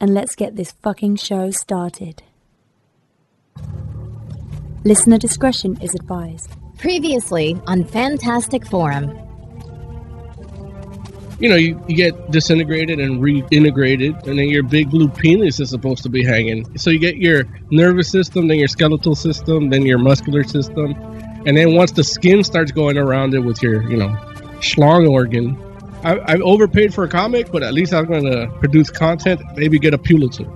and let's get this fucking show started. Listener discretion is advised. Previously on Fantastic Forum. You know, you, you get disintegrated and reintegrated, and then your big blue penis is supposed to be hanging. So you get your nervous system, then your skeletal system, then your muscular system. And then once the skin starts going around it with your, you know, schlong organ, I, I've overpaid for a comic, but at least I'm going to produce content, maybe get a Pulitzer.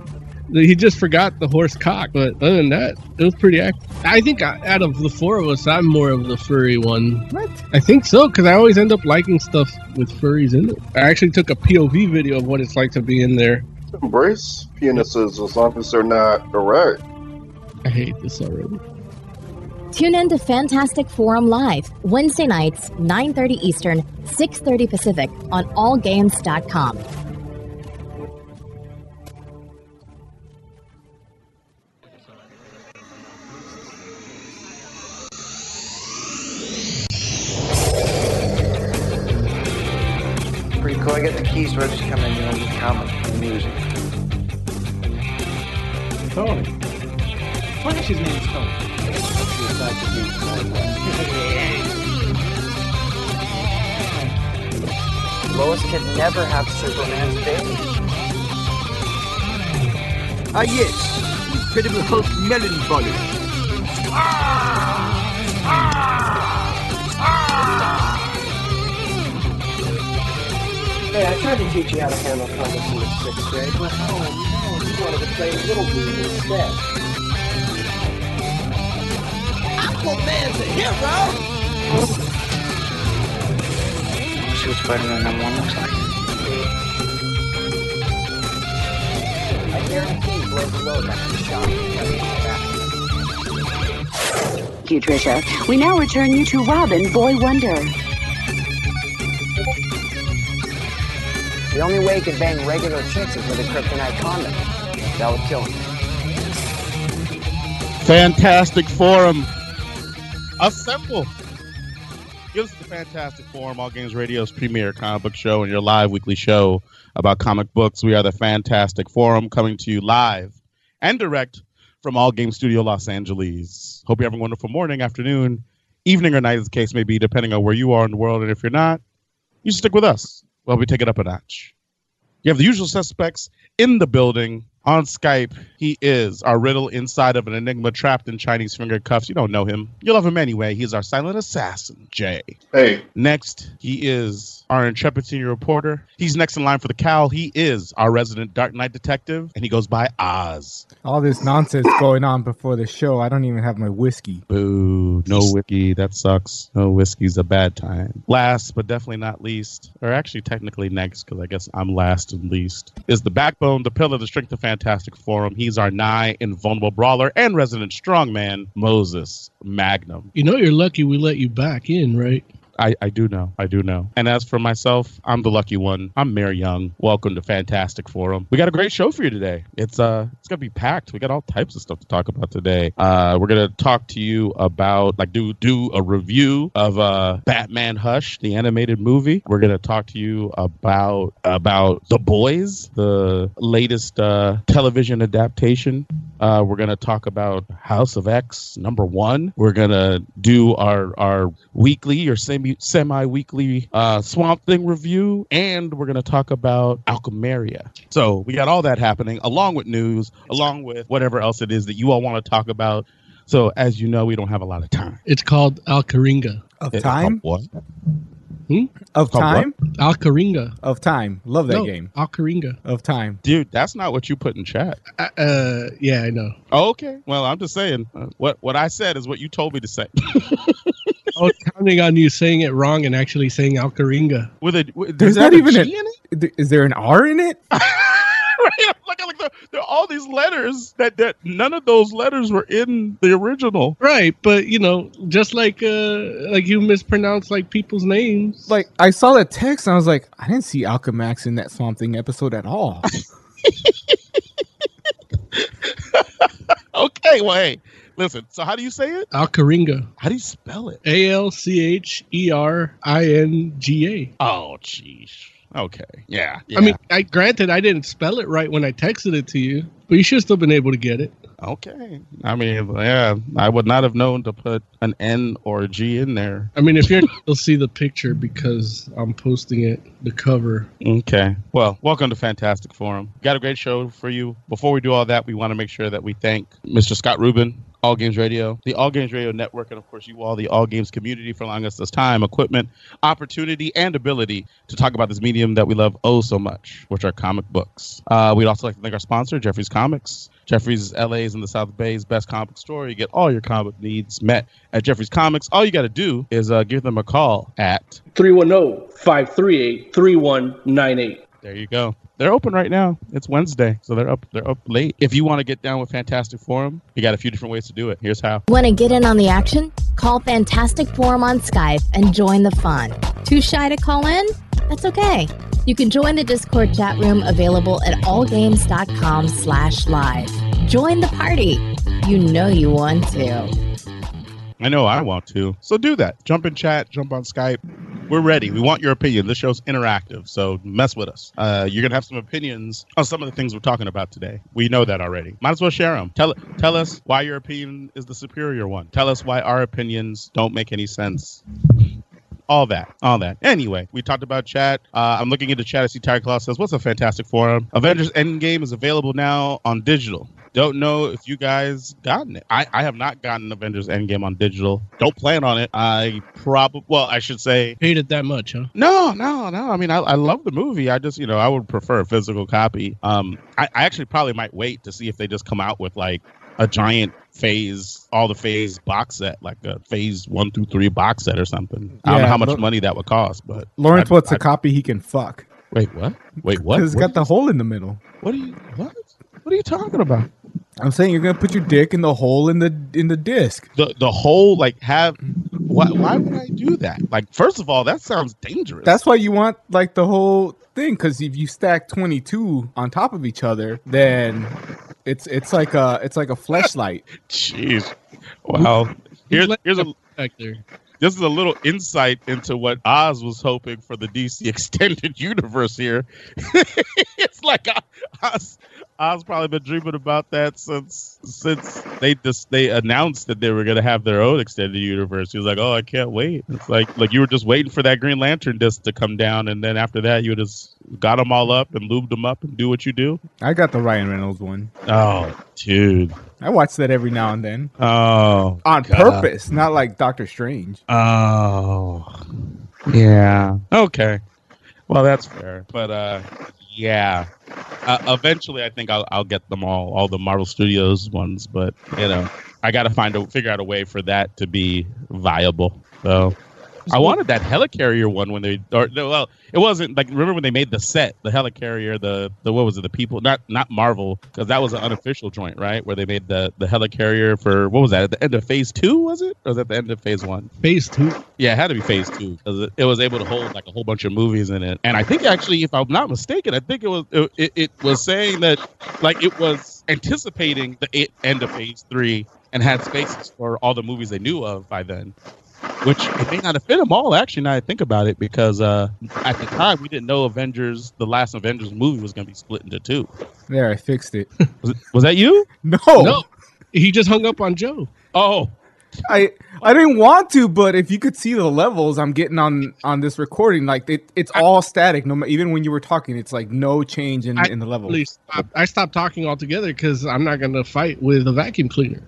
He just forgot the horse cock, but other than that, it was pretty accurate. I think out of the four of us, I'm more of the furry one. What? I think so, because I always end up liking stuff with furries in it. I actually took a POV video of what it's like to be in there. Embrace penises as long as they're not erect. I hate this already. Tune in to Fantastic Forum Live, Wednesday nights, 9.30 Eastern, 6.30 Pacific on allgames.com. Pretty cool. I get the keys, so I just come in, you know, with comics and music. Tony. Flash's name Tony. Besides the being Lois could never have Superman's baby. Ah, yes. Incredible Hulk melon volley. Hey, I tried to teach you how to handle comics in the sixth grade, but oh no, you wanted to play Little League instead. Aquaman's a hero! See what Spider-Man number one looks like? I guarantee you blow the load after the shot. Thank you, Trisha. We now return you to Robin Boy Wonder. The only way he could bang regular chicks is with a kryptonite condom. That would kill him. Fantastic Forum. Assemble. Give us the Fantastic Forum, All Games Radio's premier comic book show and your live weekly show about comic books. We are the Fantastic Forum coming to you live and direct from All Game Studio Los Angeles. Hope you're having a wonderful morning, afternoon, evening, or night, as the case may be, depending on where you are in the world. And if you're not, you stick with us while we take it up a notch. You have the usual suspects in the building. On Skype, he is our riddle inside of an enigma trapped in Chinese finger cuffs. You don't know him. You love him anyway. He's our silent assassin, Jay. Hey, Next, he is our intrepid senior reporter. He's next in line for the cowl. He is our resident Dark Knight detective, and he goes by Oz. All this nonsense going on before the show. I don't even have my whiskey. Boo. No whiskey. That sucks. No whiskey's a bad time. Last, but definitely not least, or actually technically next, because I guess I'm last and least, is the backbone, the pillar, the strength of Fantastic Forum. He's our nigh invulnerable brawler and resident strongman, Moses Magnum. You know, you're lucky we let you back in, right? I, I do know. I do know. And as for myself, I'm the lucky one. I'm Mayor Young. Welcome to Fantastic Forum. We got a great show for you today. It's uh it's gonna be packed. We got all types of stuff to talk about today. Uh we're gonna talk to you about like do do a review of uh Batman Hush, the animated movie. We're gonna talk to you about about The Boys, the latest uh television adaptation. Uh we're gonna talk about House of X number one. We're gonna do our our weekly or semi semi weekly uh, Swamp Thing review, and we're gonna talk about Alchemeria. So we got all that happening, along with news, along with whatever else it is that you all want to talk about. So as you know, we don't have a lot of time. It's called Alcheringa. Of It- time? What? Hmm? Of Called time? Alcheringa. Of time. Love that No, game. Alcheringa. Of time. Dude, that's not what you put in chat. Uh, uh, yeah, I know. Oh, okay. Well, I'm just saying uh, what what I said is what you told me to say. I was counting on you saying it wrong and actually saying Alcheringa. with a with, There's is that not even a a- G in it. Th- Is there an R in it? right? Look, look, they're, they're all these letters that that none of those letters were in the original. Right, but you know, just like uh like you mispronounce like people's names. Like I saw that text and I was like, I didn't see Alchemax in that Swamp Thing episode at all. okay, well, hey, listen. So how do you say it? Alcheringa. How do you spell it? A L C H E R I N G A. Oh, jeez. Okay. Yeah, yeah. I mean, I granted I didn't spell it right when I texted it to you, but you should still been able to get it. Okay. I mean, yeah, I would not have known to put an N or a G in there. I mean, if you're, you'll see the picture because I'm posting it, the cover. Okay. Well, welcome to Fantastic Forum. Got a great show for you. Before we do all that, we want to make sure that we thank Mr. Scott Rubin, All Games Radio, the All Games Radio Network, and of course, you all, the All Games community, for allowing us this time, equipment, opportunity, and ability to talk about this medium that we love oh so much, which are comic books. Uh, we'd also like to thank our sponsor, Geoffrey's Comics. Geoffrey's LA's in the South Bay's best comic store. You get all your comic needs met at Geoffrey's Comics. All you got to do is uh, give them a call at 310-538-3198. There you go. They're open right now. It's Wednesday, so they're up. They're up late. If you want to get down with Fantastic Forum, you got a few different ways to do it. Here's how. Want to get in on the action? Call Fantastic Forum on Skype and join the fun. Too shy to call in? That's okay. You can join the Discord chat room available at allgames.com slash live. Join the party. You know you want to. I know I want to. So do that. Jump in chat, jump on Skype. We're ready. We want your opinion. This show's interactive, so mess with us. Uh, you're gonna have some opinions on some of the things we're talking about today. We know that already. Might as well share them. Tell tell us why your opinion is the superior one. Tell us why our opinions don't make any sense. All that, all that. Anyway, we talked about chat. Uh, I'm looking into chat. I see Tiger Claw says, "What's a fantastic forum?" Avengers Endgame is available now on digital. Don't know if you guys gotten it. I, I have not gotten Avengers Endgame on digital. Don't plan on it. I probably, well, I should say, Hate it that much, huh? no, no, no. I mean, I, I love the movie. I just, you know, I would prefer a physical copy. Um, I, I actually probably might wait to see if they just come out with like a giant phase, all the phase box set, like a phase one through three box set or something. I don't know how much look- money that would cost, but Lawrence I'd- wants a I'd- copy he can fuck. Wait, what? Wait, what? Because it's What, got the hole in the middle. what are you? What? What are you talking about? I'm saying you're gonna put your dick in the hole in the in the disc. The the whole like have. Why, why would I do that? Like, first of all, that sounds dangerous. That's why you want like the whole thing. Because if you stack 22 on top of each other, then it's it's like a it's like a flashlight. Jeez. Wow. Here's here's a back there. This is a little insight into what Oz was hoping for the DC extended universe here. it's like Oz, Oz probably been dreaming about that since since they just they announced that they were gonna have their own extended universe. He was like, "Oh, I can't wait." It's like like you were just waiting for that Green Lantern disc to come down, and then after that, you just got them all up and lubed them up and do what you do. I got the Ryan Reynolds one. Oh, dude. I watch that every now and then Oh, on God. purpose, not like Doctor Strange. Oh, yeah. Okay. Well, that's fair. But uh, yeah. Uh, eventually, I think I'll I'll get them all, all the Marvel Studios ones. But you know, I got to find a figure out a way for that to be viable. So. I wanted that helicarrier one when they, or no, well, it wasn't like remember when they made the set, the helicarrier, the the what was it, the people, not not Marvel, because that was an unofficial joint, right? Where they made the the helicarrier for what was that at the end of Phase Two? Was it, or was that the end of Phase One? Phase two. Yeah, it had to be phase two because it, it was able to hold like a whole bunch of movies in it. And I think actually, if I'm not mistaken, I think it was it, it, it was saying that like it was anticipating the it, end of phase three and had spaces for all the movies they knew of by then. Which it may not have fit them all, actually. Now I think about it, because uh, at the time we didn't know Avengers, the last Avengers movie, was going to be split into two. There, I fixed it. Was, it, was that you? No, No, he just hung up on Joe. Oh, I I didn't want to, but if you could see the levels I'm getting on on this recording, like it, it's all static. No, ma- even when you were talking, it's like no change in, in the level. Really stopped- I stopped talking altogether because I'm not going to fight with a vacuum cleaner.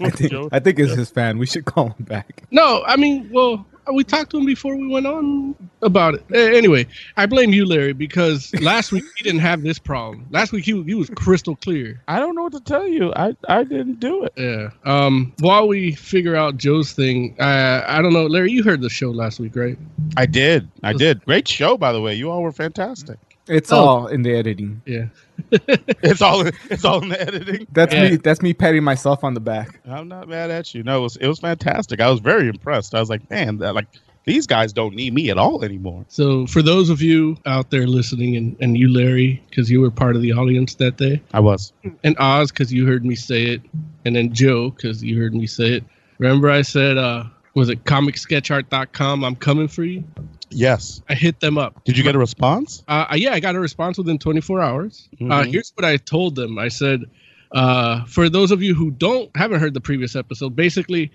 I think I think it's his fan. We should call him back. No, I mean, well, we talked to him before we went on about it. Anyway, I blame you, Larry, because last week he didn't have this problem. Last week he, he was crystal clear. I don't know what to tell you. I, I didn't do it. Yeah. Um. While we figure out Joe's thing, uh, I don't know, Larry. You heard the show last week, right? I did. I did. Great show, by the way. You all were fantastic. It's Oh. all in the editing. Yeah. it's all it's all in the editing. That's Yeah. me. That's me patting myself on the back. I'm not mad at you. No, it was it was fantastic. I was very impressed. I was like, man, that, like these guys don't need me at all anymore. So, for those of you out there listening, and, and you, Larry, because you were part of the audience that day, I was. and Oz, because you heard me say it, and then Joe, because you heard me say it. Remember, I said, uh, was it comicsketchart.com? I'm coming for you. Yes. I hit them up. Did you get a response? Uh, yeah, I got a response within 24 hours. Uh, Mhm. here's what I told them. I said, uh, for those of you who don't haven't heard the previous episode, basically,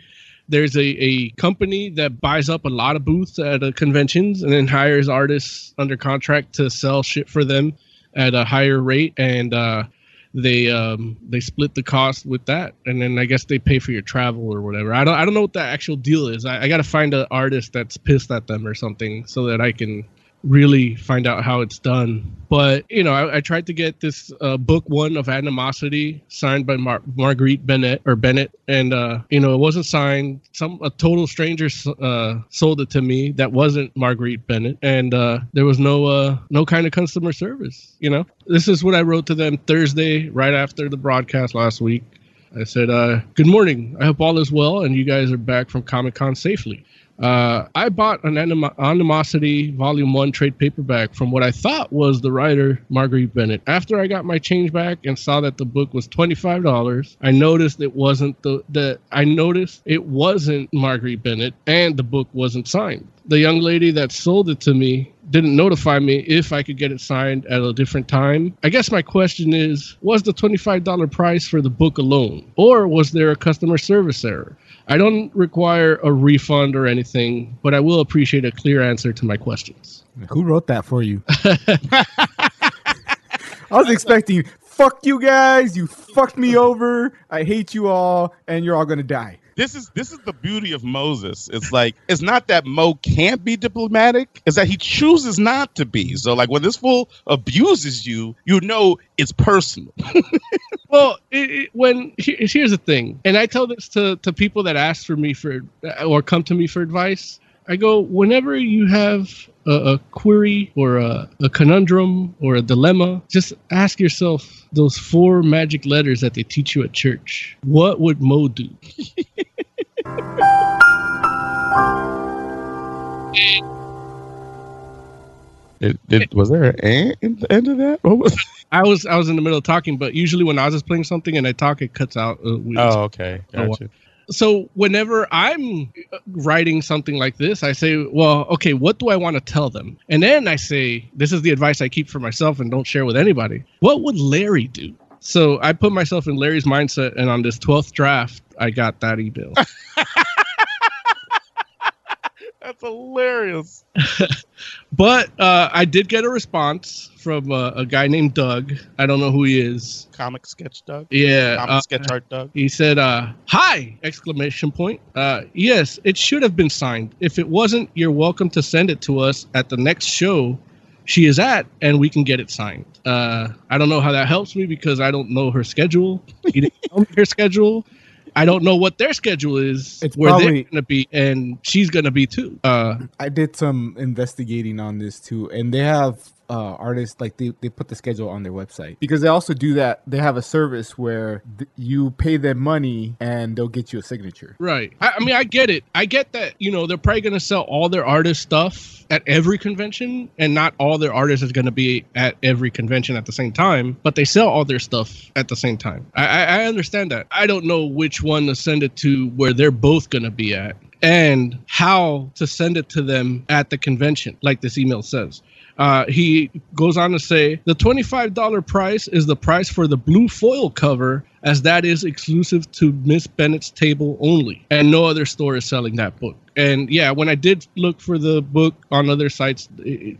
there's a, a company that buys up a lot of booths at uh, conventions and then hires artists under contract to sell shit for them at a higher rate, and uh, they um, they split the cost with that, and then I guess they pay for your travel or whatever. I don't I don't know what the actual deal is. I, I got to find an artist that's pissed at them or something so that I can really find out how it's done. But you know, I, I tried to get this uh, book one of Animosity signed by Mar- Marguerite Bennett or Bennett, and uh, you know, it wasn't signed. Some a total stranger uh, sold it to me that wasn't Marguerite Bennett, and uh, there was no uh, no kind of customer service. You know, this is what I wrote to them Thursday, right after the broadcast last week. I said, uh, "Good morning. I hope all is well, and you guys are back from Comic Con safely." Uh, I bought an Anim- Animosity Volume 1 trade paperback from what I thought was the writer, Marguerite Bennett. After I got my change back and saw that the book was $25, I noticed it wasn't the, the I noticed it wasn't Marguerite Bennett and the book wasn't signed. The young lady that sold it to me didn't notify me if I could get it signed at a different time. I guess my question is was the $25 price for the book alone, or was there a customer service error? I don't require a refund or anything, but I will appreciate a clear answer to my questions. Who wrote that for you? I was expecting, fuck you guys, you fucked me over, I hate you all, and you're all gonna die. This is this is the beauty of Moses. It's like it's not that Mo can't be diplomatic, it's that he chooses not to be. So like when this fool abuses you, you know it's personal. Well, it, it, when here's the thing, and I tell this to, to people that ask for me for or come to me for advice. I go whenever you have a, a query or a, a conundrum or a dilemma, just ask yourself those four magic letters that they teach you at church. What would Mo do? It, it, was there an eh in the end of that? What was I was I was in the middle of talking, but usually when Oz is playing something and I talk, it cuts out. Uh, Oh, okay. Gotcha. So whenever I'm uh, writing something like this, I say, well, okay, what do I want to tell them? And then I say, this is the advice I keep for myself and don't share with anybody. What would Larry do? So I put myself in Larry's mindset, and on this 12th draft, I got that email. That's hilarious. but uh, I did get a response from uh, a guy named Doug. I don't know who he is. Comic sketch Doug. Yeah, Comic uh, sketch art Doug. He said, uh, "Hi!" Exclamation point. Uh, yes, it should have been signed. If it wasn't, you're welcome to send it to us at the next show she is at, and we can get it signed. Uh, I don't know how that helps me because I don't know her schedule. He didn't tell me her schedule. I don't know what their schedule is, It's where probably- they're gonna be, and she's gonna be too. Uh, I did some investigating on this too, and they have uh, artists like they, they put the schedule on their website because they also do that. They have a service where th- you pay them money and they'll get you a signature. Right. I, I mean, I get it. I get that, you know, they're probably going to sell all their artist stuff at every convention, and not all their artists is going to be at every convention at the same time, but they sell all their stuff at the same time. I, I, I understand that. I don't know which one to send it to where they're both going to be at and how to send it to them at the convention, like this email says. Uh, he goes on to say the $25 price is the price for the blue foil cover, as that is exclusive to Miss Bennett's table only, and no other store is selling that book. And yeah, when I did look for the book on other sites,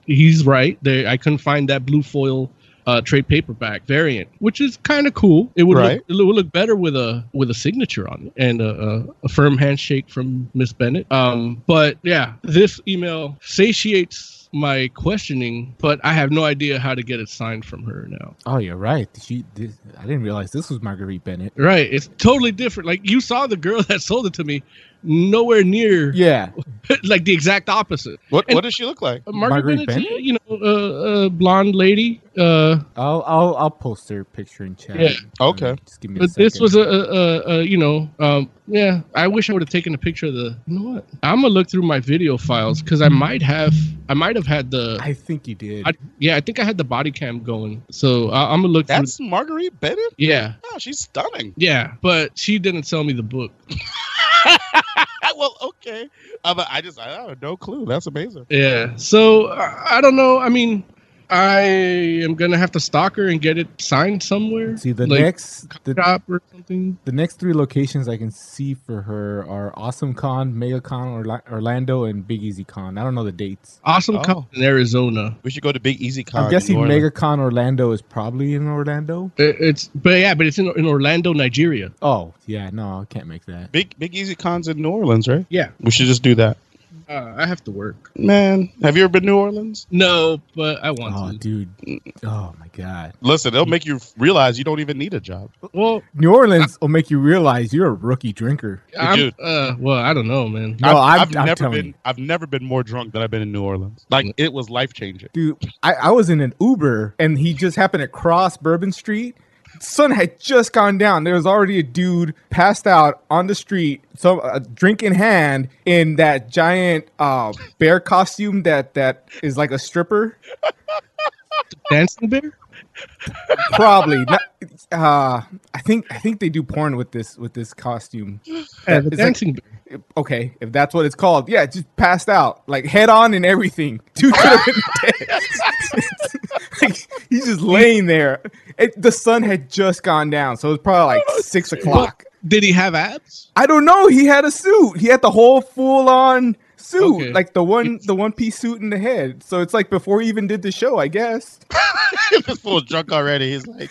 he's right. There, I couldn't find that blue foil uh, trade paperback variant, which is kind of cool. It would Right. look, it would look better with a with a signature on it and a, a, a firm handshake from Miss Bennett. Um, but yeah, this email satiates my questioning, but I have no idea how to get it signed from her now. Oh, you're right. She, this, I didn't realize this was Marguerite Bennett. Right, it's totally different. Like you saw the girl that sold it to me. Nowhere near Yeah, like the exact opposite. What And- what does she look like? Margaret, Margaret Bennett's, Bennett? you know, uh, uh, blonde lady. Uh, I'll I'll I'll post her picture in chat. Yeah. Okay. Just give me a but this was a, a, a, a you know, um, yeah. I wish I would have taken a picture of the. You know what? I'm gonna look through my video files because I might have, I might have had the. I think you did. I, yeah, I think I had the body cam going. So I, I'm gonna look. through, That's Marguerite Bennett. yeah, Oh, she's stunning. yeah. But she didn't sell me the book. well, okay. Uh, but I just I have no clue. That's amazing. Yeah. So I, I don't know. I mean, I am gonna have to stalk her and get it signed somewhere. See the like, next the, shop or something. the next three locations I can see for her are Awesome Con, Mega Con, Orla- Orlando, and Big Easy Con. I don't know the dates. Awesome Oh. Cup in Arizona. We should go to Big Easy Con. I'm guessing New Mega Con Orlando is probably in Orlando. It- It's but yeah, but it's in, in Orlando, Nigeria. Oh yeah, no, I can't make that. Big Big Easy Con's in New Orleans, right? Yeah. We should just do that. Uh, I have to work. Man, have you ever been to New Orleans? No, but I want Oh to. dude, oh my god. Listen, it'll make you realize you don't even need a job. Well, New Orleans will make you realize you're a rookie drinker. I'm, Dude. uh, well, I don't know, man. No, I'm- I've, I'm never been. you. I've never been more drunk than I've been in New Orleans. Like it was life changing. Dude, I, I was in an Uber and he just happened to cross Bourbon Street. Sun had just gone down. There was already a dude passed out on the street, some a drink in hand, in that giant uh, bear costume that that is like a stripper. Dancing bear. Probably. Not, uh, I think I think they do porn with this with this costume. Yeah, the It's like- dancing bear. Okay, if that's what it's called, yeah, just passed out, like head on and everything. Dude could have been dead. like, he's just laying there. It, the sun had just gone down, so it was probably like oh, six o'clock. Did he have abs? I don't know. He had a suit. He had the whole full on suit, Okay. like the one the one piece suit in the head. So it's like before he even did the show, I guess. this fool's drunk already. He's like,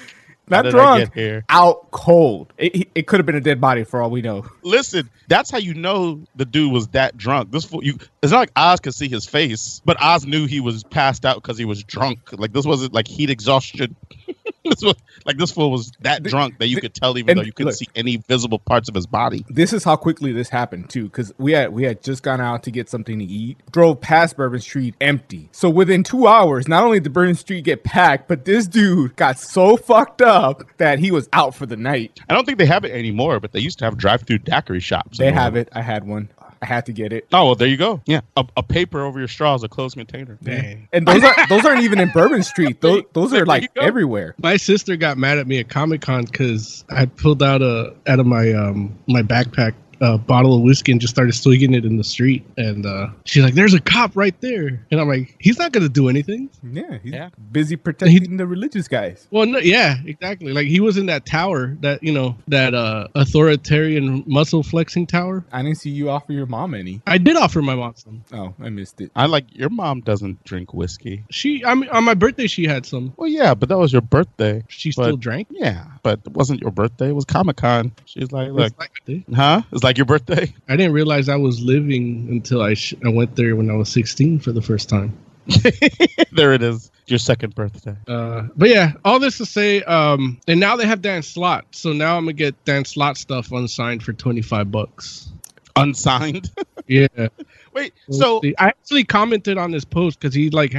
Not drunk, out cold. It, it could have been a dead body for all we know. listen, that's how you know the dude was that drunk. This fool, you. It's not like Oz could see his face, but Oz knew he was passed out because he was drunk. Like this wasn't like heat exhaustion. this was like this fool was that drunk that you could tell, even and though you couldn't look- see any visible parts of his body. this is how quickly this happened too because we had we had just gone out to get something to eat drove past bourbon street empty so within two hours not only did bourbon street get packed but this dude got so fucked up that he was out for the night. I don't think they have it anymore, but they used to have drive-through daiquiri shops. they have it. I had one. I had to get it. Oh, well, there you go. Yeah, a, a paper over your straw is a closed container. Dang. and those are those aren't even in bourbon street. Those, those are like everywhere. My sister got mad at me at Comic Con because I pulled out a out of my um my backpack a bottle of whiskey and just started swigging it in the street. And uh, she's like, "There's a cop right there," and I'm like, "He's not gonna do anything." yeah he's Yeah. busy protecting the religious guys Well, no, yeah, exactly. Like he was in that tower, that you know, that uh authoritarian muscle flexing tower. i didn't see you offer your mom any I did offer my mom some. oh i missed it I like your mom doesn't drink whiskey. She, I mean, on my birthday, she had some. Well, yeah, but that was your birthday. She But- still drank. Yeah, but it wasn't your birthday. It was Comic Con. She's like, look, It's like- huh? It's like your birthday. I didn't realize I was living until I sh- I went there when I was 16 for the first time. there it is. Your second birthday. Uh, but yeah, all this to say, um, and now they have Dan Slott, so now I'm gonna get Dan Slott stuff unsigned for 25 bucks. Unsigned. Yeah. Wait, so I actually commented on this post because he like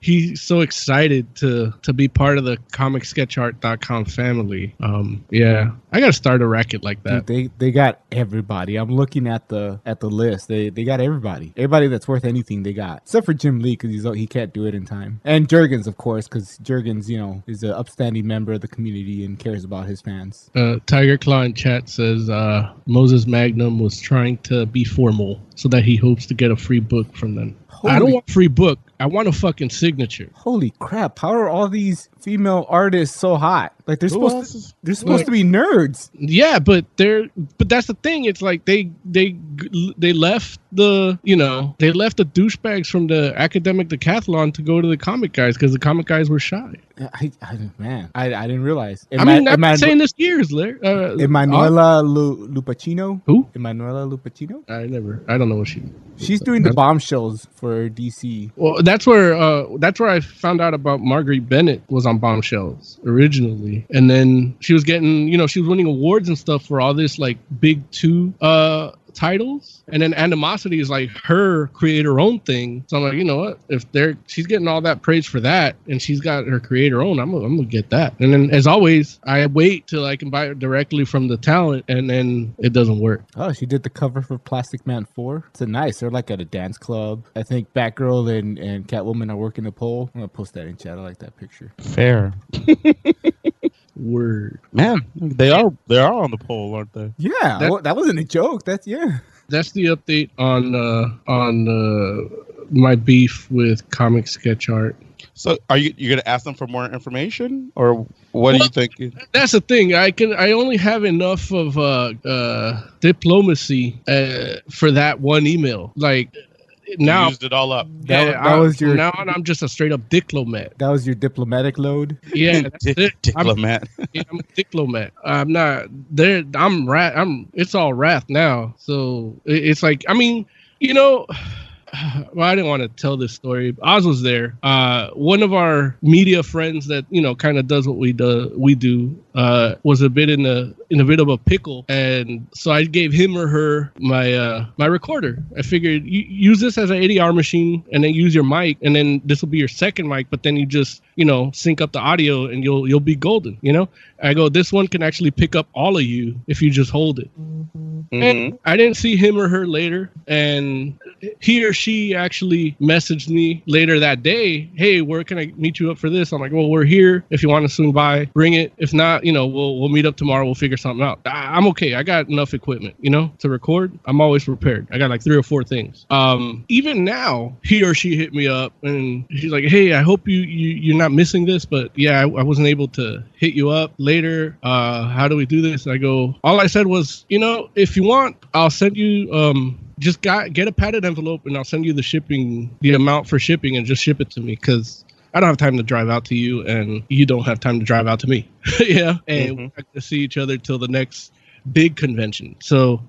he's so excited to to be part of the comicsketchart.com family. Um, yeah, I gotta start a racket like that. Dude, they they got everybody. I'm looking at the at the list. They they got everybody. Everybody that's worth anything they got, except for Jim Lee because he's he can't do it in time, and Jurgens of course because Jurgens you know is an upstanding member of the community and cares about his fans. Uh, Tiger Claw in chat says uh, Moses Magnum was trying to be formal so that he hopes to get a free book from them. I don't want free book. I want a fucking signature. Holy crap! How are all these female artists so hot? Like they're Who supposed to they're supposed to be nerds. Yeah, but they're but that's the thing. It's like they they they left the you know they left the douchebags from the academic decathlon to go to the comic guys because the comic guys were shy. I, I man, I, I didn't realize. I mean, I've Eman- been saying this years, Larry. Uh, Emanuela Lu, Lupacchino. Who? Emanuela Lupacchino. I never. I don't know what she. She's doing the bombshells for DC. Well, that's where uh, that's where I found out about Marguerite Bennett was on Bombshells originally, and then she was getting, you know, she was winning awards and stuff for all this like big two uh titles, and then Animosity is like her create her own thing. So I'm like, you know what? If they're she's getting all that praise for that, and she's got her creator own, I'm gonna, I'm gonna get that. And then as always, I wait till I can buy it directly from the talent, and then it doesn't work. Oh, she did the cover for Plastic Man 4. It's a nice. They're like at a dance club. I think Batgirl and, and Catwoman are working the pole. I'm going to post that in chat. I like that picture. Fair. Word. Man, they are they are on the pole, aren't they? Yeah, That- well, that wasn't a joke. That's, yeah. That's the update on uh, on uh, my beef with comic sketch art. So are you you gonna ask them for more information, or what are you thinking? That's the thing. I can. I only have enough of uh, uh, diplomacy uh, for that one email. Like You now, used it all up. That yeah, wa- that I- was your- now I'm just a straight up diplomat. That was your diplomatic load. Yeah, that's Dick- it. I'm, diplomat. yeah, I'm a diplomat. I'm not there. I'm rat. I'm. It's all wrath now. So it, it's like. I mean, you know. Well, I didn't want to tell this story. Oz was there. Uh, one of our media friends that you know kind of does what we do. We do uh, was a bit in a in a bit of a pickle, and so I gave him or her my uh, my recorder. I figured use this as an ADR machine, and then use your mic, and then this will be your second mic. But then you just you know sync up the audio, and you'll you'll be golden. You know. I go. This one can actually pick up all of you if you just hold it. And I didn't see him or her later, and he or she actually messaged me later that day. Hey, where can I meet you up for this? I'm like, well, we're here. If you want to swing by, bring it. If not, you know, we'll we'll meet up tomorrow. We'll figure something out. I, I'm okay. I got enough equipment, you know, to record. I'm always prepared. I got like three or four things. Um, even now, he or she hit me up and she's like, hey, I hope you you you're not missing this, but yeah, I, I wasn't able to hit you up later. Uh, how do we do this? I go. All I said was, you know, if you want, I'll send you um just got get a padded envelope and I'll send you the shipping, the amount for shipping, and just ship it to me because I don't have time to drive out to you, and you don't have time to drive out to me. yeah, and we're not gonna see each other till the next big convention. So.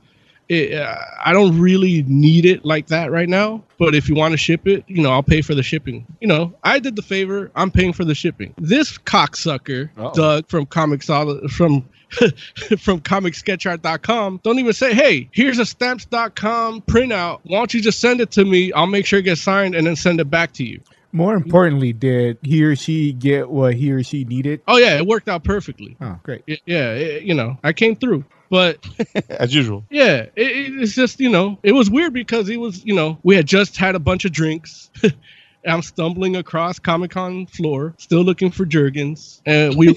It, uh, I don't really need it like that right now, but if you want to ship it, you know, I'll pay for the shipping. You know, I did the favor. I'm paying for the shipping. This cocksucker, Uh-oh. Doug from Comic Solid from from comicsketchart.com don't even say hey here's a stamps.com printout why don't you just send it to me i'll make sure it gets signed and then send it back to you More importantly, did he or she get what he or she needed? oh yeah it worked out perfectly Oh, great. Y- yeah it- you know i came through but As usual. yeah it, it- it's just you know it was weird because it was you know we had just had a bunch of drinks i'm stumbling across comic-con floor still looking for jergens and we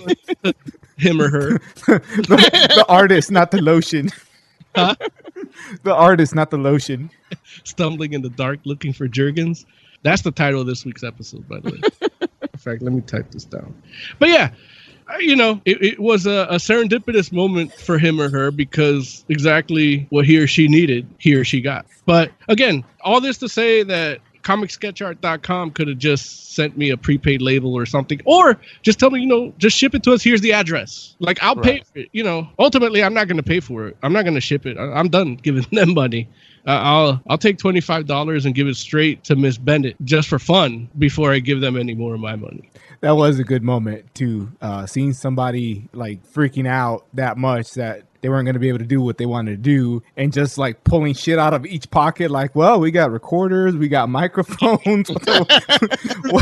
him or her the, the artist, not the lotion. Huh? the artist, not the lotion. stumbling in the dark looking for Jergens. That's the title of this week's episode, by the way. in fact, let me type this down. But yeah, you know, it, it was a, a serendipitous moment for him or her because exactly what he or she needed, he or she got. But again, all this to say that comicsketchart.com could have just sent me a prepaid label or something or just tell me you know just ship it to us. Here's the address. Like i'll pay for it you know. Ultimately i'm not going to pay for it. I'm not going to ship it. I- i'm done giving them money uh, I'll I'll take twenty five dollars and give it straight to Miss Bennett just for fun before I give them any more of my money. That was a good moment too. Uh, seeing somebody like freaking out that much that they weren't going to be able to do what they wanted to do, and just like pulling shit out of each pocket. Like, well, we got recorders, we got microphones.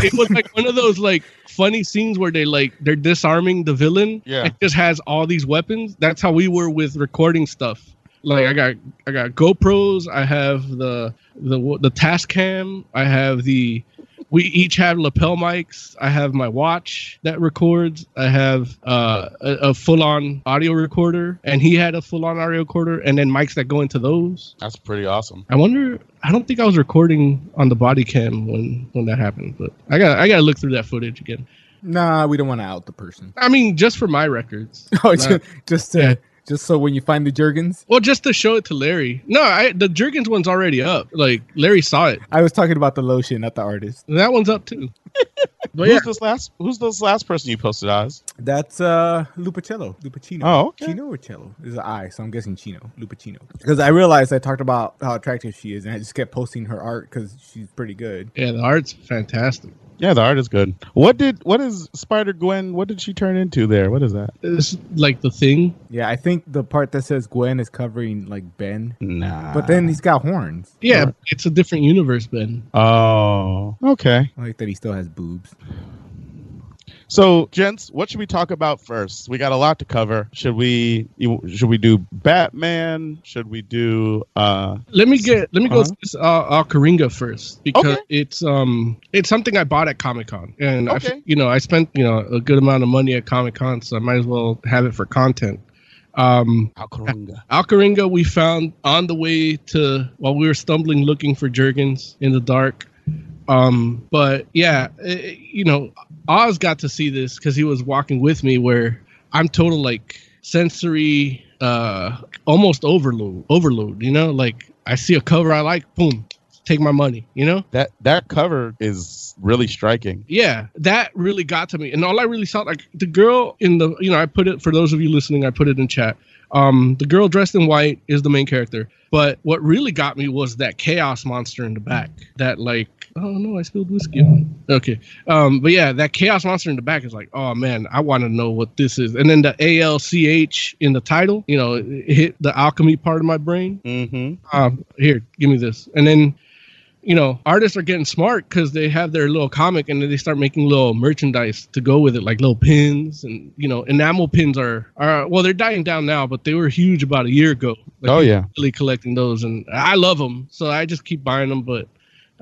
It was like one of those like funny scenes where they like they're disarming the villain. Yeah. It just has all these weapons. That's how we were with recording stuff. Like I got I got GoPros. I have the the the task cam. I have the. We each have lapel mics. I have my watch that records. I have uh, a, a full-on audio recorder, and he had a full-on audio recorder, and then mics that go into those. That's pretty awesome. I wonder. I don't think I was recording on the body cam when when that happened, but I got I got to look through that footage again. nah, we don't want to out the person. I mean, just for my records. Oh, Not- just, just to, Yeah. Just so when you find the Jergens. well, just to show it to Larry. No, I, the Jergens one's already up. Like Larry saw it. I was talking about the lotion, not the artist. That one's up too. But who's yeah, this last? Who's this last person you posted, Oz? That's uh Lupicello. Lupacchino. Oh, okay. Chino or Cello? Is an I, so I'm guessing Chino. Lupacchino. Because I realized I talked about how attractive she is, and I just kept posting her art because she's pretty good. yeah, the art's fantastic. Yeah, the art is good. What did what is Spider Gwen? What did she turn into there? What is that? It's like the thing. Yeah, I think the part that says Gwen is covering like Ben. Nah. But then he's got horns. Yeah, it's a different universe, Ben. Oh, okay. I like that he still has boobs. So, gents, what should we talk about first? We got a lot to cover. Should we should we do Batman? Should we do uh Let me get let me go Uh-huh. through this uh, Alcheringa first because Okay. it's um it's something I bought at Comic Con and I f- Okay. you know I spent you know a good amount of money at Comic Con so I might as well have it for content. Um, Alcheringa? Alcheringa we found on the way to while we were stumbling looking for Jurgens in the dark. Um, but yeah, eh, you know, Oz got to see this because he was walking with me. Where I'm total like sensory, uh, almost overload. Overload, you know, like I see a cover I like, boom, take my money. You know, That that cover is really striking. yeah, that really got to me. And all I really saw, like the girl in the, you know, I put it for those of you listening, I put it in chat. Um, the girl dressed in white is the main character. But what really got me was that chaos monster in the back. That like, oh no, I spilled whiskey. on. Okay. Um, but yeah, that chaos monster in the back is like, oh man, I want to know what this is. And then the ALCH in the title, you know, it hit the alchemy part of my brain. Mm-hmm. Um, here, give me this. And then, you know, artists are getting smart because they have their little comic and then they start making little merchandise to go with it, like little pins and you know, enamel pins are are well, they're dying down now, but they were huge about a year ago. Like, Oh, yeah. really collecting those, and I love them, so I just keep buying them, but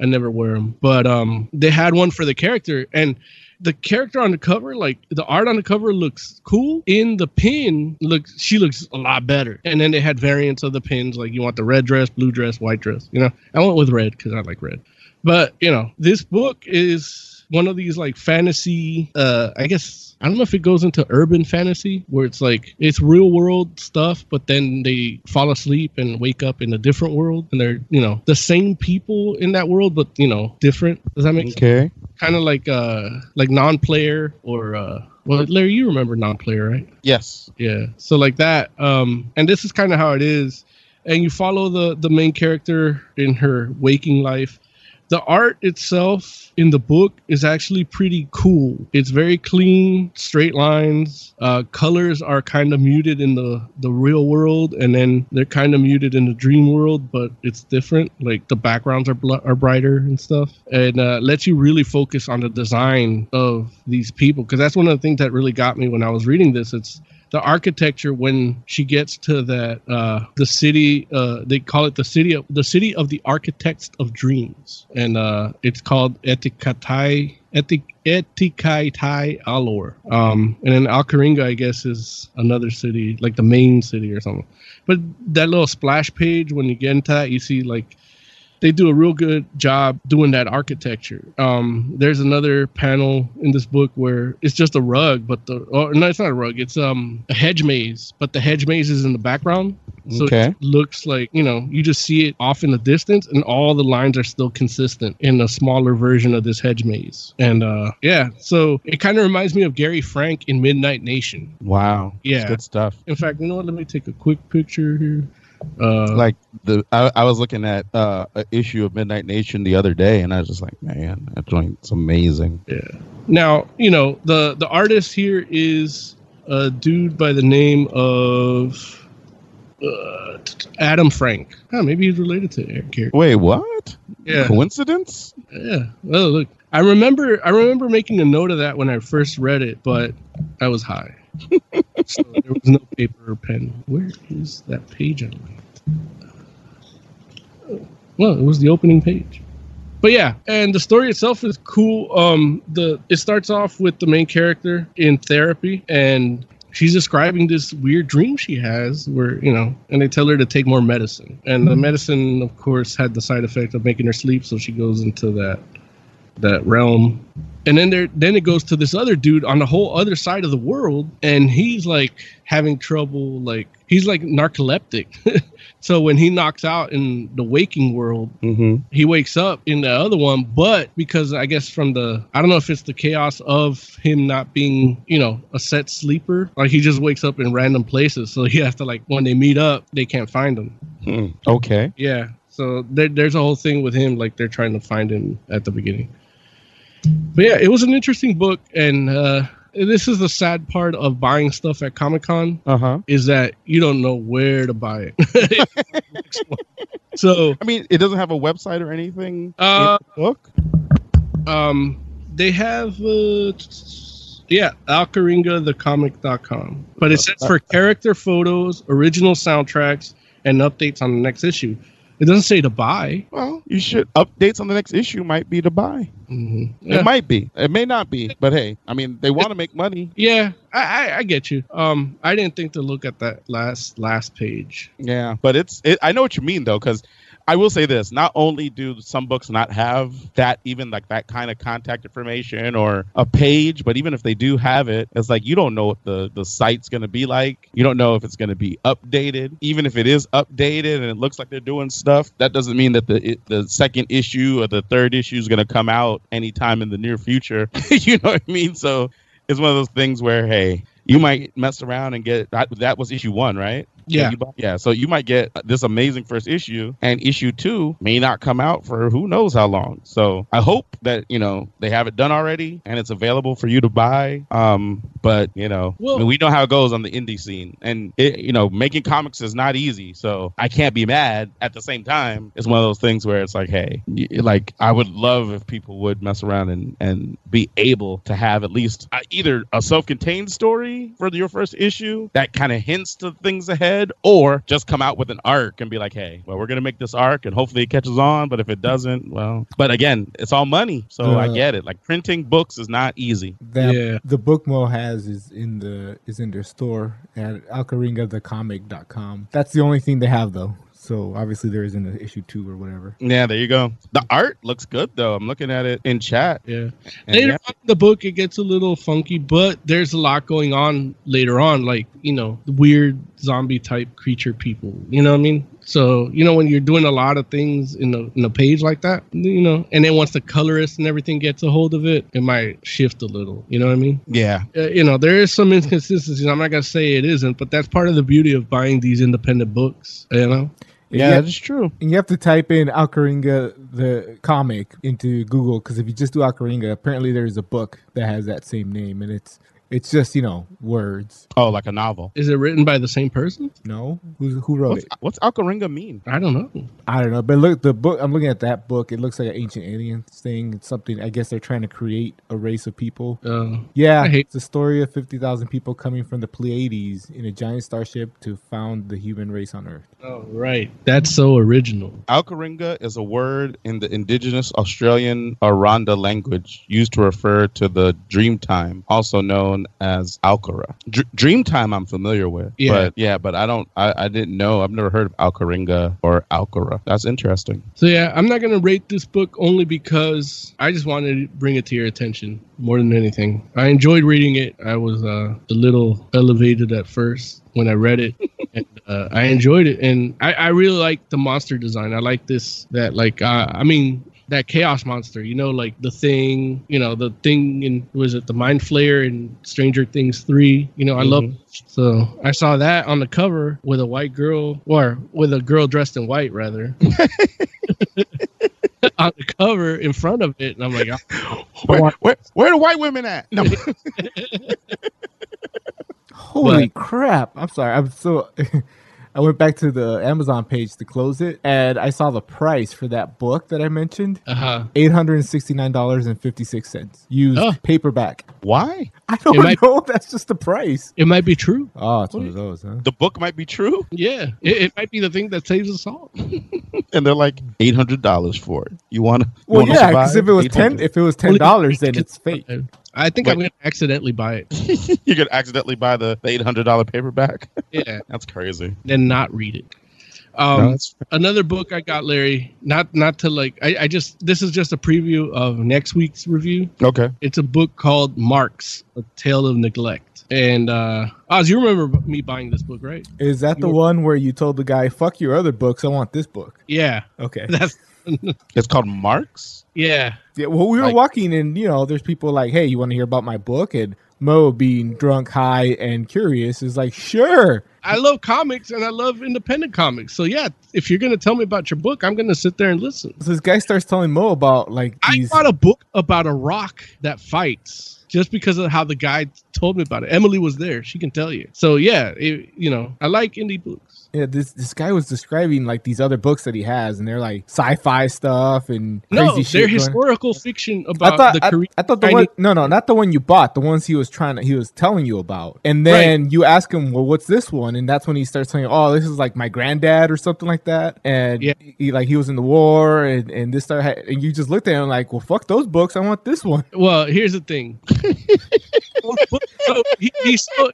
I never wear them. But um, they had one for the character, and the character on the cover, like the art on the cover, looks cool. In the pin, looks she looks a lot better. And then they had variants of the pins, like you want the red dress, blue dress, white dress. You know, I went with red because I like red. But you know, this book is one of these like fantasy. Uh, I guess I don't know if it goes into urban fantasy where it's like it's real world stuff, but then they fall asleep and wake up in a different world, and they're you know the same people in that world, but you know different. Does that make sense? Okay. Kind of like uh like non-player or uh well Larry, you remember non-player, right? Yes. Yeah. So like that. Um, and this is kind of how it is. And you follow the the main character in her waking life. The art itself in the book is actually pretty cool. It's very clean, straight lines. Uh, colors are kind of muted in the the real world, and then they're kind of muted in the dream world, but it's different. Like the backgrounds are bl- are brighter and stuff, and uh, lets you really focus on the design of these people. Because that's one of the things that really got me when I was reading this. It's the architecture when she gets to that uh the city uh they call it the city of the city of the architects of dreams. And uh it's called etikatai etik etikaitai alor um and then alcheringa i guess is another city like the main city or something. But that little splash page when you get into that you see like they do a real good job doing that architecture. Um, there's another panel in this book where it's just a rug, but the or no, it's not a rug. It's um a hedge maze, but the hedge maze is in the background, so Okay. it looks like you know you just see it off in the distance, and all the lines are still consistent in a smaller version of this hedge maze. And uh, yeah, so it kind of reminds me of Gary Frank in Midnight Nation. Wow. Yeah. That's good stuff. In fact, you know what? Let me take a quick picture here. Uh, like the I, I was looking at uh an issue of Midnight Nation the other day and I was just like, man, that joint's amazing. Yeah. Now, you know, the the artist here is a dude by the name of uh, Adam Frank. Oh, maybe he's related to Eric here. Wait, what? Yeah. Coincidence? Yeah. Oh, look. I remember I remember making a note of that when I first read it, but I was high. So there was no paper or pen. Where is that page I liked? Oh, Well, it was the opening page. But yeah, and the story itself is cool. Um, the it starts off with the main character in therapy, and she's describing this weird dream she has, where you know, and they tell her to take more medicine, and the medicine, of course, had the side effect of making her sleep, so she goes into that that realm. And then there then it goes to this other dude on the whole other side of the world and he's like having trouble like he's like narcoleptic. so when he knocks out in the waking world, Mm-hmm. he wakes up in the other one, but because I guess from the I don't know if it's the chaos of him not being, you know, a set sleeper, like he just wakes up in random places. So he has to like when they meet up, they can't find him. Hmm. Okay. Yeah. So there, there's a whole thing with him, like they're trying to find him at the beginning. But yeah, it was an interesting book, and uh, this is the sad part of buying stuff at Comic Con Uh huh. is that you don't know where to buy it. so I mean, it doesn't have a website or anything. Uh, book. um, they have uh, yeah, alcheringathecomic.com, but it says for character photos, original soundtracks, and updates on the next issue. It doesn't say to buy. Well, you should updates on the next issue might be to buy. Mm-hmm. It might be. It may not be. But hey, I mean, they want to make money. Yeah, I, I, I get you. Um, I didn't think to look at that last last page. Yeah, but it's. It, I know what you mean though, because I will say this: not only do some books not have that, even like that kind of contact information or a page, but even if they do have it, it's like you don't know what the the site's going to be like. You don't know if it's going to be updated. Even if it is updated and it looks like they're doing stuff, that doesn't mean that the the second issue or the third issue is going to come out anytime in the near future. you know what I mean? So it's one of those things where hey. You might mess around and get that. That was issue one, right? Yeah. you buy- yeah. So you might get this amazing first issue, and issue two may not come out for who knows how long. So I hope that you know they have it done already and it's available for you to buy. Um, but you know, Well- I mean, we know how it goes on the indie scene, and it, you know, making comics is not easy. So I can't be mad. At the same time, it's one of those things where it's like, hey, like I would love if people would mess around and and be able to have at least uh, either a self-contained story for your first issue that kind of hints to things ahead, or just come out with an arc and be like, hey, well, we're gonna make this arc, and hopefully it catches on. But if it doesn't, well, but again, it's all money, so I Uh, get it. Like printing books is not easy. that Yeah. the book Mo has is in the is in their store at alcheringathecomic.com. That's the only thing they have though. So obviously there isn't an issue two or whatever. Yeah, there you go. The art looks good though. I'm looking at it in chat. Yeah. And later yeah. on in the book, it gets a little funky, but there's a lot going on later on, like you know, weird zombie type creature people. You know what I mean? So you know when you're doing a lot of things in a in a page like that, you know, and then once the colorist and everything gets a hold of it, it might shift a little. You know what I mean? Yeah. Uh, you know, there is some inconsistencies. I'm not gonna say it isn't, but that's part of the beauty of buying these independent books. You know? Yeah, Yeah. that is true. And you have to type in Alcheringa the comic into Google because if you just do Alcheringa, apparently there's a book that has that same name, and it's it's just you know words. Oh, like a novel. Is it written by the same person? No, who who wrote What's, it? what's Alcheringa mean? I don't know. I don't know, but look, the book I'm looking at that book. It looks like an ancient aliens thing. It's something I guess they're trying to create a race of people. Uh, Yeah, I hate- it's a story of fifty thousand people coming from the Pleiades in a giant starship to found the human race on Earth. oh, right. That's so original. Alcheringa is a word in the indigenous Australian Aranda language used to refer to the Dreamtime, also known as Alcora. Dr- Dreamtime, I'm familiar with. Yeah. But yeah, but I don't, I, I didn't know. I've never heard of Alcheringa or Alcora. That's interesting. So yeah, I'm not gonna rate this book only because I just wanted to bring it to your attention more than anything. I enjoyed reading it. I was uh, a little elevated at first when I read it, and uh, I enjoyed it. And I, I really like the monster design. I like this that like uh, I mean that chaos monster. You know, like the thing. You know, the thing in was it the Mind Flayer in Stranger Things three. You know, I love. Mm-hmm. So I saw that on the cover with a white girl, or with a girl dressed in white rather. on the cover in front of it, and I'm like, oh, Where, where, where are the white women at? No. Holy crap! I'm sorry. I'm so. I went back to the Amazon page to close it, and I saw the price for that book that I mentioned. uh-huh. Eight hundred and sixty nine dollars and fifty six cents. Used Oh. paperback. Why? I don't might- know. That's just the price. It might be true. Oh, it's one of those, huh? The book might be true, Yeah, it, it might be the thing that saves us all. and they're like eight hundred dollars for it. You want to? Well, yeah, because if it was ten, if it was ten dollars, then it's fake. I think Wait. I'm gonna accidentally buy it. you could accidentally buy the eight hundred dollar paperback. Yeah, That's crazy. then not read it. Um, No, another book I got, Larry. Not not to like. I, I just this is just a preview of next week's review. Okay. It's a book called Marks: A Tale of Neglect. And uh Oz, you remember me buying this book, right? Is that the one where you told the guy, "Fuck your other books, I want this book"? Yeah, Okay. that's It's called Marks. yeah. Yeah. Well, we were Like- walking, and you know, there's people like, "Hey, you want to hear about my book?" And Mo being drunk, high, and curious is like, sure. I love comics and I love independent comics. So yeah, if you're gonna tell me about your book, I'm gonna sit there and listen. So this guy starts telling Mo about like these. I bought a book about a rock that fights just because of how the guy told me about it. Emily was there; she can tell you. So yeah, it, you know, I like indie books. Yeah, this this guy was describing like these other books that he has, and they're like sci-fi stuff and crazy No, shit. they're going- historical fiction I about thought the I, Korean. I thought the Chinese- one no no not the one you bought the ones he was trying to he was telling you about and then you ask him well what's this one and that's when he starts telling you oh this is like my granddad or something like that and yeah. he like he was in the war and and this started and you just looked at him like well fuck those books I want this one Well, here's the thing. So, he, he so-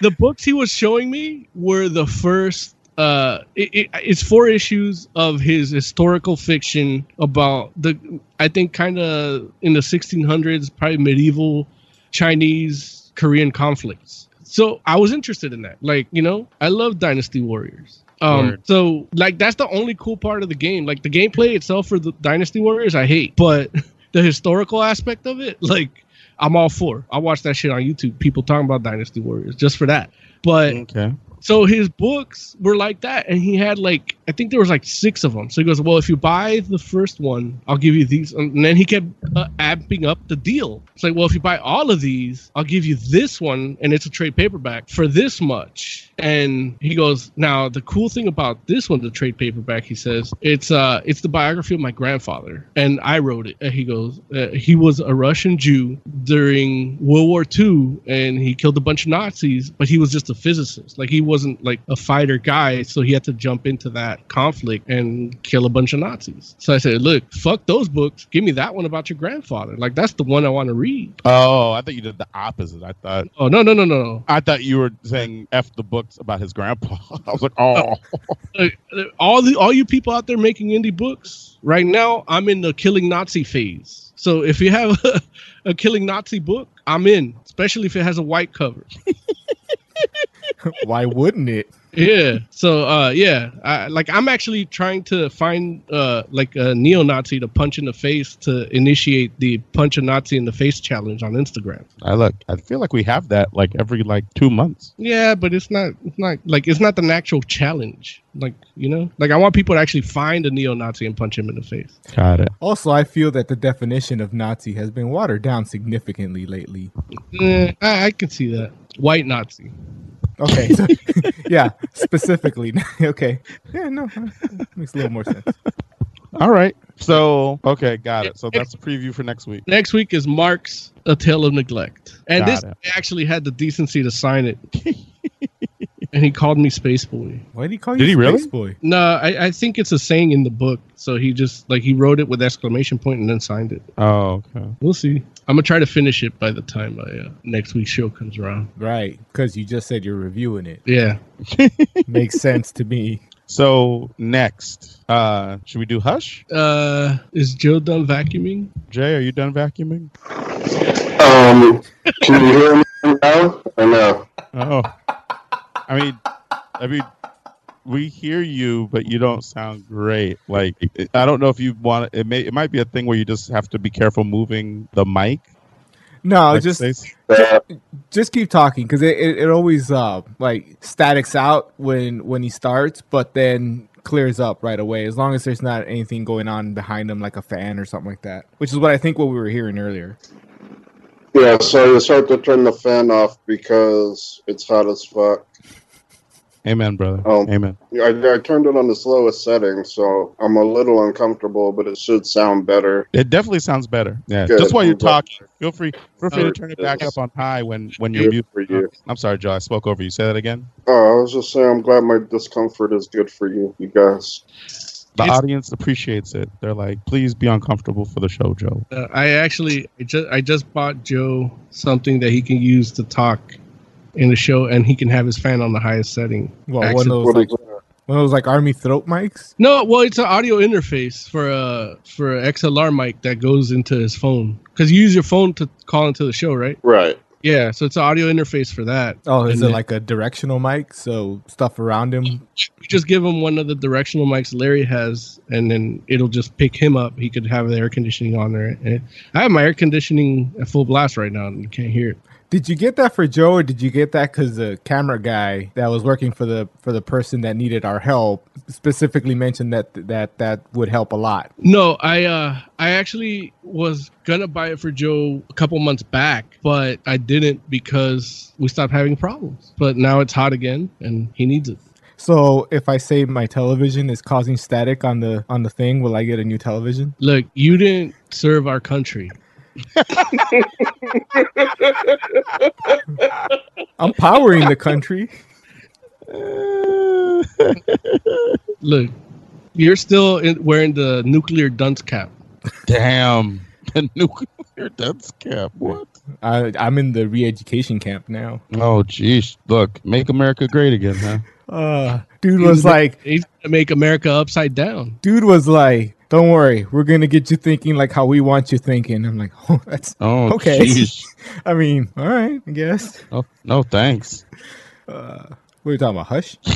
the books he was showing me were the first. Uh, it, it, it's four issues of his historical fiction about the. I think kind of in the 1600s, probably medieval Chinese Korean conflicts. So I was interested in that. Like you know, I love Dynasty Warriors. Um, Word. so like that's the only cool part of the game. Like the gameplay itself for the Dynasty Warriors, I hate, but the historical aspect of it, like I'm all for. I watch that shit on YouTube. People talking about Dynasty Warriors just for that. But Okay. So his books were like that, and he had like I think there was like six of them. So he goes, "Well, if you buy the first one, I'll give you these." And then he kept uh, amping up the deal. It's like, "Well, if you buy all of these, I'll give you this one, and it's a trade paperback for this much." And he goes, "Now the cool thing about this one, the trade paperback, he says, it's uh, it's the biography of my grandfather, and I wrote it." And he goes, uh, "He was a Russian Jew during World War II, and he killed a bunch of Nazis, but he was just a physicist. Like he wasn't like a fighter guy, so he had to jump into that conflict and kill a bunch of Nazis. So I said, look, fuck those books. Give me that one about your grandfather. Like that's the one I want to read. Oh, I thought you did the opposite. I thought. Oh no no no no. I thought you were saying f the books about his grandpa. I was like, oh. Uh, all the all you people out there making indie books right now, I'm in the killing Nazi phase. So if you have a, a killing Nazi book, I'm in, especially if it has a white cover. why wouldn't it Yeah. So uh yeah, I, like I'm actually trying to find uh like a neo-Nazi to punch in the face to initiate the punch a Nazi in the face challenge on Instagram. I look. I feel like we have that like every like two months. Yeah, but it's not it's not like it's not an actual challenge. Like, you know? Like I want people to actually find a neo-Nazi and punch him in the face. Got it. also I feel that the definition of Nazi has been watered down significantly lately Eh, I, I can see that. White Nazi. Okay so, yeah specifically okay yeah no makes a little more sense All right. So okay, got it. So that's a preview for next week. Next week is Mark's A Tale of Neglect. And Got this it. actually had the decency to sign it. And he called me Space Boy. why did he call you Did you he really? Space boy No, I, I think it's a saying in the book. So he just like he wrote it with exclamation point and then signed it. Oh, okay. We'll see. I'm gonna try to finish it by the time my uh, next week's show comes around. right because you just said you're reviewing it Yeah. makes sense to me So next, uh, should we do Hush? Uh, is Joe done vacuuming? Jay, are you done vacuuming? Um, can you hear me now or no? Oh, I mean, I mean, we hear you, but you don't sound great. Like, I don't know if you want it. May it might be a thing where you just have to be careful moving the mic. no Like, just say- Uh, just keep talking because it, it, it always uh like statics out when when he starts but then clears up right away as long as there's not anything going on behind him like a fan or something like that which is what i think what we were hearing earlier yeah, so you start to turn the fan off because it's hot as fuck. Amen, brother. Um, Amen. I, I turned it on the slowest setting, so I'm a little uncomfortable, but it should sound better. It definitely sounds better. Yeah. Good. Just while you're talking, feel free feel free to turn it back up on high when when you're Good mute. for you. I'm sorry, Joe. I spoke over you. Say that again. Oh, I was just saying, I'm glad my discomfort is good for you, you guys. The It's- audience appreciates it. They're like, please be uncomfortable for the show, Joe. Uh, I actually I just I just bought Joe something that he can use to talk in the show, and he can have his fan on the highest setting. well one of those like one of those like army throat mics No, well, it's an audio interface for a for a XLR mic that goes into his phone because you use your phone to call into the show, right? Right. Yeah, so it's an audio interface for that. oh is And it like a directional mic so stuff around him you just give him one of the directional mics Larry has, and then it'll just pick him up. He could have the air conditioning on there. And I have my air conditioning at full blast right now, and you can't hear it. Did you get that for Joe, or did you get that because the camera guy that was working for the for the person that needed our help specifically mentioned that that that would help a lot? No, I uh I actually was gonna buy it for Joe a couple months back, but I didn't because we stopped having problems. But now it's hot again, and he needs it. So if I say my television is causing static on the on the thing, will I get a new television? Look, you didn't serve our country. I'm powering the country. Look, you're still in, wearing the nuclear dunce cap. Damn. The nuclear dunce cap. What? I, I'm in the re-education camp now. Oh, jeez. Look, make America great again, huh? Uh, dude was like, he's gonna make America upside down. dude was like, don't worry, we're gonna get you thinking like how we want you thinking. I'm like, oh, that's Oh, okay. I mean, all right, I guess. Oh, no, thanks. Uh, what are you talking about? Hush.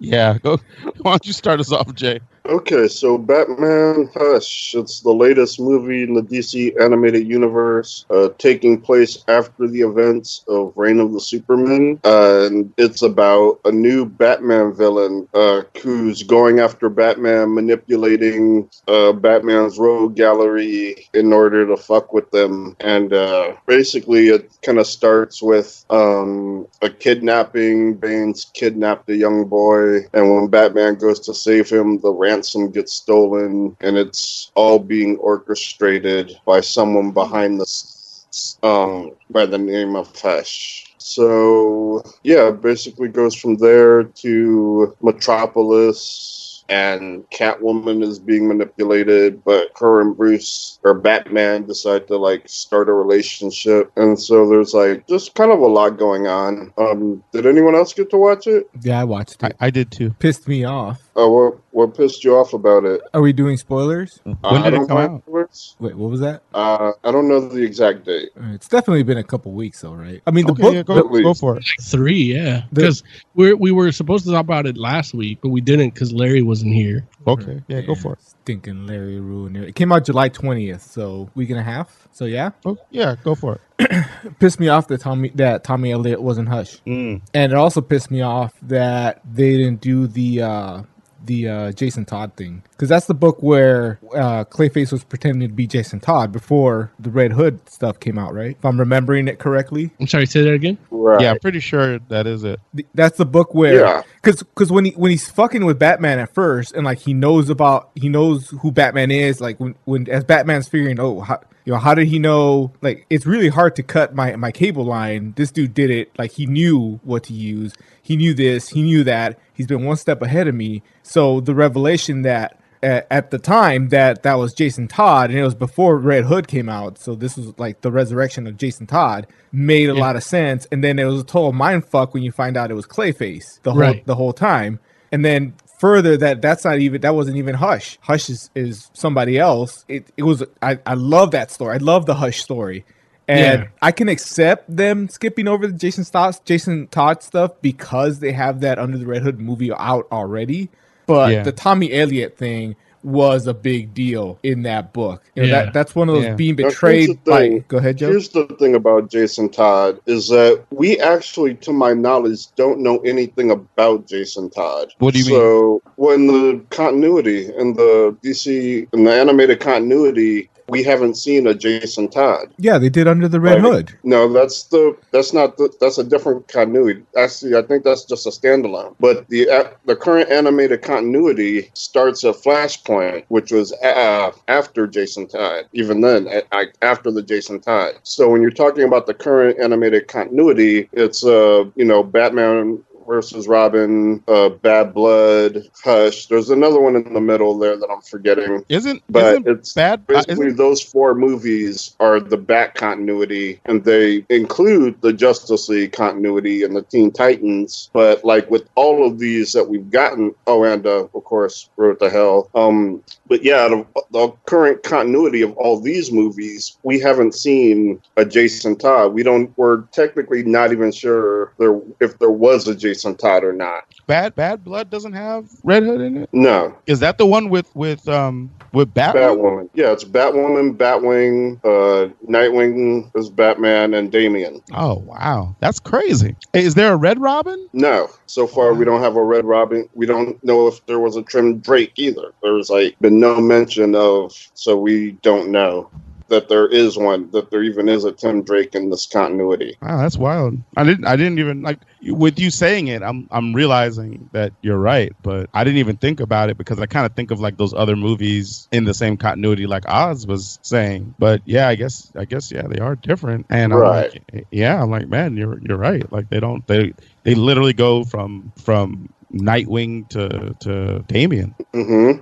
Yeah, go. Why don't you start us off, Jay? Okay, so Batman Hush. It's the latest movie in the DC animated universe, uh, taking place after the events of Reign of the Supermen. Uh, and it's about a new Batman villain uh, who's going after Batman, manipulating uh, Batman's rogue gallery in order to fuck with them. And uh, basically, it kind of starts with um, a kidnapping. Bane's kidnapped a young boy, and when Batman goes to save him, the ransom gets stolen, and it's all being orchestrated by someone behind the s- um by the name of Hush. So yeah, basically goes from there to Metropolis, and Catwoman is being manipulated, but her and Bruce or Batman decide to like start a relationship, and so there's like just kind of a lot going on. Um, did anyone else get to watch it? Yeah, I watched it. I, I did too. Pissed me off. Uh, what what pissed you off about it? Are we doing spoilers? Uh, When I did it don't come out? afterwards. Wait, what was that? Uh, I don't know the exact date. Uh, It's definitely been a couple weeks, though, right? I mean, the Okay, book. yeah, go, the- go for it. Three, yeah, because we we were supposed to talk about it last week, but we didn't because Larry wasn't here. Okay, yeah, go for it. Stinking Larry ruined it. It came out July twentieth, so week and a half. So yeah, Oh, yeah, go for it. it pissed me off that Tommy that Tommy Elliott wasn't Hush, Mm. and it also pissed me off that they didn't do the uh the uh Jason Todd thing because that's the book where uh Clayface was pretending to be Jason Todd before the Red Hood stuff came out, right? If I'm remembering it correctly. I'm sorry, say that again. Right. Yeah, I'm pretty sure that is it. Th- That's the book where Yeah. because because when he when he's fucking with Batman at first and like he knows about he knows who Batman is like when when as Batman's figuring oh how you know how did he know like it's really hard to cut my my cable line this dude did it like he knew what to use he knew this he knew that he's been one step ahead of me. So the revelation that at, at the time that that was Jason Todd and it was before Red Hood came out so this was like the resurrection of Jason Todd made a Yeah. lot of sense. And then it was a total mind fuck when you find out it was Clayface the whole Right. the whole time. And then further that that's not even that wasn't even Hush. Hush is, is somebody else. It, it was I, I love that story. I love the Hush story and Yeah. I can accept them skipping over the Jason Todd Jason Todd stuff because they have that Under the Red Hood movie out already but Yeah. the Tommy Elliott thing was a big deal in that book. You know, Yeah. that that's one of those Yeah. being Now, here's betrayed the by. thing. Go ahead, Joe. Here's the thing about Jason Todd is that we actually, to my knowledge, don't know anything about Jason Todd. What do you mean? So when the continuity in the DC in the animated continuity, we haven't seen a Jason Todd. yeah, they did Under the Red Right. Hood. No, that's the that's not the that's a different continuity. Actually, I think that's just a standalone. But the uh, the current animated continuity starts at Flashpoint, which was uh, after Jason Todd. Even then, after the Jason Todd. So when you're talking about the current animated continuity, it's uh you know Batman versus Robin, uh, Bad Blood, Hush. There's another one in the middle there that I'm forgetting. Isn't But isn't it's bad? uh, Basically, isn't, those four movies are the Bat continuity, and they include the Justice League continuity and the Teen Titans. But like with all of these that we've gotten, oh, and uh, of course, Road to Hell. Um, but yeah, the, the current continuity of all these movies, we haven't seen a Jason Todd. We don't. We're technically not even sure there if there was a Jason Jason Todd or not. Bad Bad Blood doesn't have Red Hood in it. No, Is that the one with with um with Batman? Batwoman. Yeah, it's Batwoman, Batwing, uh, Nightwing is Batman, and Damian. Oh wow, that's crazy. Is there a Red Robin? No, so far we don't have a Red Robin. We don't know if there was a Tim Drake either. There's like been no mention of, so we don't know that there is one. That there even is a Tim Drake in this continuity. Wow, that's wild. I didn't. I didn't even like with you saying it. I'm. I'm realizing that you're right, but I didn't even think about it because I kind of think of like those other movies in the same continuity, like Oz was saying. But yeah, I guess. I guess yeah, they are different. And I'm Right. like, yeah, I'm like, man, you're you're right. Like they don't. They they literally go from from Nightwing to to Damian. hmm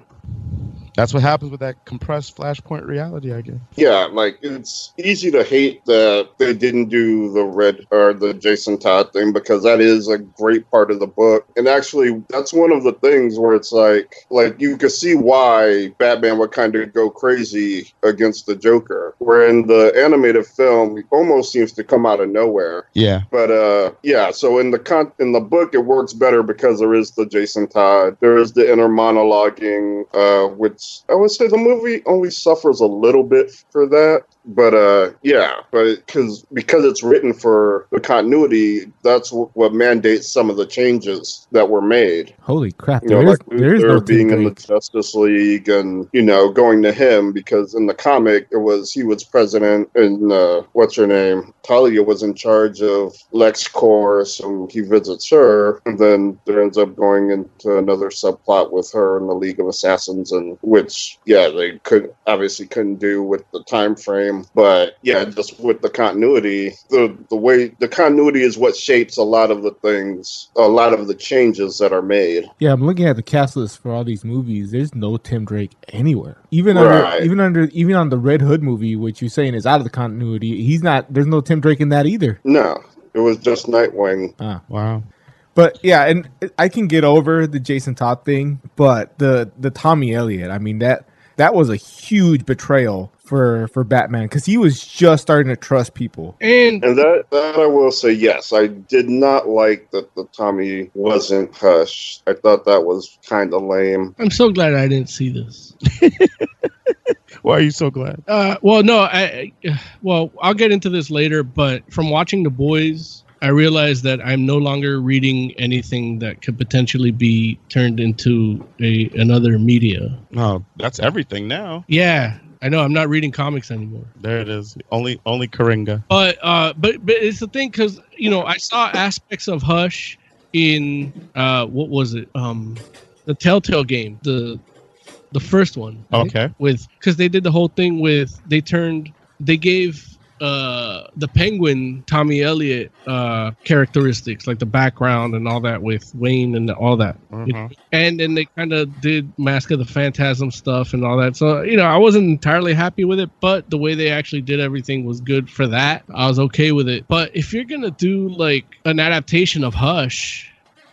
That's what happens with that compressed Flashpoint reality, I guess. Yeah, like it's easy to hate that they didn't do the red or the Jason Todd thing because that is a great part of the book. And actually that's one of the things where it's like like you can see why Batman would kind of go crazy against the Joker. Where in the animated film it almost seems to come out of nowhere. Yeah. But uh yeah, so in the con- in the book it works better because there is the Jason Todd, there is the inner monologuing, uh, which I would say the movie only suffers a little bit for that. But uh yeah, but because because it's written for the continuity, that's w- what mandates some of the changes that were made. Holy crap! You know, There is like there is Luthor no being in the Justice League, and you know, going to him because in the comic it was he was president, and uh, what's her name? Talia was in charge of LexCorp, so he visits her, and then there ends up going into another subplot with her and the League of Assassins, and which yeah, they could obviously couldn't do with the time frame, but yeah, just with the continuity, the the way the continuity is what shapes a lot of the things, a lot of the changes that are made. Yeah, I'm looking at the cast list for all these movies. There's no Tim Drake anywhere. Even Right. under even under even on the Red Hood movie, which you're saying is out of the continuity, he's not. There's no Tim Drake in that either. No, it was just Nightwing. Ah. Wow. But yeah, and I can get over the Jason Todd thing, but the the Tommy Elliott, I mean that that was a huge betrayal for for Batman because he was just starting to trust people. And And that, that I will say, yes, I did not like that the Tommy wasn't Hush. I thought that was kind of lame. I'm so glad I didn't see this. Why are you so glad? Uh, well, no, I, I- well, I'll get into this later, but from watching The Boys, I realized that I'm no longer reading anything that could potentially be turned into a another media. No, that's everything now. Yeah, I know. I'm not reading comics anymore. There it is. Only only Coringa. But uh, but but it's the thing because you know I saw aspects of Hush in uh, what was it? Um, the Telltale game, the the first one. right? Okay. With because they did the whole thing with they turned they gave uh the penguin tommy elliott uh characteristics like the background and all that with wayne and all that Mhm. and then they kind of did mask of the phantasm stuff and all that so you know i wasn't entirely happy with it but the way they actually did everything was good for that i was okay with it but if you're gonna do like an adaptation of hush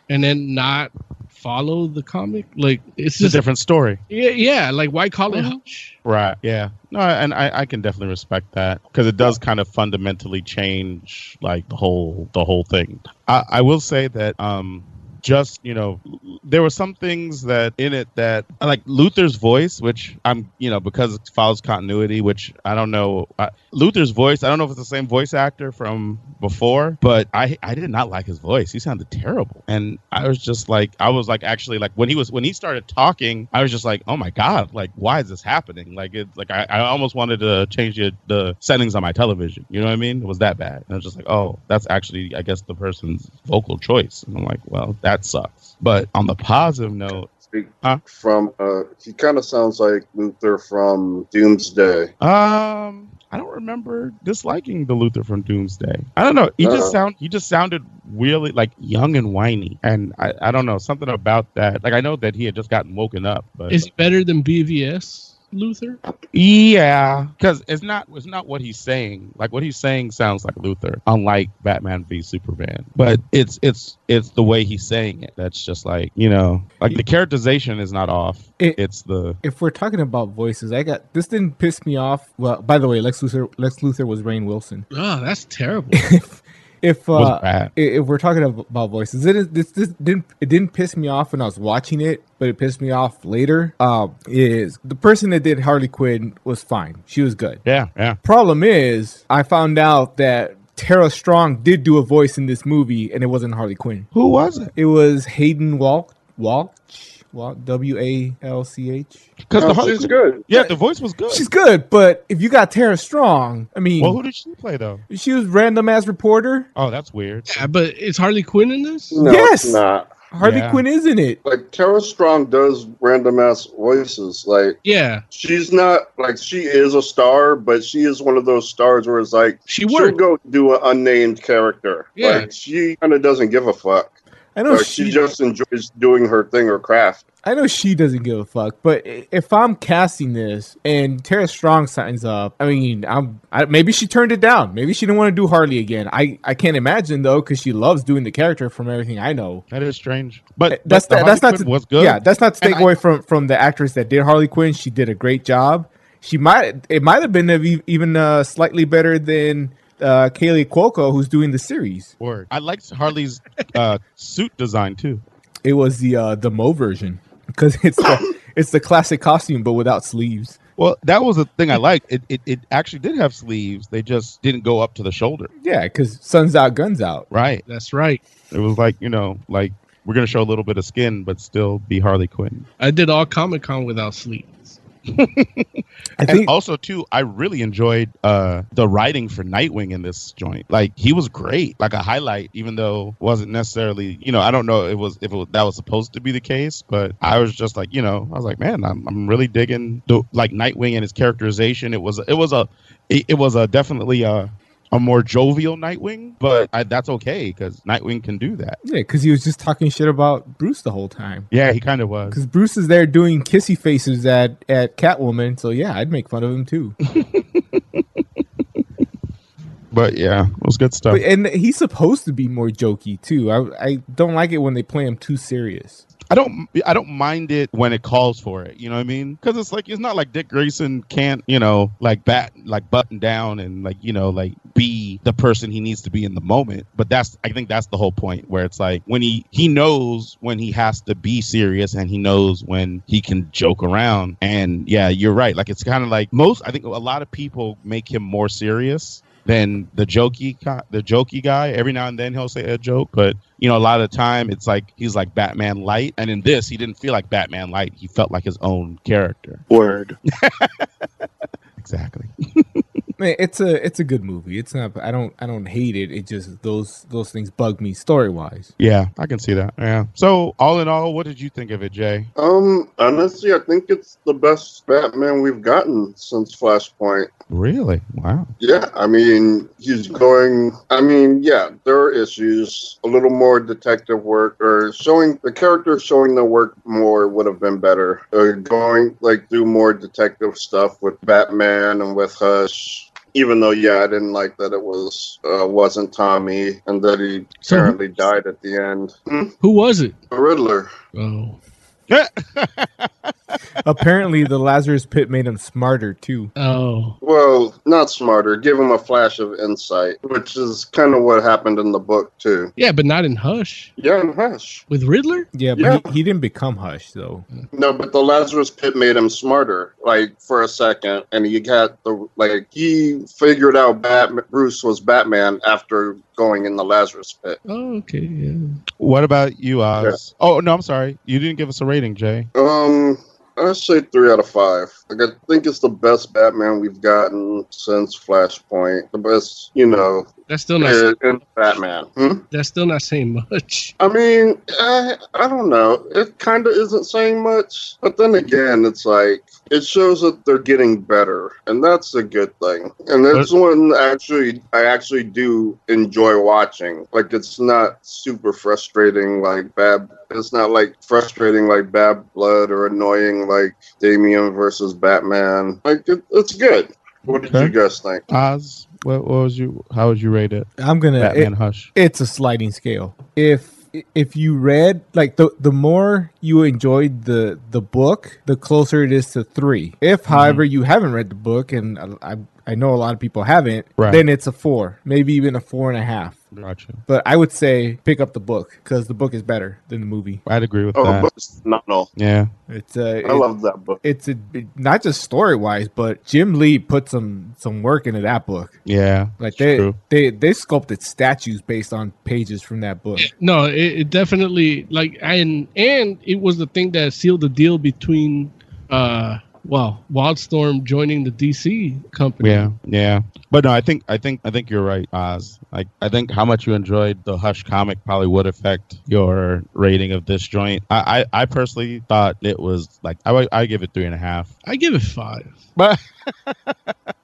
and then not follow the comic like it's It's a different story. yeah yeah like why call it hush Right. Yeah. No, and I, I can definitely respect that because it does kind of fundamentally change like the whole the whole thing. I, I will say that um just you know there were some things that in it that like Luthor's voice, which I'm you know because it follows continuity, which I don't know uh, Luthor's voice. I don't know if it's the same voice actor from before, but I I did not like his voice. He sounded terrible, and I was just like I was like actually like when he was when he started talking, I was just like oh my god, like why is this happening? Like it like I, I almost wanted to change the, the settings on my television. You know what I mean? It was that bad. And I was just like oh that's actually I guess the person's vocal choice. And I'm like well that sucks. But on the positive note, Speak From uh, he kind of sounds like Luther from Doomsday. Um, I don't remember disliking the Luthor from Doomsday. I don't know. He Uh. just sound he just sounded really like young and whiny, and I, I don't know something about that. Like I know that he had just gotten woken up, but is it better than bvs luthor yeah, because it's not it's not what he's saying. Like what he's saying sounds like Luthor, unlike Batman v Superman. But it's it's it's the way he's saying it that's just like you know like the characterization is not off. It- it's the If we're talking about voices, I got this didn't piss me off. Well, by the way, Lex Luthor Lex Luthor was Rainn Wilson. oh that's terrible if was uh, if we're talking about voices, it is, this, this didn't it didn't piss me off when I was watching it, but it pissed me off later. Um, is the person that did Harley Quinn was fine. She was good. Yeah, yeah. Problem is, I found out that Tara Strong did do a voice in this movie, and it wasn't Harley Quinn. Who was it? It was Hynden Walk Walch. Walk W A L C H. Because No, the Harley she's good. Yeah, the voice was good. She's good, but if you got Tara Strong, I mean, well, who did she play though? she was random as reporter. Oh, that's weird. Yeah, but is Harley Quinn in this? No, Yes! it's not. Harley Yeah. Quinn isn't it? Like Tara Strong does random ass voices. Like Yeah, she's not like she is a star, but she is one of those stars where it's like she she'll go do an unnamed character. Yeah. Like she kind of doesn't give a fuck. I know she, she just enjoys doing her thing or craft. I know she doesn't give a fuck, but if I'm casting this and Tara Strong signs up, I mean, I'm I, maybe she turned it down. Maybe she didn't want to do Harley again. I I can't imagine though because she loves doing the character. From everything I know, That is strange. But that's but the that's Harley not Quinn to, was good. Yeah, that's not to And take I- away from from the actress that did Harley Quinn. She did a great job. She might it might have been ev- even uh, slightly better than uh, Kaley Cuoco, who's doing the series. Word. I liked Harley's uh, suit design too. It was the uh, the Mo version because it's the, it's the classic costume but without sleeves. Well, that was the thing I liked. It, it it actually did have sleeves. They just didn't go up to the shoulder. Yeah, because sun's out, guns out. Right. That's right. It was like you know, like we're gonna show a little bit of skin, but still be Harley Quinn. I did all Comic Con without sleeves. I and think also too, I really enjoyed uh the writing for Nightwing in this joint. Like he was great, like a highlight, even though wasn't necessarily, you know, I don't know it was if it was, that was supposed to be the case, but I was just like, you know, I was like, man, I'm, I'm really digging the like Nightwing and his characterization. It was it was a it, it was a definitely a a more jovial Nightwing, but I, that's okay because Nightwing can do that. yeah, because he was just talking shit about Bruce the whole time. Yeah, he kind of was. Because Bruce is there doing kissy faces at at Catwoman, so yeah, I'd make fun of him too. But yeah, it was good stuff. But, and he's supposed to be more jokey too. I I don't like it when they play him too serious. I don't I don't mind it when it calls for it. You know what I mean? Because it's like it's not like Dick Grayson can't you know like bat like button down and like you know like be the person he needs to be in the moment. But that's I think that's the whole point where it's like when he he knows when he has to be serious and he knows when he can joke around. And yeah, you're right. Like it's kind of like most I think a lot of people make him more serious than the jokey the jokey guy. Every now and then he'll say a joke, but you know, a lot of the time it's like he's like Batman light. And in this, he didn't feel like Batman light. He felt like his own character. Word. Exactly. Man, it's a it's a good movie. It's not. I don't I don't hate it. It just those those things bug me story wise. Yeah, I can see that. Yeah. So all in all, what did you think of it, Jay? Um, honestly, I think it's the best Batman we've gotten since Flashpoint. Really? Wow. Yeah, I mean, he's going. I mean, yeah, there are issues. A little more detective work, or showing the character showing their work more would have been better. Or going like do more detective stuff with Batman and with Hush. Even though, yeah, I didn't like that it was uh, wasn't Tommy and that he So who- apparently died at the end. Hmm? Who was it? The Riddler. Oh, Apparently, the Lazarus Pit made him smarter too. oh, Well, not smarter. Give him a flash of insight, which is kind of what happened in the book too. yeah, but not in Hush Yeah, in Hush. with Riddler. Yeah, but Yeah. He, he didn't become Hush though. No, but the Lazarus Pit made him smarter, like for a second, and he got the like he figured out Batman, Bruce was Batman after going in the Lazarus Pit. Oh, okay, yeah. What about you, Oz? Oh no, I'm sorry. You didn't give us a rating, Jay. Um, I say three out of five. Like I think it's the best Batman we've gotten since Flashpoint. The best, you know, That's still not. in, in Batman. Hmm? That's still not saying much. I mean, I, I don't know. It kind of isn't saying much, but then again, it's like it shows that they're getting better, and that's a good thing. And that's one actually I actually do enjoy watching. Like it's not super frustrating like bad. It's not like frustrating like Bad Blood or annoying like Damian versus Batman. Like it, it's good. What did Okay. you guys think? Oz, what, what was you? How would you rate it? I'm gonna. Batman it- Hush. it's a sliding scale. If if you read like the the more you enjoyed the the book, the closer it is to three. If, mm-hmm. however, you haven't read the book, and I I know a lot of people haven't, Right. then it's a four, maybe even a four and a half. Gotcha. But I would say pick up the book because the book is better than the movie. I'd agree with Oh, the that. book's phenomenal. Yeah. It's uh, I love that book. It's a, it- not just story wise, but Jim Lee put some some work into that book. Yeah. Like they true. they they sculpted statues based on pages from that book. No, it, it definitely like and and it was the thing that sealed the deal between uh well Wildstorm joining the DC company. Yeah, yeah, but no, I think I think I think you're right, Oz. Like I think how much you enjoyed the Hush comic probably would affect your rating of this joint. I I, I personally thought it was like I I give it three and a half, I give it five. but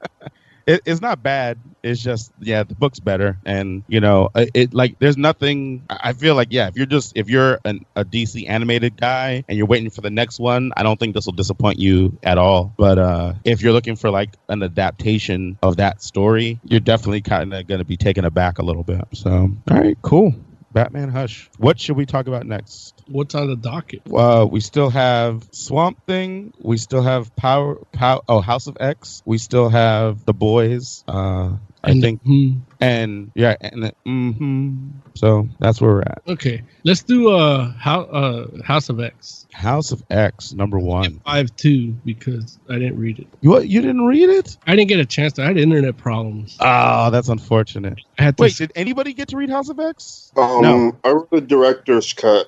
it, it's not bad. It's just yeah, the book's better, and you know it, it like there's nothing. I I feel like yeah, if you're just if you're an, a DC animated guy and you're waiting for the next one, I don't think this will disappoint you at all. But uh if you're looking for like an adaptation of that story, you're definitely kind of going to be taken aback a little bit. So all right, cool. Batman Hush. What should we talk about next? What's on the docket? Uh, we still have Swamp Thing. We still have Power. Pow- oh, House of X. We still have The Boys. Uh, I And- think. hmm. And yeah, and hmm so that's where we're at. Okay, let's do uh how uh House of X House of X number one. five two because I didn't read it. You what? You didn't read it? I didn't get a chance. to. I had internet problems. Oh, that's unfortunate. I had to. Wait, did anybody get to read House of X? Um, No. I read the director's cut.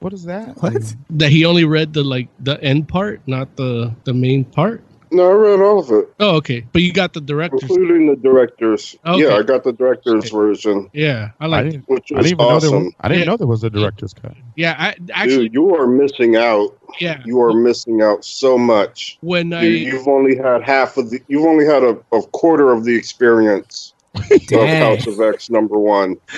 What is that? What? that he only read the like the end part, not the the main part. No, I read all of it, Oh, okay. But you got the director's. including the director's. Okay. Yeah, I got the director's version, Yeah, I I like. it. didn't. which I was didn't even know there. awesome. Was, I didn't Yeah. know there was a director's cut. Yeah, I actually. Dude, you are missing out. yeah. You are missing out so much. When I You, you've only had half of the. You've only had a, a quarter of the experience of Dang. House of X number one.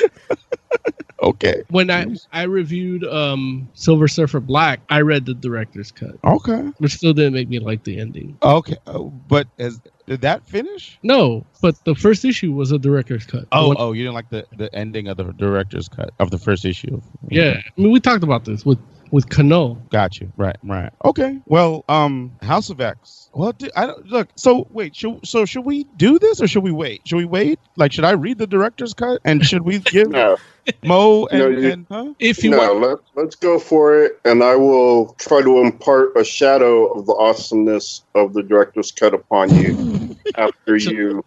Okay. when I I reviewed um Silver Surfer Black, I read the director's cut, Okay. which still didn't make me like the ending. Okay. Oh, but as did that finish? No, but the first issue was a director's cut. Oh, When- oh, you didn't like the, the ending of the director's cut of the first issue. yeah. I mean, we talked about this with with Kano. Got you. Right, right. Okay. Well, um, House of X. Well, do, I don't look. So wait. Should, so should we do this or should we wait? Should we wait? Like, should I read the director's cut and should we give No, Mo and, No, you- and huh? If you no. want, Let, let's go for it, and I will try to impart a shadow of the awesomeness of the director's cut upon you after So- you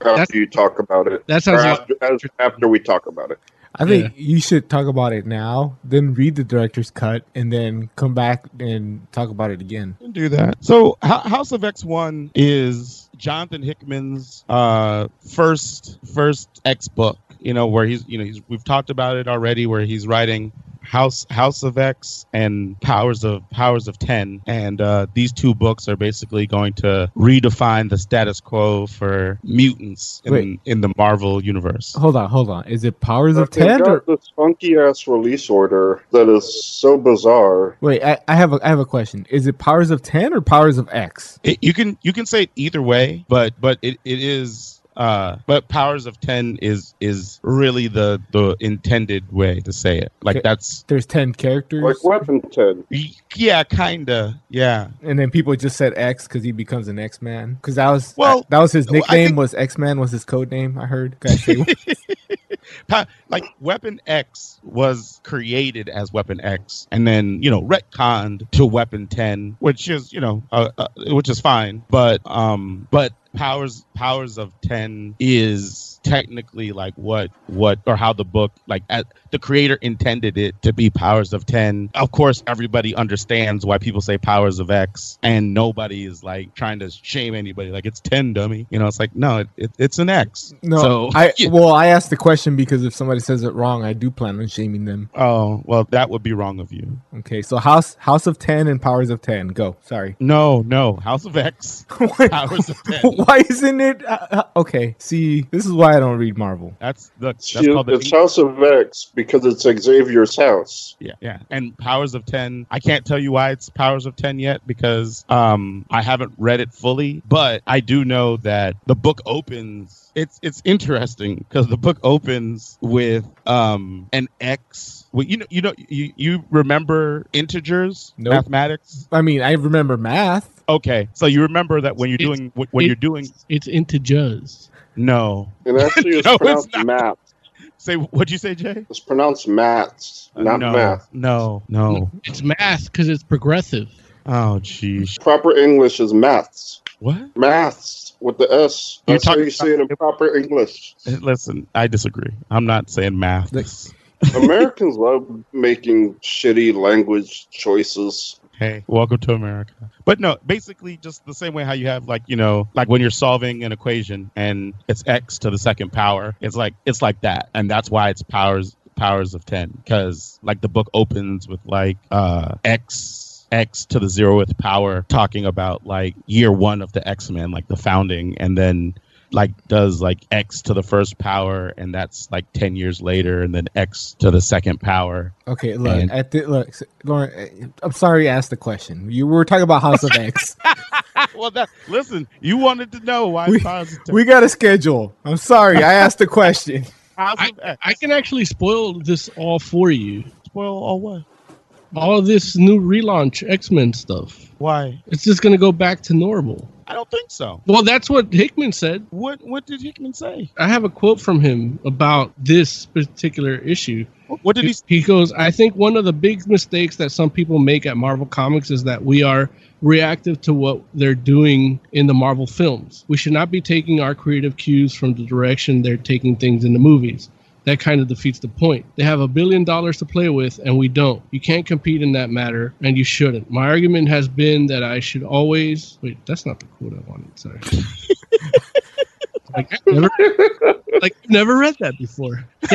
That's- after you talk about it. that Or sounds like after, as, after we talk about it. I think you should talk about it now, then read the director's cut, and then come back and talk about it again. do that. So Ho- House of X One is Jonathan Hickman's uh, first first X book. You know where he's you know he's, we've talked about it already. Where he's writing House House of X and Powers of Powers of Ten, and uh, these two books are basically going to redefine the status quo for mutants in, Wait. in the Marvel universe. Hold on, hold on. Is it Powers of They've Ten got or this funky ass release order that is so bizarre. wait? I, I have a I have a question. Is it Powers of Ten or Powers of X? It, you can you can say it either way, but but it, it is uh but powers of 10 is is really the the intended way to say it like Okay. that's There's ten characters, Like Weapon 10. yeah kinda yeah and then people just said X because he becomes an X Man. Because that was Well, that was his nickname. think- was X Man was his code name? I heard. Guys say Pa- like weapon x was created as weapon x and then you know retconned to weapon 10 which is you know uh, uh, which is fine but um but powers powers of 10 is technically like what what or how the book like at, the creator intended it to be powers of 10 of course everybody understands why people say powers of x and nobody is like trying to shame anybody like it's 10 dummy you know it's like no it, it, it's an x no. so I well, I asked the question because if somebody says it wrong, I do plan on shaming them. oh well that would be wrong of you Okay, so House House of Ten and Powers of Ten. Go. Sorry. No, no. House of X. Powers of 10. why isn't it? Uh, uh, okay. See, this is why I don't read Marvel. That's the that's She- called the it's House of X because it's Xavier's house. yeah, yeah. And Powers of 10. I can't tell you why it's Powers of 10 yet because um I haven't read it fully, but I do know that the book opens it's it's interesting because the book opens with um an X Well, you know, you know, you, you remember integers, Nope. mathematics. I mean, I remember math. Okay, so you remember that when you're It's- doing when when it- you're doing It's integers. No. And actually, it's No, it's pronounced not. math. Say what'd you say, Jay? It's pronounced maths, not no, math. no, no. It's math because it's progressive. Oh, jeez. Proper English is maths. What? Maths with the S. You're That's how you say it in proper English. Eh, Listen, I disagree. I'm not saying math. Americans love making shitty language choices. Hey, welcome to America. But no, basically just the same way how you have like, you know, like when you're solving an equation and it's x to the second power, it's like it's like that. And that's why it's powers powers of 10 cuz like the book opens with like uh x x to the zeroth power talking about like year 1 of the X-Men, like the founding and then like does like x to the first power and that's like 10 years later and then x to the second power Okay, look, And- at the, look, s- Lauren, eh, I'm sorry I asked the question. You were talking about House of X. well that listen you wanted to know why we, powers of 10. we got a schedule. I'm sorry I asked the question. House I, of X. I can actually spoil this all for you. spoil all what All this new relaunch X Men stuff. why It's just going to go back to normal. i don't think so Well, that's what Hickman said. what what did hickman say I have a quote from him about this particular issue. what did he He goes, I think one of the big mistakes that some people make at Marvel Comics is that we are reactive to what they're doing in the Marvel films. We should not be taking our creative cues from the direction they're taking things in the movies. That kind of defeats the point. They have a billion dollars to play with, and we don't. You can't compete in that matter, and you shouldn't. My argument has been that I should always. Wait, that's not the quote I wanted. Sorry. like, I've never, like, never read that before.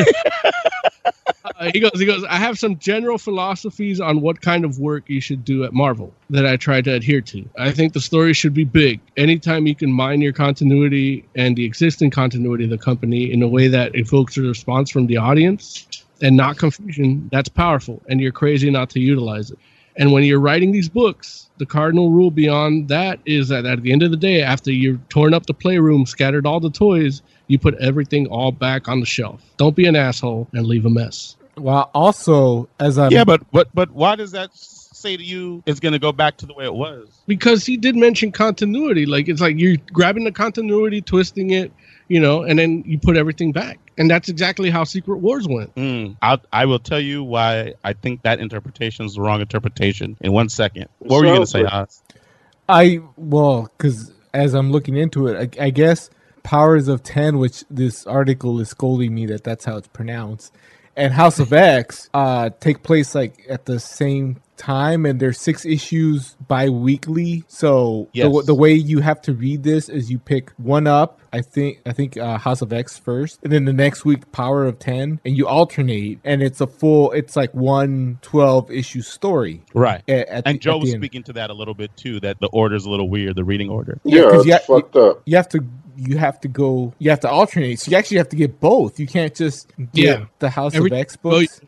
Uh, he goes, he goes, I have some general philosophies on what kind of work you should do at Marvel that I try to adhere to. I think the story should be big. Anytime you can mine your continuity and the existing continuity of the company in a way that evokes a response from the audience and not confusion, that's powerful. And you're crazy not to utilize it. And when you're writing these books, the cardinal rule beyond that is that at the end of the day, after you've torn up the playroom, scattered all the toys, you put everything all back on the shelf. Don't be an asshole and leave a mess. Well, also as I'm yeah but but but why does that say to you it's going to go back to the way it was because he did mention continuity. Like it's like you're grabbing the continuity, twisting it, you know, and then you put everything back. And that's exactly how Secret Wars went. Mm, I'll, I will tell you why I think that interpretation is the wrong interpretation in one second. What were you going to say, Oz? I well, because as I'm looking into it, I, I guess powers of ten, which this article is scolding me that that's how it's pronounced, and House of X uh, take place like at the same time, and there's six issues bi-weekly. So the, Yes. the way you have to read this is you pick one up. I think I think uh, House of X first, and then the next week Power of Ten, and you alternate, and it's a full. It's like one 12 issue story. Right. At, at And the- Joe was speaking to that a little bit too. That the order's a little weird, the reading order. yeah, it's you, ha- fucked up. you have to you have to go you have to alternate. So you actually have to get both. You can't just get Yeah. the House Every- of X oh, books.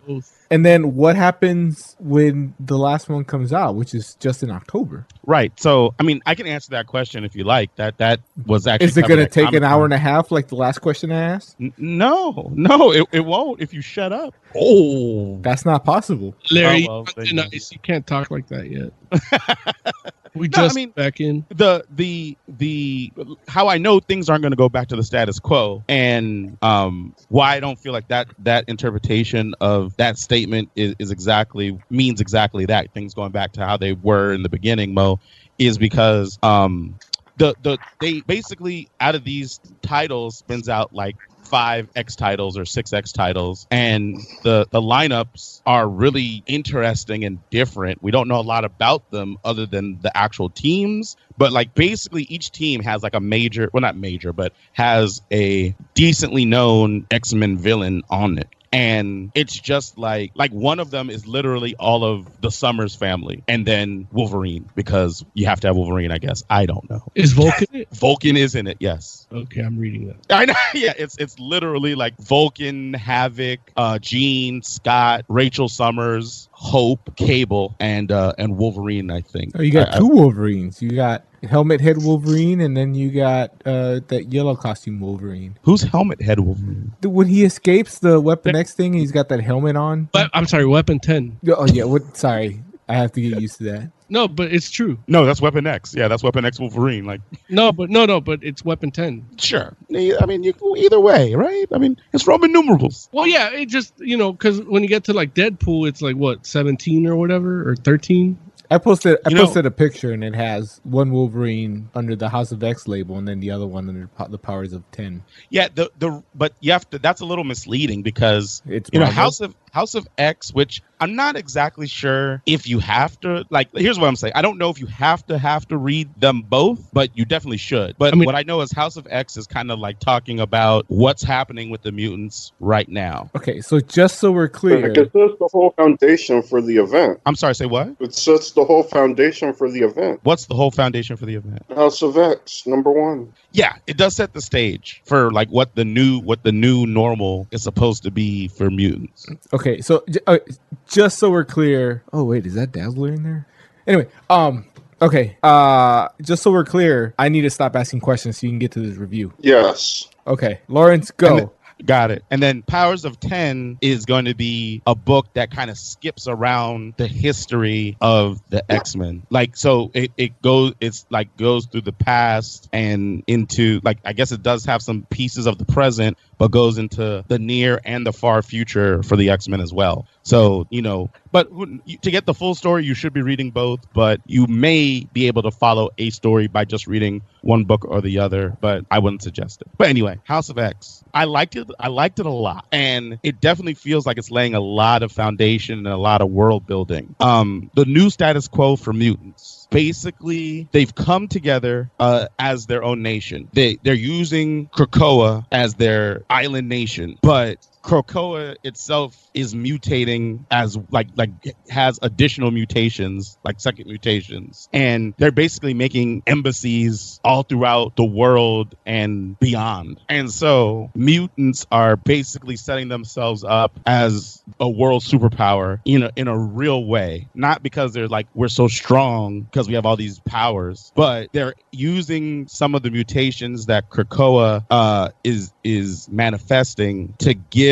And then what happens when the last one comes out, which is just in October? Right. So, I mean, I can answer that question if you like. That that was actually. Is it going to take an Comic-Con. hour and a half like the last question I asked? N- No, no, it, it won't if you shut up. Oh, That's not possible. Larry, Oh, well, you're nice. You can't talk like that yet. we No, I just mean- back in. the the the how I know things aren't going to go back to the status quo, and um, why I don't feel like that that interpretation of that statement is, is exactly means exactly that things going back to how they were in the beginning. Mo is because um, the the they basically out of these titles spins out like five X titles or six X titles, and the the lineups are really interesting and different. We don't know a lot about them other than the actual teams, but like basically each team has like a major, well not major, but has a decently known X Men villain on it. And it's just like like one of them is literally all of the Summers family, and then Wolverine because you have to have Wolverine, I guess. I don't know. Is Vulcan? Vulcan is in it, yes. Okay, I'm reading that. I know. Yeah, it's it's literally like Vulcan, Havoc, uh, Jean, Scott, Rachel Summers, Hope, Cable, and uh, and Wolverine. I think. Oh, you got I- I- two Wolverines. You got helmet head Wolverine, and then you got uh, that yellow costume Wolverine. Who's helmet head Wolverine? When he escapes the Weapon X thing, he's got that helmet on. But I'm sorry, Weapon Ten. Oh yeah, what? Sorry, I have to get used to that. No, but it's true. No, that's Weapon X. Yeah, that's Weapon X Wolverine. Like, No, but no, no, but it's Weapon Ten. sure. I mean, you, either way, right? I mean, it's Roman numerals. Well, yeah, it just you know because when you get to like Deadpool, it's like what seventeen or whatever or thirteen. I posted I You know- posted a picture, and it has one Wolverine under the House of X label, and then the other one under the Powers of Ten. Yeah, the the but you have to. That's a little misleading because It's you know House of House of X, which I'm not exactly sure if you have to like. Here's what I'm saying. I don't know if you have to have to read them both, but you definitely should. But I mean- what I know is House of X is kind of like talking about what's happening with the mutants right now. Okay, so just so we're clear, Like, it sets the whole foundation for the event. I'm sorry, say what? It sets the whole foundation for the event. What's the whole foundation for the event? House of X, number one. Yeah, it does set the stage for like what the new what the new normal is supposed to be for mutants. Okay, so uh, just so we're clear. Oh wait, is that Dazzler in there? Anyway, um, okay. Uh, just so we're clear, I need to stop asking questions so you can get to this review. Yes. Okay, Lawrence, go. Got it. And then Powers of 10 is going to be a book that kind of skips around the history of the X-Men. Like so it, it goes it's like goes through the past and into like I guess it does have some pieces of the present but goes into the near and the far future for the X-Men as well. So, you know, but to get the full story you should be reading both, but you may be able to follow a story by just reading one book or the other, but I wouldn't suggest it. But anyway, House of X. I liked it. I liked it a lot. And it definitely feels like it's laying a lot of foundation and a lot of world building. Um, the new status quo for mutants. Basically, they've come together uh, as their own nation. They they're using Krakoa as their island nation, but Krakoa itself is mutating as like like has additional mutations, like second mutations, and they're basically making embassies all throughout the world and beyond. And so mutants are basically setting themselves up as a world superpower in a in a real way, not because they're like we're so strong because we have all these powers, but they're using some of the mutations that Krakoa uh, is is manifesting to give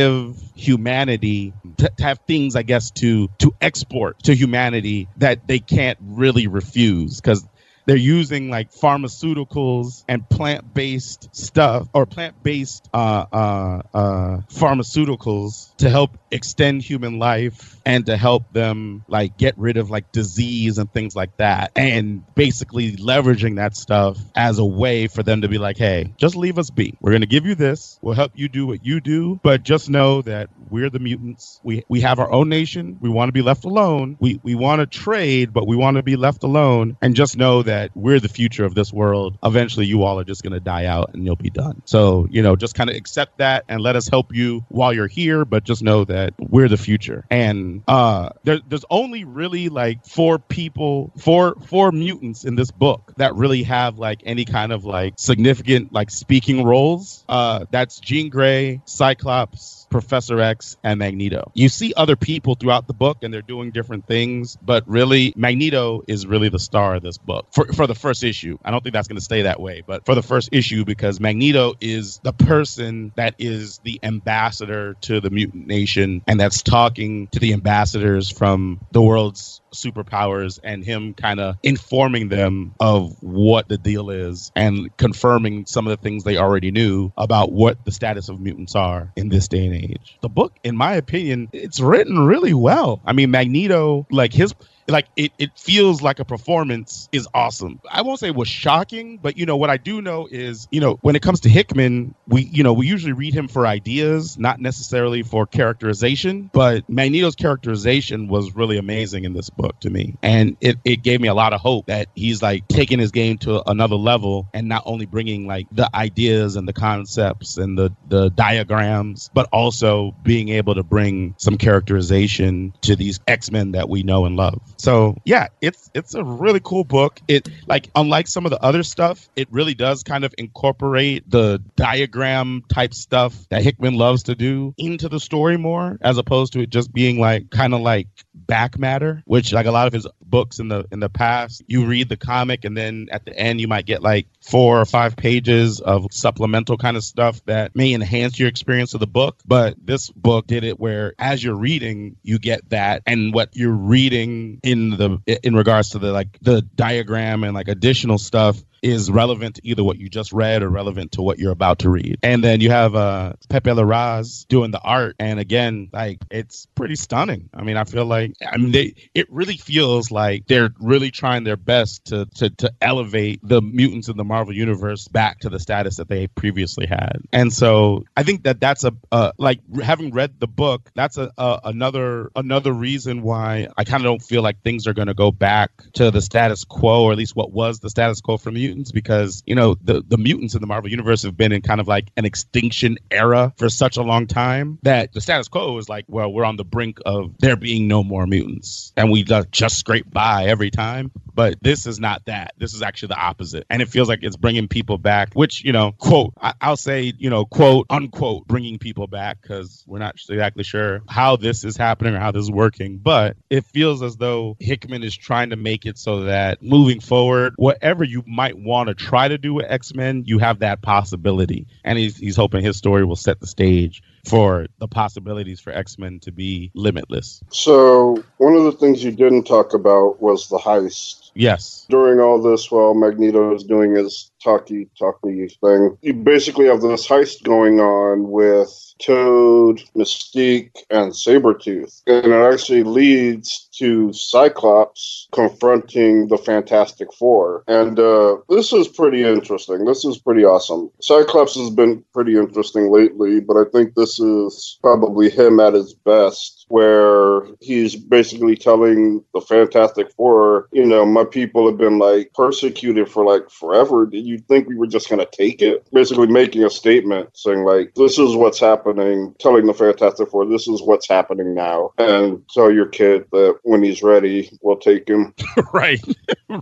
humanity to, to have things, I guess, to to export to humanity that they can't really refuse. Because they're using like pharmaceuticals and plant-based stuff or plant-based uh, uh, uh, pharmaceuticals to help extend human life and to help them like get rid of like disease and things like that. And basically leveraging that stuff as a way for them to be like hey just leave us be. We're going to give you this. We'll help you do what you do. But just know that we're the mutants. We we have our own nation. We want to be left alone. We we want to trade but we want to be left alone. And just know that we're the future of this world eventually you all are just going to die out and you'll be done. So you know just kind of accept that and let us help you while you're here but just know that we're the future. And uh there, there's only really like four people four four mutants in this book that really have like any kind of like significant like speaking roles. Uh that's jean gray cyclops Professor X and Magneto. You see other people throughout the book and they're doing different things, but really Magneto is really the star of this book for, for the first issue. I don't think that's going to stay that way, but for the first issue, because Magneto is the person that is the ambassador to the mutant nation and that's talking to the ambassadors from the world's superpowers and him kind of informing them of what the deal is and confirming some of the things they already knew about what the status of mutants are in this day and age. The book, in my opinion, it's written really well. I mean, Magneto, like his like it, it feels like a performance is awesome. I won't say it was shocking, but you know what I do know is, you know, when it comes to Hickman, we you know, we usually read him for ideas, not necessarily for characterization, but Magneto's characterization was really amazing in this book to me. And it, it gave me a lot of hope that he's like taking his game to another level and not only bringing like the ideas and the concepts and the the diagrams, but also being able to bring some characterization to these X-Men that we know and love. So yeah, it's it's a really cool book. It like unlike some of the other stuff, it really does kind of incorporate the diagram type stuff that Hickman loves to do into the story more, as opposed to it just being like kind of like back matter, which like a lot of his books in the in the past, you read the comic and then at the end you might get like four or five pages of supplemental kind of stuff that may enhance your experience of the book. But this book did it where as you're reading, you get that and what you're reading in the in regards to the like the diagram and like additional stuff is relevant to either what you just read or relevant to what you're about to read. And then you have uh, Pepe Larraz doing the art, and again, like it's pretty stunning. I mean, I feel like I mean they it really feels like they're really trying their best to to to elevate the mutants in the Marvel universe back to the status that they previously had. And so I think that that's a uh, like having read the book, that's a, a another another reason why I kind of don't feel like things are going to go back to the status quo, or at least what was the status quo for mutants, because you know the the mutants in the Marvel universe have been in kind of like an extinction era for such a long time that the status quo is like, well, we're on the brink of there being no more mutants, and we just scrape by every time. But this is not that. This is actually the opposite, and it feels like it's bringing people back. Which you know, quote, I- I'll say, you know, quote unquote, bringing people back because we're not exactly sure how this is happening or how this is working. But it feels as though Hickman is trying to make it so that moving forward, whatever you might want to try to do with X Men, you have that possibility, and he's he's hoping his story will set the stage for the possibilities for X Men to be limitless. So, one of the things you didn't talk about was the heist. Yes. During all this, while Magneto is doing his talky talky thing, you basically have this heist going on with Toad, Mystique, and Sabretooth. And it actually leads to Cyclops confronting the Fantastic Four. And uh, this is pretty interesting. This is pretty awesome. Cyclops has been pretty interesting lately, but I think this is probably him at his best, where he's basically telling the Fantastic Four, you know, my people have been like persecuted for like forever. Did you think we were just going to take it? Basically making a statement saying, like, this is what's happening, telling the Fantastic Four, this is what's happening now. And tell your kid that when he's ready, we'll take him. right.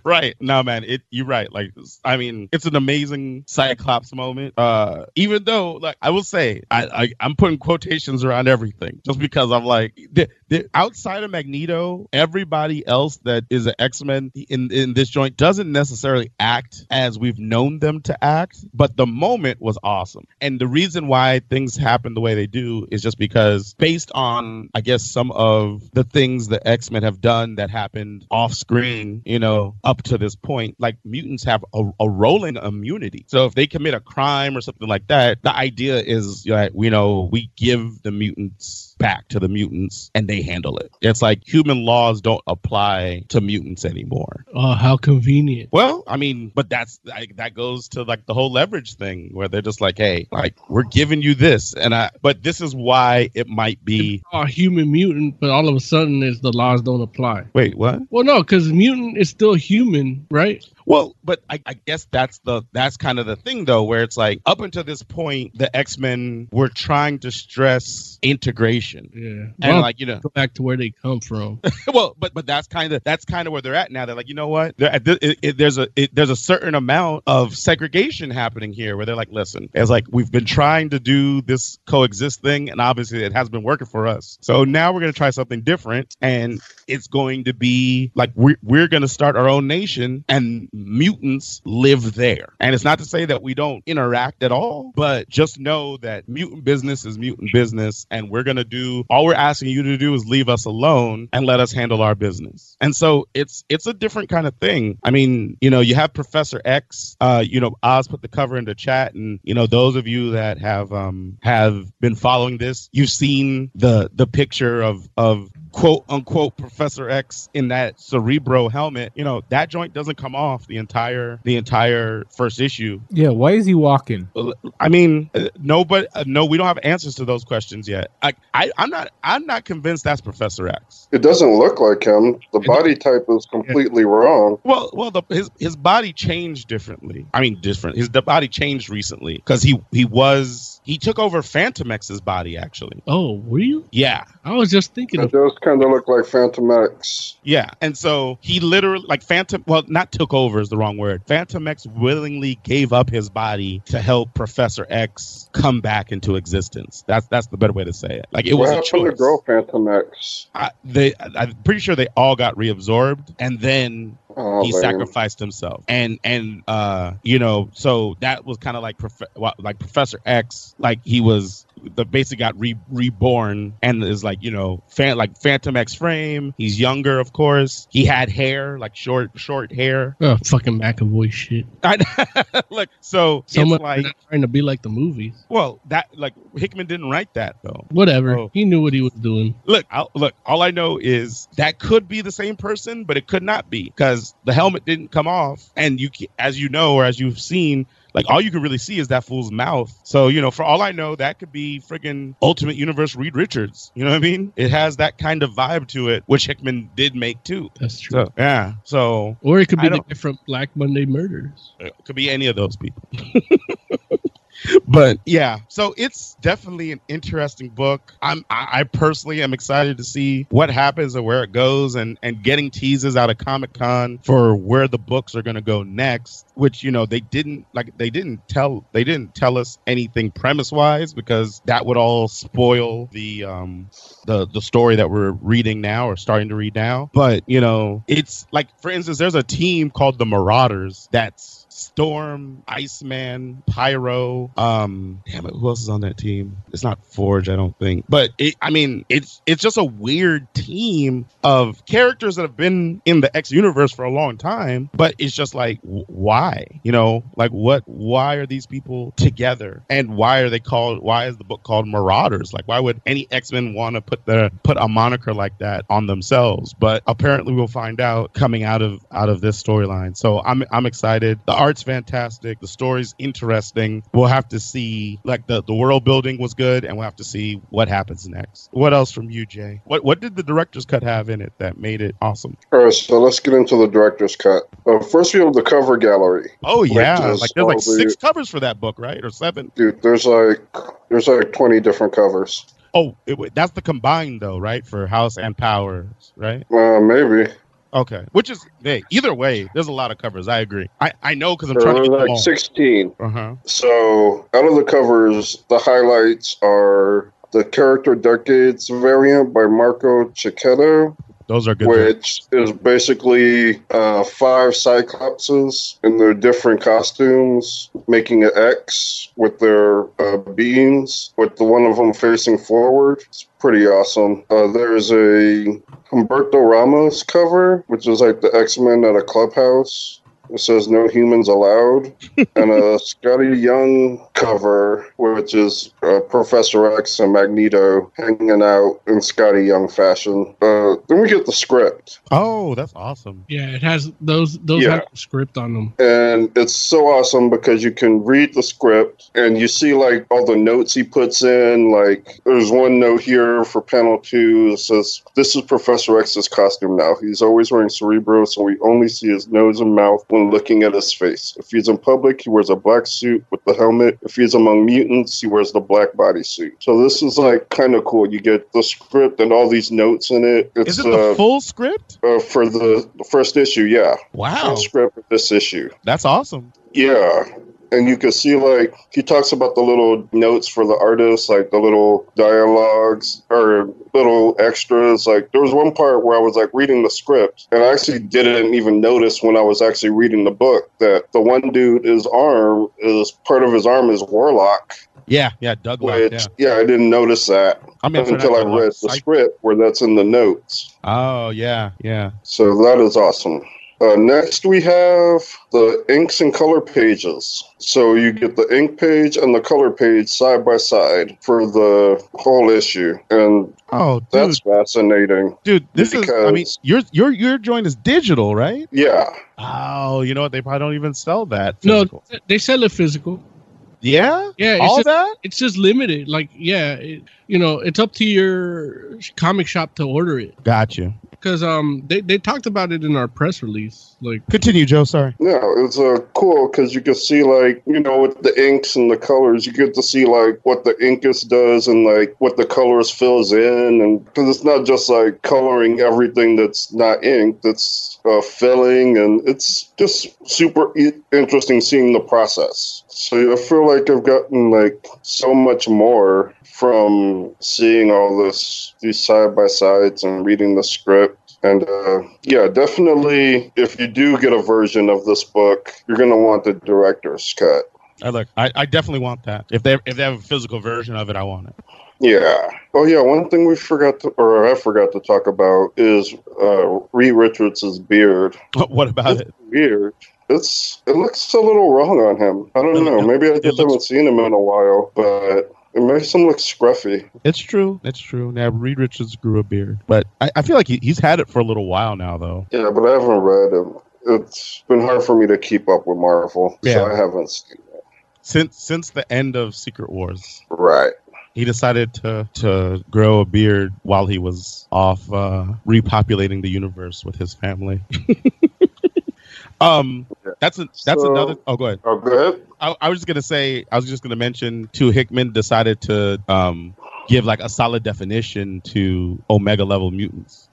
Right. No man it you're right. Like i mean it's an amazing cyclops moment. Uh even though like i will say i, I i'm putting quotations around everything just because i'm like the, the outside of magneto everybody else that is an x-men in in this joint doesn't necessarily act as we've known them to act but the moment was awesome. And the reason why things happen the way they do is just because based on i guess some of the things the x-men have done that happened off screen you know up to this point like mutants have a, a rolling immunity. So if they commit a crime or something like that the idea is that you know we give the mutants back to the mutants and they handle it it's like human laws don't apply to mutants anymore Oh, how convenient. well, I mean, but that's like that goes to like the whole leverage thing where they're just like, hey, like we're giving you this, and I, but this is why it might be. A human mutant, but all of a sudden, is the laws don't apply. Wait, what? Well, no, because mutant is still human, right? Well, but I, I guess that's the that's kind of the thing though, where it's like up until this point, the X Men were trying to stress integration. Yeah, And Well, like you know, go back to where they come from. well, but but that's kind of that's kind of where they're at now. They're like, you know what? Thi- it, it, there's a it, there's a certain amount of segregation happening here, where they're like, listen, it's like we've been trying to do this coexist thing, and obviously it has been working for us. So now we're gonna try something different, and it's going to be like we're we're gonna start our own nation, and mutants live there. And it's not to say that we don't interact at all, but just know that mutant business is mutant business, and we're gonna do all we're asking you to do is leave us alone and let us handle our business. And so it's it's a different kind of thing. I mean, you know, you have Professor X. Uh, you know, Oz put the cover into chat, and you know, those of you that have um have been following this, you've seen the the picture of of quote unquote Professor X in that Cerebro helmet. You know, that joint doesn't come off the entire the entire first issue. Yeah, why is he walking? I mean, uh, no, but uh, no, we don't have answers to those questions yet. I, I, I'm not, I'm not convinced that's Professor X. It doesn't look like him. The body type is completely wrong. Well, well, the, his his body changed differently. I mean, different. His the body changed recently because he he was he took over Fantomex's body actually. Oh, really? Yeah. I was just thinking It of. does kind of look like Fantomex. Yeah, and so he literally like Phantom. Well, not took over is the wrong word. Fantomex willingly gave up his body to help Professor X come back into existence. That's that's the better way to say it. Like it what was a happened to girl Fantomex? I, they, I'm pretty sure they all got reabsorbed, and then Oh, he lame. sacrificed himself. And and uh, you know, so that was kind of like prof- like Professor X, like he was the basically got re- reborn and is like you know fan like Fantomex frame. He's younger, of course. He had hair, like short short hair. Oh, fucking McAvoy shit. I, look, so Someone like trying to be like the movies. well that like Hickman didn't write that though. Whatever. Oh. He knew what he was doing. Look, i look. All I know is that could be the same person, but it could not be because the helmet didn't come off, and you, as you know or as you've seen, like all you can really see is that fool's mouth. So you know, for all I know, that could be friggin' Ultimate Universe Reed Richards. You know what I mean? It has that kind of vibe to it, which Hickman did make too. That's true. So yeah, so or it could be the from Black Monday Murders. it could be any of those people. but yeah, so it's definitely an interesting book. I'm I, personally am excited to see what happens and where it goes, and and getting teases out of Comic Con for where the books are going to go next. Which you know they didn't like they didn't tell they didn't tell us anything premise wise because that would all spoil the um the the story that we're reading now or starting to read now. But you know, it's like for instance, there's a team called the Marauders that's Storm, Iceman, Pyro. Um, damn it, who else is on that team? It's not Forge, I don't think. But it, I mean, it's it's just a weird team of characters that have been in the X universe for a long time. But it's just like, why? You know, like what? Why are these people together? And why are they called? Why is the book called Marauders? Like, why would any X Men want to put the put a moniker like that on themselves? But apparently, we'll find out coming out of out of this storyline. So I'm I'm excited. The art's fantastic. The story's interesting. We'll have to see. Like the the world building was good, and we'll have to see what happens next. What else from you, Jay? What what did the director's cut have in it that made it awesome? All right, so let's get into the director's cut. Uh, first, we have the cover gallery. Oh yeah, like there's like all the- six covers for that book, right, or seven? Dude, there's like there's like twenty different covers. Oh, it, that's the combined though, right? For House and Powers, right? Uh, maybe Okay, which is hey, either way, there's a lot of covers. I agree. I I know because I'm there trying to get like sixteen. Uh huh. So out of the covers, the highlights are the character decades variant by Marco Cicchetto, Those are good. which is basically uh, five Cyclopses in their different costumes, making an X with their uh, beings, with the one of them facing forward. It's pretty awesome. Uh, there's a Humberto Ramos cover, which is like the X Men at a clubhouse. It says no humans allowed. and a Skottie Young cover, which is uh, Professor X and Magneto hanging out in Skottie Young fashion. Uh, then we get the script. Oh, that's awesome. Yeah, it has those those Yeah. have script on them. And it's so awesome because you can read the script and you see like all the notes he puts in. Like there's one note here for panel two that says, This is Professor X's costume now. He's always wearing Cerebro, so we only see his nose and mouth when looking at his face. If he's in public, he wears a black suit with the helmet. If he's among mutants, he wears the black bodysuit. So this is like kind of cool. You get the script and all these notes in it. It's Is it the uh, full script? uh, for the, the first issue, yeah. Wow, Full script for this issue. that's awesome. Yeah. And you can see, like, he talks about the little notes for the artists, like the little dialogues or little extras. Like, there was one part where I was, like, reading the script, and I actually didn't even notice when I was actually reading the book that the one dude, his arm is part of his arm is Warlock. Yeah, yeah, Doug Which, yeah. yeah. I didn't notice that I mean, until I read the script where that's in the notes. Oh yeah, yeah. So that is awesome. Uh, next, we have the inks and color pages. So you get the ink page and the color page side by side for the whole issue, and Oh, dude, that's fascinating. dude, this is. I mean, your your your joint is digital, right? Yeah, Oh, you know what? They probably don't even sell that. No, they sell it physical. Yeah, Yeah, it's all just, that. it's just limited. Like, yeah, it, you know, it's up to your comic shop to order it. Got you. Because um they, they talked about it in our press release. Like Continue, Joe. Sorry. Yeah, it's uh, cool because you can see like you know with the inks and the colors, you get to see like what the inkus does and like what the colors fills in, and because it's not just like coloring everything that's not ink, that's uh, filling, and it's just super e- interesting seeing the process. So I feel like I've gotten like so much more from seeing all this these side by sides and reading the script. And uh, yeah, definitely, if you do get a version of this book, you're gonna want the director's cut. I look. I, I definitely want that. If they if they have a physical version of it, I want it. Yeah. Oh yeah. One thing we forgot to, or I forgot to talk about is uh, Reed Richards' beard. What about it? Weird. It's it looks a little wrong on him. I don't know. Maybe I just haven't seen him in a while, but it makes him look scruffy. It's true. It's true. Now Reed Richards grew a beard, but I, I feel like he, he's had it for a little while now, though. Yeah, but I haven't read him. It's been hard for me to keep up with Marvel, Yeah. so I haven't seen it. Since since the end of Secret Wars, Right. He decided to to grow a beard while he was off uh, repopulating the universe with his family. um, that's a that's So- another. Oh, go ahead. Oh, go ahead. I, I was just gonna say. I was just gonna mention. Too Hickman decided to um give like a solid definition to Omega level mutants.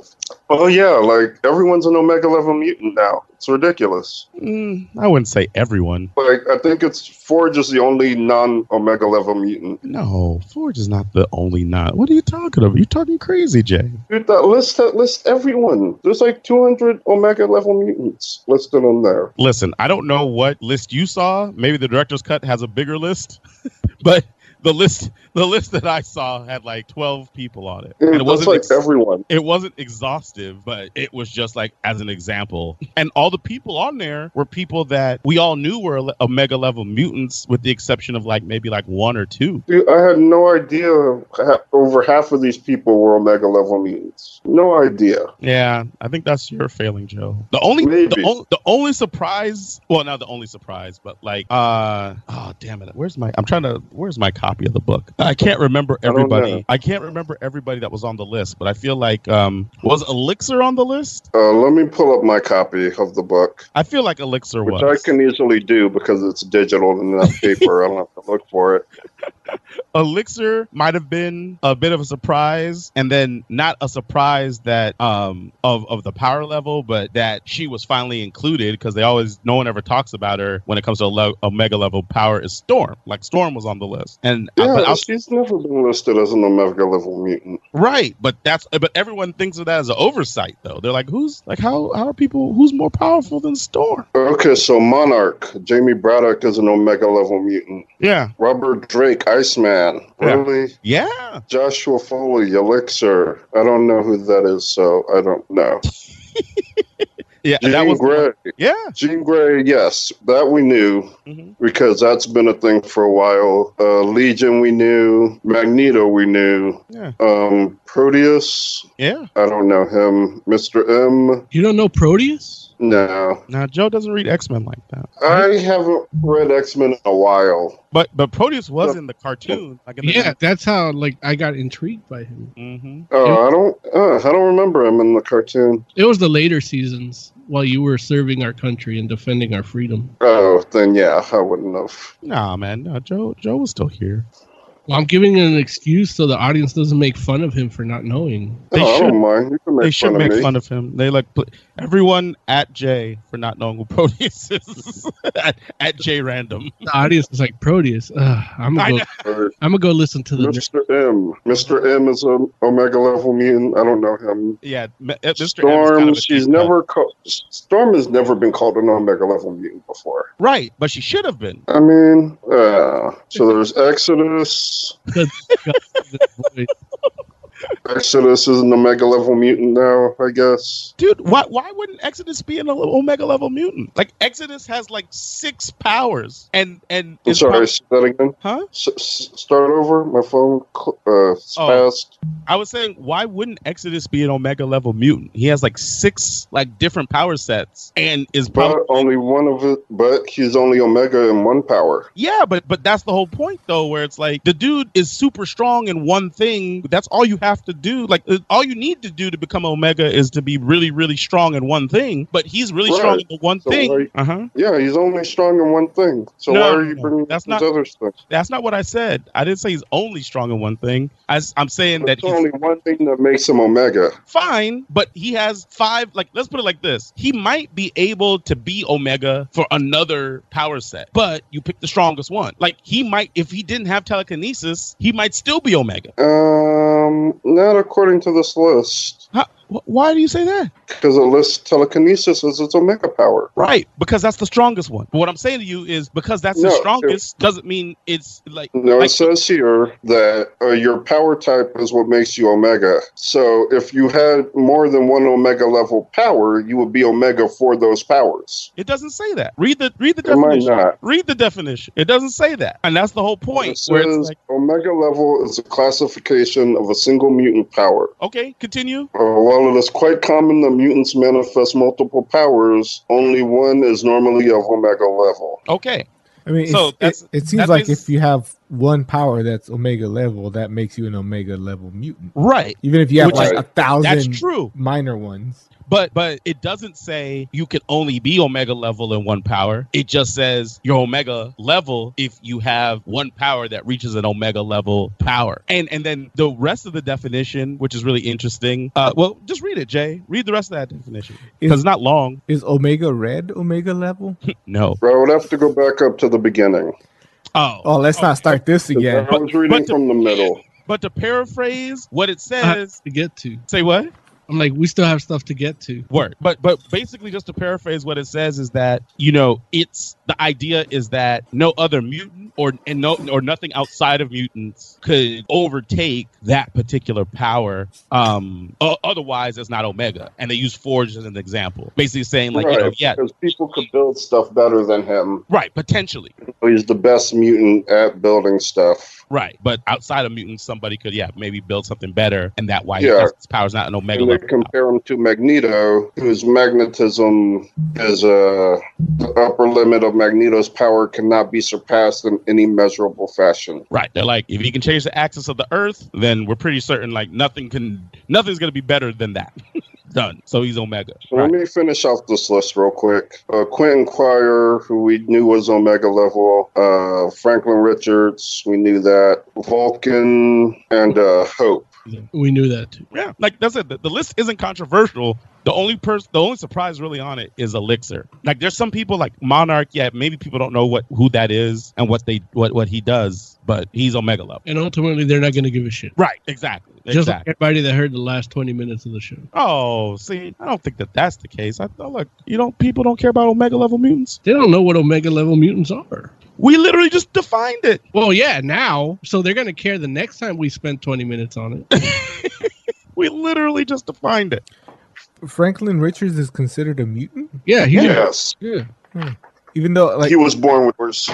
Oh yeah, like everyone's an Omega level mutant now. It's ridiculous. Mm, I wouldn't say everyone. Like I think it's Forge is the only non-Omega level mutant. No, Forge is not the only not. What are you talking about? You're talking crazy, Jay. Dude, that list that lists everyone. There's like 200 Omega level mutants listed on there. Listen, I don't know what list you saw. Maybe the director's cut has a bigger list, but the list the list that I saw had like 12 people on it. And it wasn't like ex- everyone. it wasn't exhaustive, but it was just like as an example. And all the people on there were people that we all knew were Omega level mutants, with the exception of like maybe like one or two. Dude, I had no idea over half of these people were Omega level mutants. No idea. Yeah, I think that's your failing, Joe. The only the, only the only surprise, well, not the only surprise, but like, uh, oh damn it, where's my? I'm trying to. Where's my copy of the book? I can't remember everybody. know. I, can't remember everybody that was on the list, but I feel like um was Elixir on the list? Uh, let me pull up my copy of the book, I feel like Elixir was which was. I can easily do because it's digital and not paper. I don't have to look for it. Elixir might have been a bit of a surprise, and then not a surprise that um of of the power level, but that she was finally included because they always no one ever talks about her when it comes to le- mega level power is Storm. Like Storm was on the list, and uh, Yeah, but I'll- she's never been listed as an Omega level mutant. right, but that's but everyone thinks of that as an oversight though. They're like, who's like how how are people who's more powerful than Storm? Okay, so Monarch, Jamie Braddock is an Omega level mutant. Yeah, Robert Drake, Iceman. Yeah. Really? yeah. Joshua Foley, Elixir. I don't know who that is, so I don't know. Yeah, that Jean was Grey. yeah. Jean Grey, yes, that we knew Mhm. because that's been a thing for a while. Uh, Legion, we knew. Magneto, we knew. Yeah. Um, Proteus, Yeah. I don't know him. Mr. M, You don't know Proteus? no. Now Joe doesn't read X Men like that. I haven't read X Men in a while. But but Proteus was in the cartoon. Like in the Yeah, that's how like I got intrigued by him. hmm Oh, I don't. Uh, I don't remember him in the cartoon. It was the later seasons while you were serving our country and defending our freedom. Oh, then yeah, I wouldn't have. Nah, man. No, Joe Joe was still here. Well, I'm giving an excuse so the audience doesn't make fun of him for not knowing. They oh, I should- don't mind. You can make They should fun make of me. fun of him. They like put everyone at Jay for not knowing who Proteus is. at, at J Random. The audience is like Proteus. Ugh, I'm gonna go. I'm gonna go listen to the. Mr. M. Mr. M is a Omega level mutant. I don't know him. Yeah, uh, Mr. Storm. kind of she's never called. Storm has never been called an Omega level mutant before. right, but she should have been. I mean, uh, so there's Exodus. Exodus is an Omega level mutant now, I guess. Dude, why why wouldn't Exodus be an Omega level mutant? Like Exodus has like six powers, and and I'm sorry, prob- say that again. huh? S- s- start over. My phone cl- uh, spazzed. I was saying, why wouldn't Exodus be an Omega level mutant? He has like six like different power sets, and is probably But only one of it. But he's only Omega in one power. yeah, but but that's the whole point though, where it's like the dude is super strong in one thing. That's all you have have to do. Like uh, all you need to do to become Omega is to be really, really strong in one thing. But he's really strong in the one So thing. why- Uh huh. Yeah, he's only strong in one thing. So No, why are you bringing that's not- other stuff? That's not what I said. I didn't say he's only strong in one thing. I, am saying that There's only one thing that makes him Omega. fine, but he has five. Like, let's put it like this: he might be able to be Omega for another power set, but you pick the strongest one. Like, he might, if he didn't have telekinesis, he might still be Omega. Um, not according to this list, How, why do you say that? because it lists telekinesis as its Omega power. Right, because that's the strongest one. But what I'm saying to you is because that's the No, strongest doesn't mean it's like No, like, it says here that uh, your power type is what makes you Omega. So if you had more than one Omega level power, you would be Omega for those powers. it doesn't say that. Read the read the It might definition. not. Read the definition. It doesn't say that, and that's the whole point. It Where it's says like, Omega level is a classification of a single mutant power. okay, continue. Uh, while it is quite common that mutants manifest multiple powers, only one is normally of Omega level. Okay, I mean, So it, it seems like is- if you have one power that's Omega level, that makes you an Omega level mutant. right. Even if you have Which like is- a thousand That's true. minor ones. But but it doesn't say you can only be omega level in one power. It just says you're omega level if you have one power that reaches an omega level power. And and then the rest of the definition, which is really interesting. Uh, well, just read it, Jay. Read the rest of that definition because it's not long. Is Omega red Omega level? No. Bro, I would have to go back up to the beginning. Oh. Oh, let's not start this again. I was reading but the- from the middle. But to paraphrase what it I have says, to get to. say what? I'm like, we still have stuff to get to. Work. But but basically just to paraphrase what it says is that, you know, it's the idea is that no other mutant or and no or nothing outside of mutants could overtake that particular power. Um o- otherwise it's not Omega. And they use Forge as an example. Basically saying like, you know, yeah, because people could build stuff better than him. right, potentially. He's the best mutant at building stuff. Right. But outside of mutants somebody could yeah, maybe build something better and that why Yeah. his power's not an Omega And they compare him to Magneto, whose magnetism is uh, the upper limit of Magneto's power cannot be surpassed in any measurable fashion. Right. They're like, if you can change the axis of the Earth, then we're pretty certain like nothing can, nothing's gonna be better than that. Done. So he's Omega. So Right. let me finish off this list real quick. Uh, Quentin Quire, who we knew was Omega level. Uh, Franklin Richards, we knew that. Vulcan and uh, Hope. We knew that too. Yeah, like that's it. The, the list isn't controversial. The only person, the only surprise really on it is Elixir. Like there's some people like Monarch. Yeah, maybe people don't know what who that is and what they what what he does, but he's Omega level. And ultimately, they're not going to give a shit. Right. Exactly. Just like everybody that heard the last 20 minutes of the show. Oh, see, I don't think that that's the case. I thought, look, you don't people don't care about Omega level mutants. They don't know what Omega level mutants are. We literally just defined it. Well, yeah, now. So they're going to care the next time we spend 20 minutes on it. We literally just defined it. Franklin Richards is considered a mutant, Yeah, he Yes. Yeah. Hmm. even though like he was born with yours.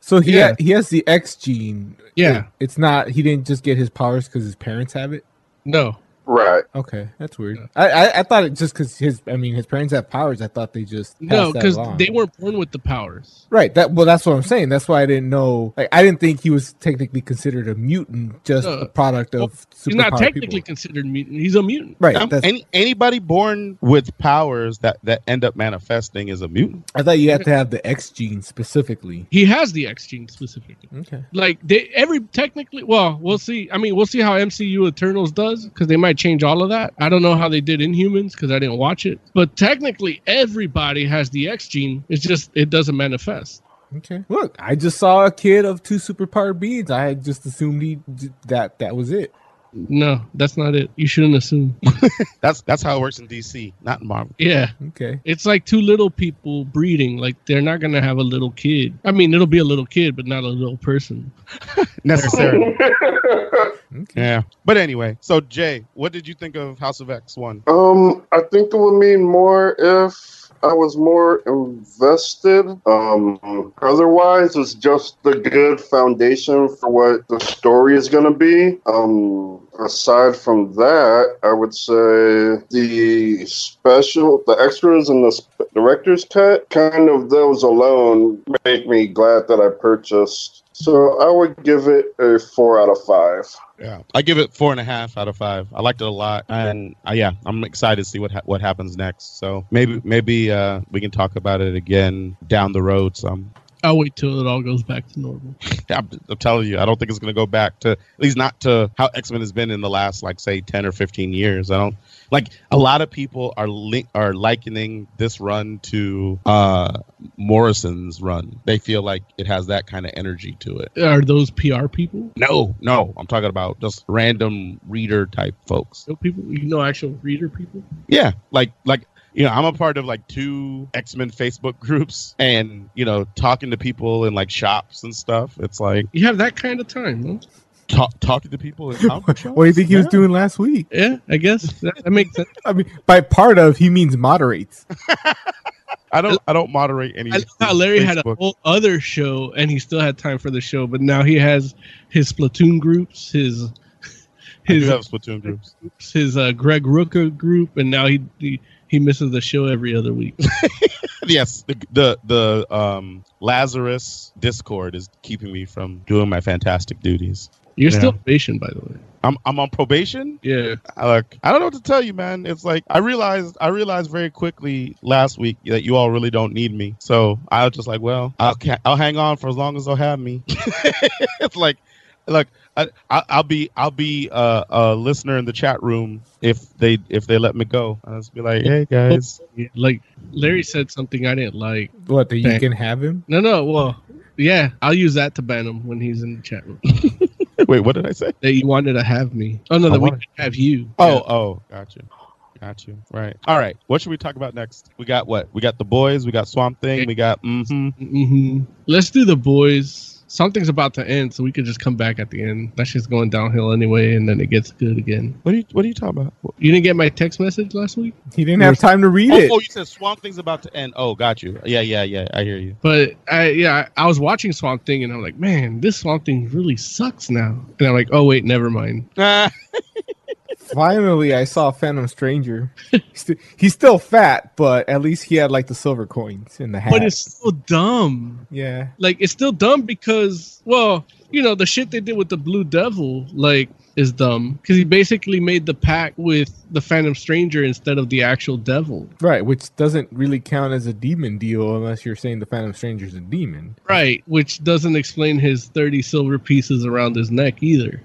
so he Yeah. ha- he has the X gene. Yeah. It- it's not he didn't just get his powers because his parents have it. No. Right. Okay, that's weird. I I, I thought it just because his I mean his parents have powers. I thought they just No, because they weren't born with the powers. right. That well, that's what I'm saying. That's why I didn't know. Like I didn't think he was technically considered a mutant, just No. a product of He's not technically people. considered mutant. He's a mutant. Right. Um, any anybody born with powers that that end up manifesting is a mutant. I thought you had to have the X gene specifically. He has the X gene specifically. Okay. Like they every technically, well, we'll see. I mean, we'll see how MCU Eternals does because they might change all of that. I don't know how they did Inhumans because I didn't watch it. But technically, everybody has the X gene. It's just it doesn't manifest. Okay. Look, I just saw a kid of two superpowered beings. I just assumed he that that was it. No, that's not it. You shouldn't assume. That's that's how it works in DC, not in Marvel. Yeah. Okay. It's like two little people breeding. Like they're not gonna have a little kid. I mean, it'll be a little kid, but not a little person. Necessarily. Okay. yeah. But anyway, so Jay, what did you think of House of X one? Um, I think it would mean more if I was more invested. Um, otherwise, it's just a good foundation for what the story is going to be. Um, aside from that, I would say the the special, the extras and the sp- director's cut, kind of those alone make me glad that I purchased. So I would give it a four out of five. Yeah, I give it four and a half out of five. I liked it a lot, and uh, yeah, I'm excited to see what ha- what happens next. So maybe maybe uh, we can talk about it again down the road. Some. I'll wait till it all goes back to normal. I'm, I'm telling you, I don't think it's going to go back to at least not to how X Men has been in the last like say ten or fifteen years. I don't like a lot of people are li- are likening this run to uh Morrison's run. They feel like it has that kind of energy to it. Are those PR people? No, no, I'm talking about just random reader type folks. No people, you know, actual reader people. Yeah, like like you know, I'm a part of like two X Men Facebook groups, and you know, talking to people in like shops and stuff. It's like you have that kind of time, huh? Talk, talking to people in. What do you think he was Yeah. doing last week? Yeah, I guess that, that makes sense. I mean, by part of he means moderates. I don't. I don't moderate any. I love how Larry had a whole other show, and he still had time for the show, but now he has his Splatoon groups, his I do his have Splatoon groups. his uh, Greg Rucka group, and now he, he he misses the show every other week. yes, the, the the um Lazarus Discord is keeping me from doing my fantastic duties. You're Yeah. still patient, by the way. I'm I'm on probation. Yeah, I Look, I don't know what to tell you, man. It's like I realized I realized very quickly last week that you all really don't need me. So I was just like, well, I'll I'll hang on for as long as they'll have me. it's like, look, I, I, I'll be I'll be uh, a listener in the chat room if they if they let me go. I'll just be like, hey guys, Yeah, like Larry said something I didn't like. What that you can have him? No, no, well, yeah, I'll use that to ban him when he's in the chat room. wait, what did I say? that you wanted to have me. Oh no, that we could have you. Oh, oh, got you. Got you. Right. All right. What should we talk about next? We got what? We got the boys. We got Swamp Thing. We got. Mm-hmm. mm-hmm. Let's do the boys. Something's about to end, so we could just come back at the end. That shit's going downhill anyway, and then it gets good again. What are you What are you talking about? You didn't get my text message last week, He didn't have time to read Oh, it. oh, you said Swamp Thing's about to end. Oh, got you. Yeah, yeah, yeah. I hear you. but I yeah, I, I was watching Swamp Thing, and I'm like, man, this Swamp Thing really sucks now. And I'm like, oh wait, never mind. Finally, I saw Phantom Stranger. he's, st- he's still fat, but at least he had like the silver coins in the hat. But it's still dumb. yeah, Like it's still dumb because, well, you know, the shit they did with the Blue Devil, like, is dumb because he basically made the pact with the Phantom Stranger instead of the actual devil. right. Which doesn't really count as a demon deal unless you're saying the Phantom Stranger's a demon. Right, which doesn't explain his 30 silver pieces around his neck either.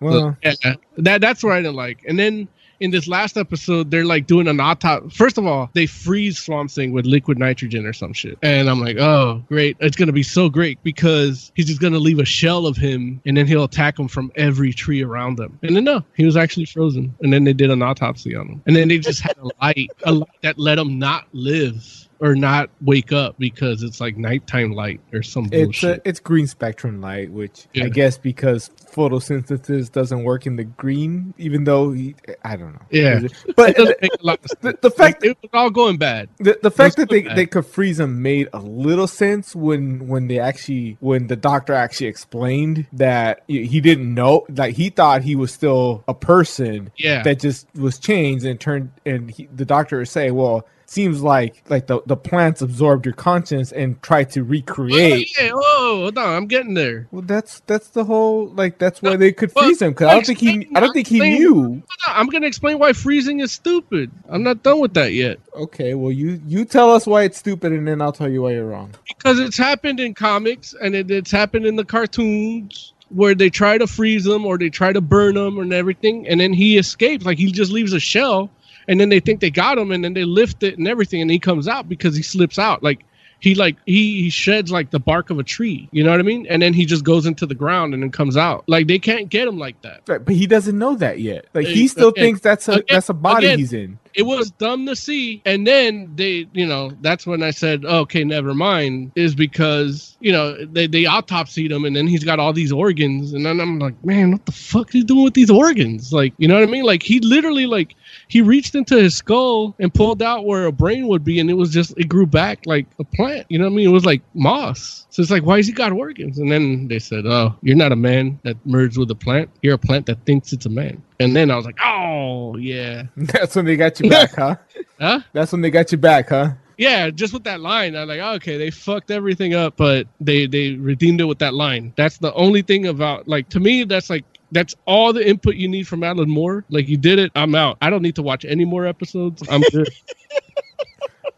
Well, yeah, that that's what I didn't like. And then in this last episode, they're like doing an autopsy. First of all, they freeze Swamp Thing with liquid nitrogen or some shit. And I'm like, oh, great. It's going to be so great because he's just going to leave a shell of him and then he'll attack him from every tree around them. And then no, he was actually frozen. And then they did an autopsy on him. And then they just had a light, a light that let him not live or not wake up because it's like nighttime light or some it's bullshit. a, it's green spectrum light, which Yeah. I guess because photosynthesis doesn't work in the green, even though he, I don't know. Yeah. but It make a lot of the, the fact it was all going bad. The, the fact that they, bad. they could freeze him made a little sense when when they actually when the doctor actually explained that he he didn't know like he thought he was still a person Yeah. that just was changed and turned and he, the doctor would say well seems like like the, the plants absorbed your conscience and tried to recreate Oh, yeah, oh, hold on, I'm getting there. well that's that's the whole like that's why they could freeze him because i don't think he i don't think he explain- knew I'm gonna explain why freezing is stupid. I'm not done with that yet. okay well you you tell us why it's stupid and then i'll tell you why you're wrong Because it's happened in comics and it, it's happened in the cartoons where they try to freeze him or they try to burn him and everything, and then he escapes. Like he just leaves a shell, and then they think they got him, and then they lift it and everything, and he comes out because he slips out. Like he like he, he sheds like the bark of a tree. You know what I mean? And then he just goes into the ground and then comes out. Like they can't get him like that. Right, but he doesn't know that yet. Like he still again- thinks that's a again- that's a body again, he's in. It was dumb to see, and then they, you know, that's when I said, okay, never mind. Is because you know they they autopsied him, and then he's got all these organs, and then I'm like, man, what the fuck is he doing with these organs? Like, you know what I mean? Like he literally like he reached into his skull and pulled out where a brain would be, and it was just it grew back like a plant. You know what I mean? It was like moss. So it's like, why has he got organs? And then they said, oh, you're not a man that merged with a plant. You're a plant that thinks it's a man. And then I was like, oh yeah, That's when they got you back, huh? huh? That's when they got you back, huh? Yeah, just with that line, I'm like, okay, they fucked everything up, but they they redeemed it with that line. That's the only thing about like to me, that's like that's all the input you need from Alan Moore. Like you did it, I'm out. I don't need to watch any more episodes. I'm good.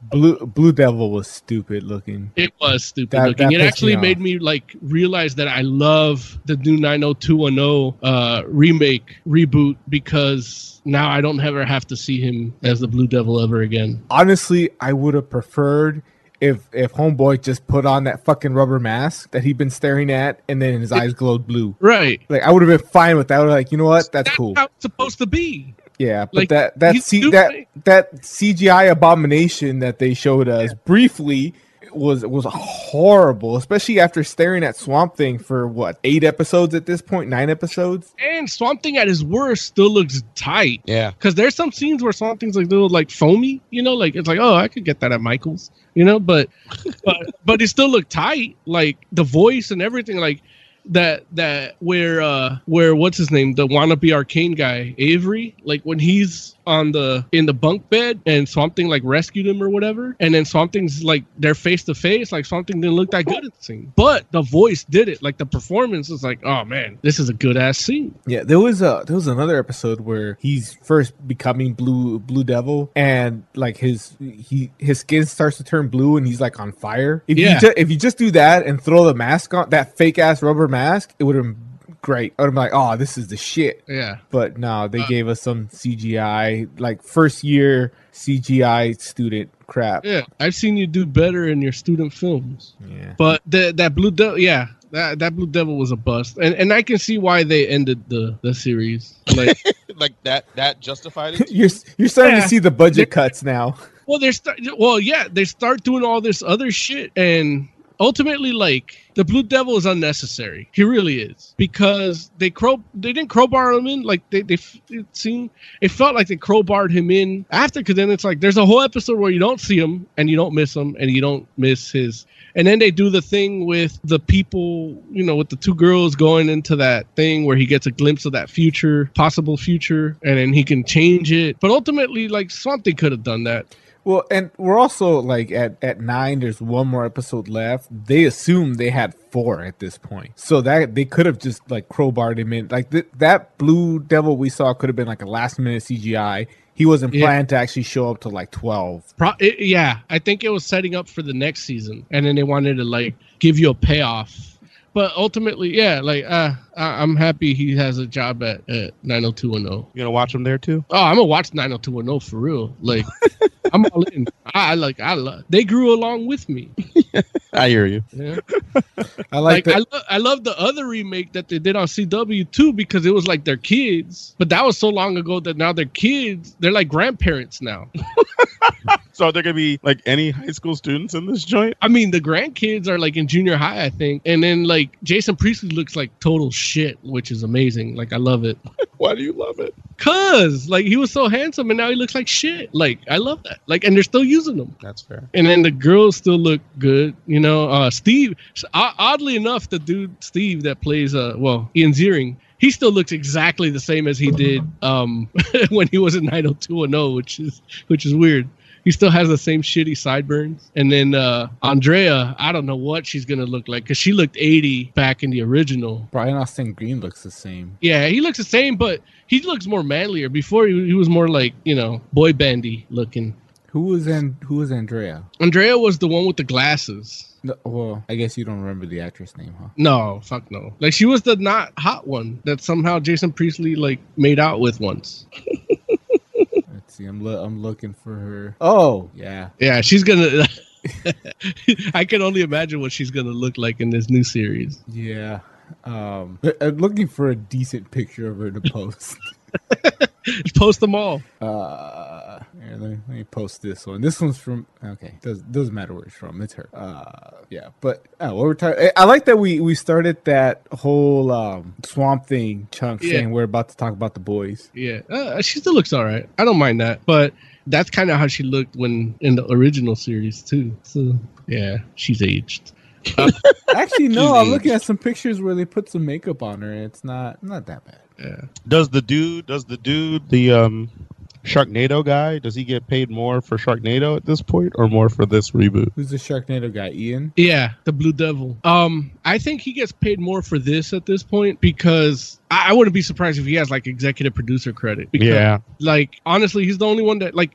Blue Blue Devil was stupid looking. It was stupid That- looking. that it actually me made me like realize that I love the new 90210 uh, remake reboot because now I don't ever have to see him as the Blue Devil ever again. Honestly, I would have preferred if if Homeboy just put on that fucking rubber mask that he'd been staring at, and then his eyes glowed blue. Right. Like I would have been fine with that. I would like, you know what? That's cool. How it's supposed to be. Yeah, but Like, that that C, that that CGI abomination that they showed us briefly was was horrible, especially after staring at Swamp Thing for what eight episodes at this point, nine episodes. And Swamp Thing at his worst still looks tight. Yeah. Because there's some scenes where Swamp Thing's like little like foamy, you know, like it's like, oh, I could get that at Michael's, you know, but but but it still looked tight, like the voice and everything, like that that where uh where what's his name, the wannabe arcane guy, Avery, like when he's on the in the bunk bed and something like rescued him or whatever, and then something's like they're face to face, like something didn't look that good at the scene. But the voice did it, like the performance is like, oh man, this is a good ass scene. Yeah, there was a there was another episode where he's first becoming blue blue devil, and like his he his skin starts to turn blue, and he's like on fire. If Yeah. you ju- if you just do that and throw the mask on that fake ass rubber mask, it would have great. I'm like, oh, this is the shit. Yeah. But no, they uh, gave us some CGI, like first year CGI student crap. Yeah, I've seen you do better in your student films. Yeah. But the, that blue devil, yeah, that, that blue devil was a bust, and and I can see why they ended the the series. Like, like that that justified it. You're you're starting Yeah. to see the budget cuts now. well, they're start, well, yeah, they start doing all this other shit, and ultimately, like the blue devil is unnecessary. He really is because they crow they didn't crowbar him in. Like they they it seemed it felt like they crowbarred him in after, because then it's like there's a whole episode where you don't see him and you don't miss him and you don't miss his and then they do the thing with the people, you know, with the two girls going into that thing where he gets a glimpse of that future, possible future, and then he can change it. But ultimately, like something could have done that. Well, and we're also like at at nine. There's one more episode left. They assume they had four at this point, so that they could have just like crowbarred him in. Like th- that blue devil we saw could have been like a last minute CGI. He wasn't Yeah. planned to actually show up to like twelve. Pro- it, yeah, I think it was setting up for the next season, and then they wanted to like give you a payoff. But ultimately, yeah, like uh, I- I'm happy he has a job at, at 90210. You gonna watch him there too? Oh, I'm gonna watch 90210 for real. Like, I'm all in. I, I like. I love. They grew along with me. I hear you. Yeah. I Like, like, I, lo- I love the other remake that they did on CW too because it was like their kids, but that was so long ago that now they're kids. They're like grandparents now. So are there gonna be like any high school students in this joint? I mean, the grandkids are like in junior high, I think, and then like Jason Priestley looks like total shit, which is amazing. Like I love it. Why do you love it? Cause like he was so handsome and now he looks like shit. Like I love that. Like and they're still using him. That's fair. And then the girls still look good, you know. Uh, Steve, oddly enough, the dude Steve that plays, uh, well, Ian Ziering, he still looks exactly the same as he did um, when he was in 90210, which is which is weird. He still has the same shitty sideburns. And then uh, Andrea, I don't know what she's gonna look like because she looked 80 back in the original. Brian Austin Green looks the same. Yeah, he looks the same, but he looks more manlier. Before he, he was more like you know boy bandy looking. Who was and who was Andrea? Andrea was the one with the glasses. No, well, I guess you don't remember the actress name, huh? No, fuck no. Like she was the not hot one that somehow Jason Priestley like made out with once. Let's see. I'm lo- I'm looking for her. Oh, yeah. Yeah, she's gonna. I can only imagine what she's gonna look like in this new series. Yeah. Um, I'm looking for a decent picture of her to post. Post them all. Uh, here, let, me, let me post this one. This one's from. Okay, does doesn't matter where it's from. It's her. Uh, yeah, but uh, what we're talking. I like that we we started that whole um swamp thing chunk Yeah. saying we're about to talk about the boys. Yeah, uh, she still looks all right. I don't mind that, but that's kind of how she looked when in the original series too. So yeah, she's aged. Actually, no. I'm looking at some pictures where they put some makeup on her, and it's not not that bad. Yeah. Does the dude? Does the dude? The um, Sharknado guy? Does he get paid more for Sharknado at this point, or more for this reboot? Who's the Sharknado guy? Ian. Yeah, the Blue Devil. Um, I think he gets paid more for this at this point because I, I wouldn't be surprised if he has like executive producer credit. Because, Yeah. Like honestly, he's the only one that like.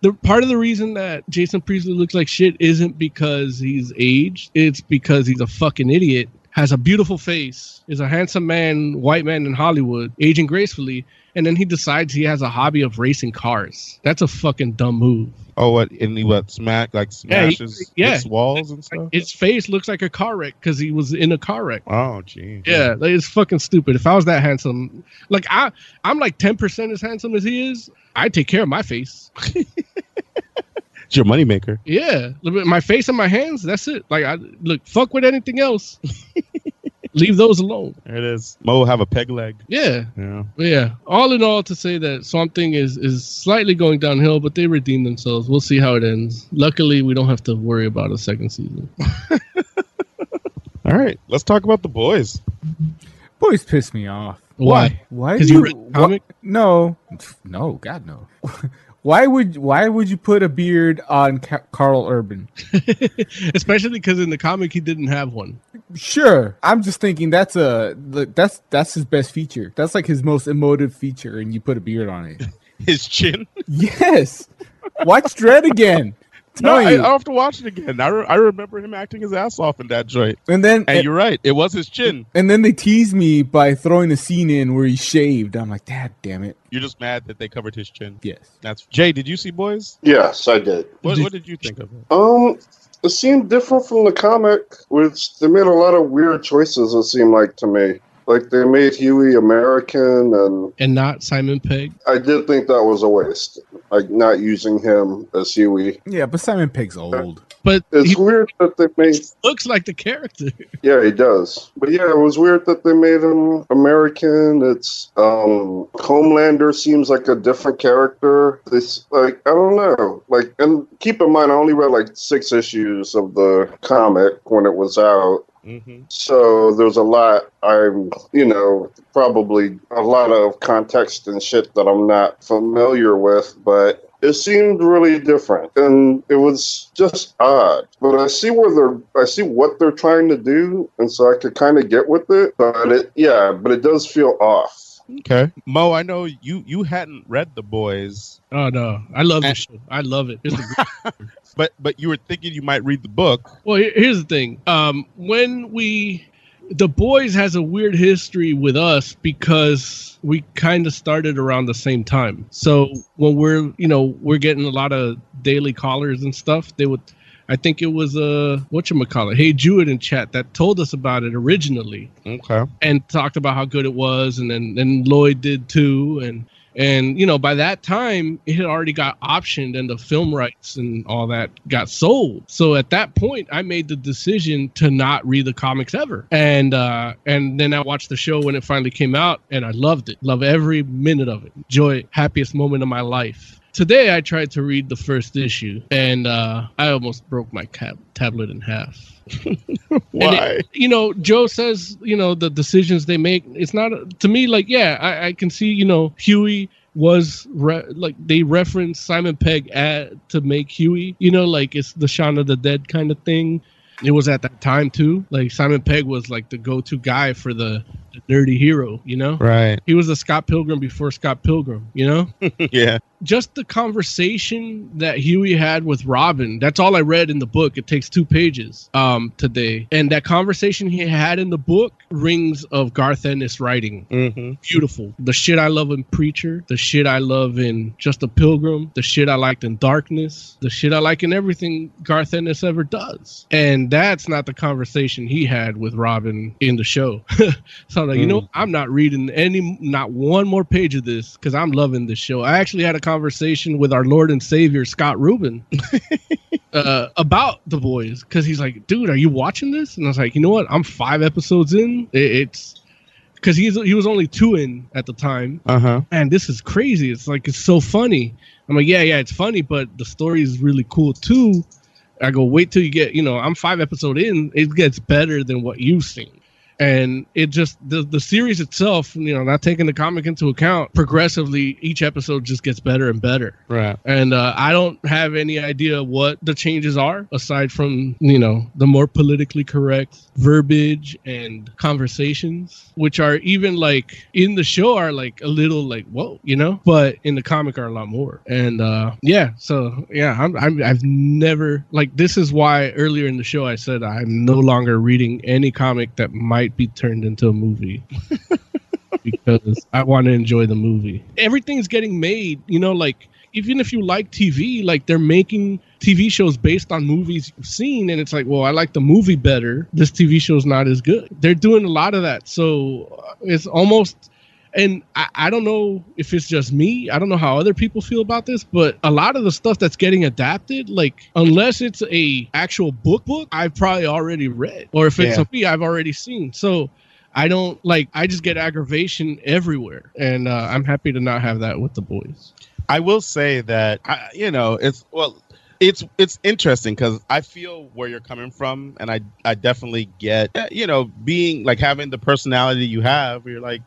The part of the reason that Jason Priestley looks like shit isn't because he's aged. It's because he's a fucking idiot. Has a beautiful face. Is a handsome man, white man in Hollywood, aging gracefully, and then he decides he has a hobby of racing cars. That's a fucking dumb move. Oh, what? And he what? Smack like Yeah, he- smashes yeah. walls and stuff. His face looks like a car wreck because he was in a car wreck. Oh, gee. Yeah, like, it's fucking stupid. If I was that handsome, like I, I'm like ten percent as handsome as he is. I take care of my face. It's your moneymaker. Yeah, Look, my face and my hands. That's it. Like I look, fuck with anything else. Leave those alone. There it is. Mo have a peg leg. Yeah, Yeah. yeah. All in all, to say that Swamp Thing is is slightly going downhill, but they redeem themselves. We'll see how it ends. Luckily, we don't have to worry about a second season. All right. Let's talk about the boys. Boys piss me off. Why? Why? 'Cause do you you? read the wha- no, no, God no. Why would Why would you put a beard on Ca- Karl Urban? Especially because in the comic he didn't have one. Sure, I'm just thinking that's a that's that's his best feature. That's like his most emotive feature, and you put a beard on it. His chin. yes. Watch Dredd again. No, Telling I, you. I'll have to watch it again. I, re- I remember him acting his ass off in that joint. and then And you're right. It was his chin. and then they tease me by throwing a scene in where he shaved. I'm like, Dad, damn it. You're just mad that they covered his chin. Yes. That's Jay. Did you see Boys? Yes, I did. What, what did you think of it? Um, it seemed different from the comic, which they made a lot of weird choices. It seemed like to me, like they made Huey American, and And not Simon Pegg. I did think that was a waste, like not using him as Huey. Yeah, but Simon Pegg's old. But It's he weird that they made. looks like the character. Yeah, he does. But yeah, it was weird that they made him American. It's um Homelander seems like a different character. This like I don't know. Like and keep in mind I only read like six issues of the comic when it was out. Mm-hmm. So there's a lot I'm, you know, probably a lot of context and shit that I'm not familiar with, but it seemed really different and it was just odd. But I see where they're I see what they're trying to do and so I could kind of get with it, but it yeah, but it does feel off. Okay, Mo. I know you you hadn't read the Boys, Oh no, I love And- this show. I love it. It's a great but but you were thinking you might read the book. Well, here's the thing. Um, when we, the boys has a weird history with us because we kind of started around the same time. So when we're, you know, we're getting a lot of daily callers and stuff. They would, I think it was uh, what you call it, Hey Jewett in chat that told us about it originally Okay. and talked about how good it was, and then then Lloyd did too, and and you know by that time it had already got optioned and the film rights and all that got sold. So at that point, I made the decision to not read the comics ever, and uh, and then I watched the show when it finally came out, and I loved it, love every minute of it, Joy, happiest moment of my life. Today I tried to read the first issue, and uh, I almost broke my tablet in half. Why? It- you know, Joe says, you know, the decisions they make. It's not to me like, yeah, I, I can see, you know, Huey was re- like they reference Simon Pegg at, to make Huey. You know, like it's the Shaun of the Dead kind of thing. It was at that time too. Like Simon Pegg was like the go-to guy for the, the nerdy hero. You know, Right. he was a Scott Pilgrim before Scott Pilgrim. You know yeah. just the conversation that Huey had with Robin. That's all I read in the book. It takes two pages um today. And that conversation he had in the book rings of Garth Ennis writing. Mm-hmm. Beautiful. The shit I love in Preacher, the shit I love in Just a Pilgrim, the shit I liked in Darkness, the shit I like in everything Garth Ennis ever does. And that's not the conversation he had with Robin in the show. so I'm like, you know, Mm. I'm not reading any, not one more page of this because I'm loving this show. I actually had a conversation with our Lord and Savior Scott Rubin uh, about the boys because he's like, dude, are you watching this? And I was like, you know what? I'm five episodes in. It, it's because he's he was only two in at the time, Uh huh. and this is crazy. It's like it's so funny. I'm like, yeah, yeah, it's funny, but the story is really cool too. I go, wait till you get, you know, I'm five episode in. It gets better than what you've seen. And it just the the series itself, you know, not taking the comic into account, progressively each episode just gets better and better. Right. And uh, I don't have any idea what the changes are aside from you know the more politically correct verbiage and conversations, which are even like in the show are like a little like whoa, you know, but in the comic are a lot more. And uh, yeah, so yeah, I'm, I'm I've never like this is why earlier in the show I said I'm no longer reading any comic that might be turned into a movie. because I want to enjoy the movie. Everything's getting made, you know, like even if you like TV, like they're making TV shows based on movies you've seen, and it's like, well, I like the movie better. This TV show's not as good. They're doing a lot of that, so uh, it's almost. And I, I don't know if it's just me. I don't know how other people feel about this, but a lot of the stuff that's getting adapted, like unless it's a actual book book, I've probably already read, or if it's Yeah. a movie I've already seen. So I don't like. I just get aggravation everywhere, and uh, I'm happy to not have that with the boys. I will say that I, you know it's well it's it's interesting because I feel where you're coming from, and I I definitely get you know being like having the personality you have. Where you're like,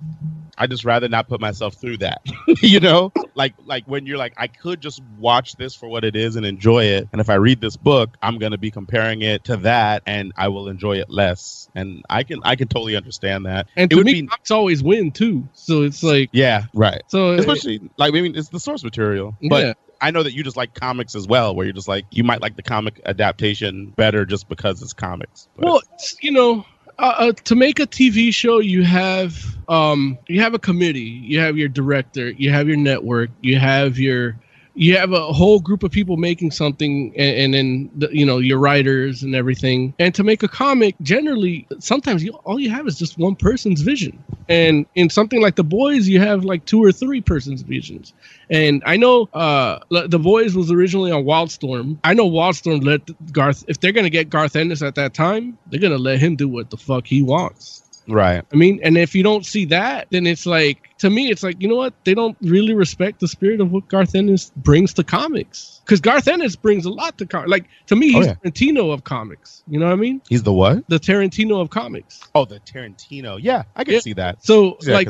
I just rather not put myself through that, you know. Like like when you're like, I could just watch this for what it is and enjoy it, and if I read this book, I'm gonna be comparing it to that, and I will enjoy it less. And I can I can totally understand that. And it to would me, be comics always win too. So it's like, yeah, right. So especially like I mean, it's the source material, but Yeah. I know that you just like comics as well, where you're just like you might like the comic adaptation better just because it's comics. But- well, you know, uh, uh, to make a TV show, you have um, you have a committee, you have your director, you have your network, you have your you have a whole group of people making something, and, and then the, you know your writers and everything. And to make a comic, generally, sometimes you, all you have is just one person's vision. And in something like The Boys, you have like two or three persons' visions. And I know uh, The Boys was originally on Wildstorm. I know Wildstorm let Garth, if they're gonna get Garth Ennis at that time, they're gonna let him do what the fuck he wants. Right. I mean, and if you don't see that, then it's like to me, it's like you know what? They don't really respect the spirit of what Garth Ennis brings to comics. Because Garth Ennis brings a lot to comics. Like to me, Oh, he's yeah. Tarantino of comics. You know what I mean? He's the what? The Tarantino of comics. Oh, the Tarantino. Yeah, I can Yeah. see that. So See that like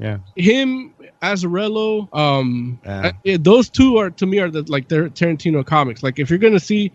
yeah. him, Azzarello, um, Yeah. yeah, those two are to me are the like they're Tarantino comics. Like if you're gonna see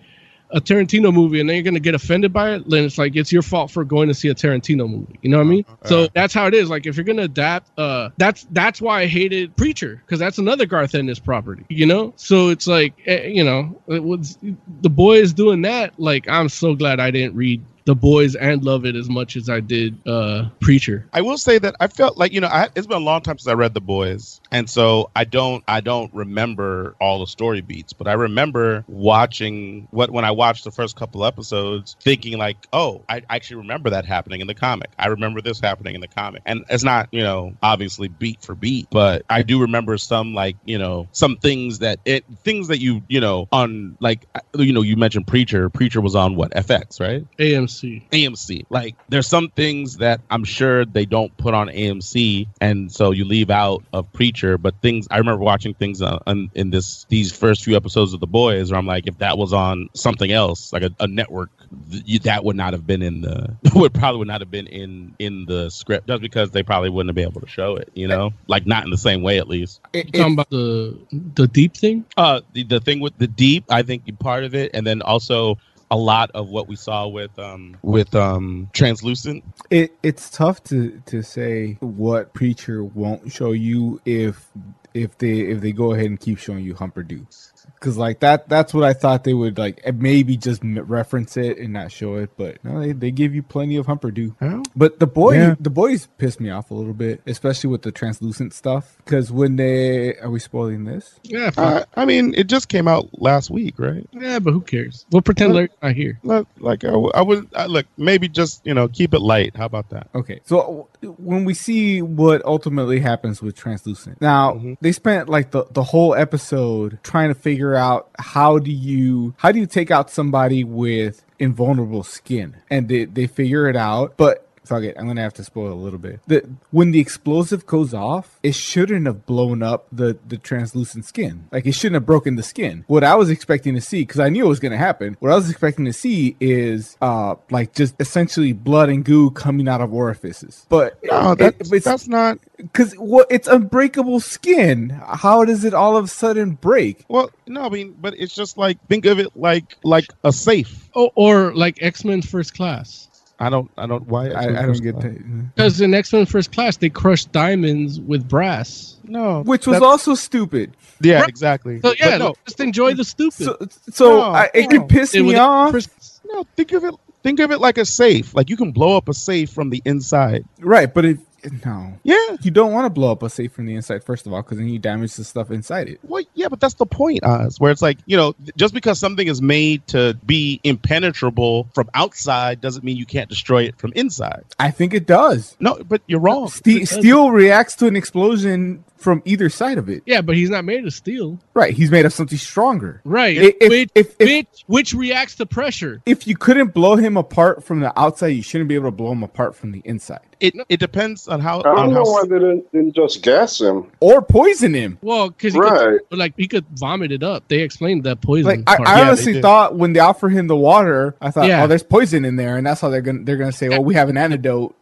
a Tarantino movie and then you're gonna get offended by it, then it's like it's your fault for going to see a Tarantino movie. You know what I mean? So Uh. that's how it is. Like if you're gonna adapt, uh, that's that's why I hated Preacher because that's another Garth Ennis property. You know? So it's like eh, you know, it was the boys doing that. Like I'm so glad I didn't read the boys and love it as much as I did uh Preacher. I will say that I felt like you know I, it's been a long time since I read The Boys, and so I don't I don't remember all the story beats, but I remember watching what when I watched the first couple episodes, thinking like, oh, I actually remember that happening in the comic. I remember this happening in the comic, and it's not you know obviously beat for beat, but I do remember some like you know some things that it things that you you know on like you know you mentioned Preacher. Preacher was on what FX, right? AMC. AMC. Like there's some things that I'm sure they don't put on AMC, and so you leave out of Preacher. But things I remember watching things uh, in, in this these first few episodes of The Boys, where I'm like, if that was on something else, like a, a network, th- you, that would not have been in the would probably would not have been in in the script, just because they probably wouldn't have been able to show it. You know, like not in the same way at least. You talking about the the deep thing? Uh, the, the thing with the deep, I think part of it, and then also a lot of what we saw with um with um translucent. It it's tough to to say what preacher won't show you if if they if they go ahead and keep showing you Humperdoos because like that that's what I thought they would like maybe just reference it and not show it, but no, they, they give you plenty of Humperdoo. But the boy Yeah. the boys pissed me off a little bit, especially with the translucent stuff because when they are we spoiling this? Yeah, Uh, I mean, it just came out last week, right? Yeah, but who cares? We'll pretend Larry's not here. Look, like I, w- I would I, look maybe just you know keep it light. How about that? Okay, so when we see what ultimately happens with translucent, now they spent like the, the whole episode trying to figure out how do you how do you take out somebody with invulnerable skin, and they they figure it out, but fuck it. I'm gonna have to spoil a little bit. The when the explosive goes off, it shouldn't have blown up the the translucent skin. Like it shouldn't have broken the skin. What I was expecting to see, because I knew it was gonna happen. What I was expecting to see is uh like just essentially blood and goo coming out of orifices. But No, it- that's, it's that's not. because what it's unbreakable skin. How does it all of a sudden break? Well, no, I mean, but it's just like think of it like like a safe. Oh, or like X Men First Class. I don't, I don't. Why? I, I don't get that. Because in X Men First Class, they crushed diamonds with brass. No, Which was that's- also stupid. yeah, Right. exactly. So yeah, But no, just enjoy the stupid. So, so No, I, it no. could piss It me was- off. no, think of it. Think of it like a safe. Like you can blow up a safe from the inside. Right, but if no, Yeah. you don't want to blow up a safe from the inside first of all, because then you damage the stuff inside it. Well, yeah, but that's the point, Oz. Where it's like, you know, just because something is made to be impenetrable from outside doesn't mean you can't destroy it from inside. I think it does. No, but you're wrong. Ste- steel reacts to an explosion from either side of it. yeah, but he's not made of steel. Right, he's made of something stronger. Right. If- if- which, if- if- which, which reacts to pressure. If you couldn't blow him apart from the outside, you shouldn't be able to blow him apart from the inside It it depends on how. I don't know how why they didn't, didn't just gas him. or poison him. Well, because Right. could, like he could vomit it up. They explained that poison. Like I, part. I Yeah, honestly did. thought when they offer him the water, I thought, oh, Yeah. oh, there's poison in there, and that's how they're gonna they're gonna say, well, we have an antidote.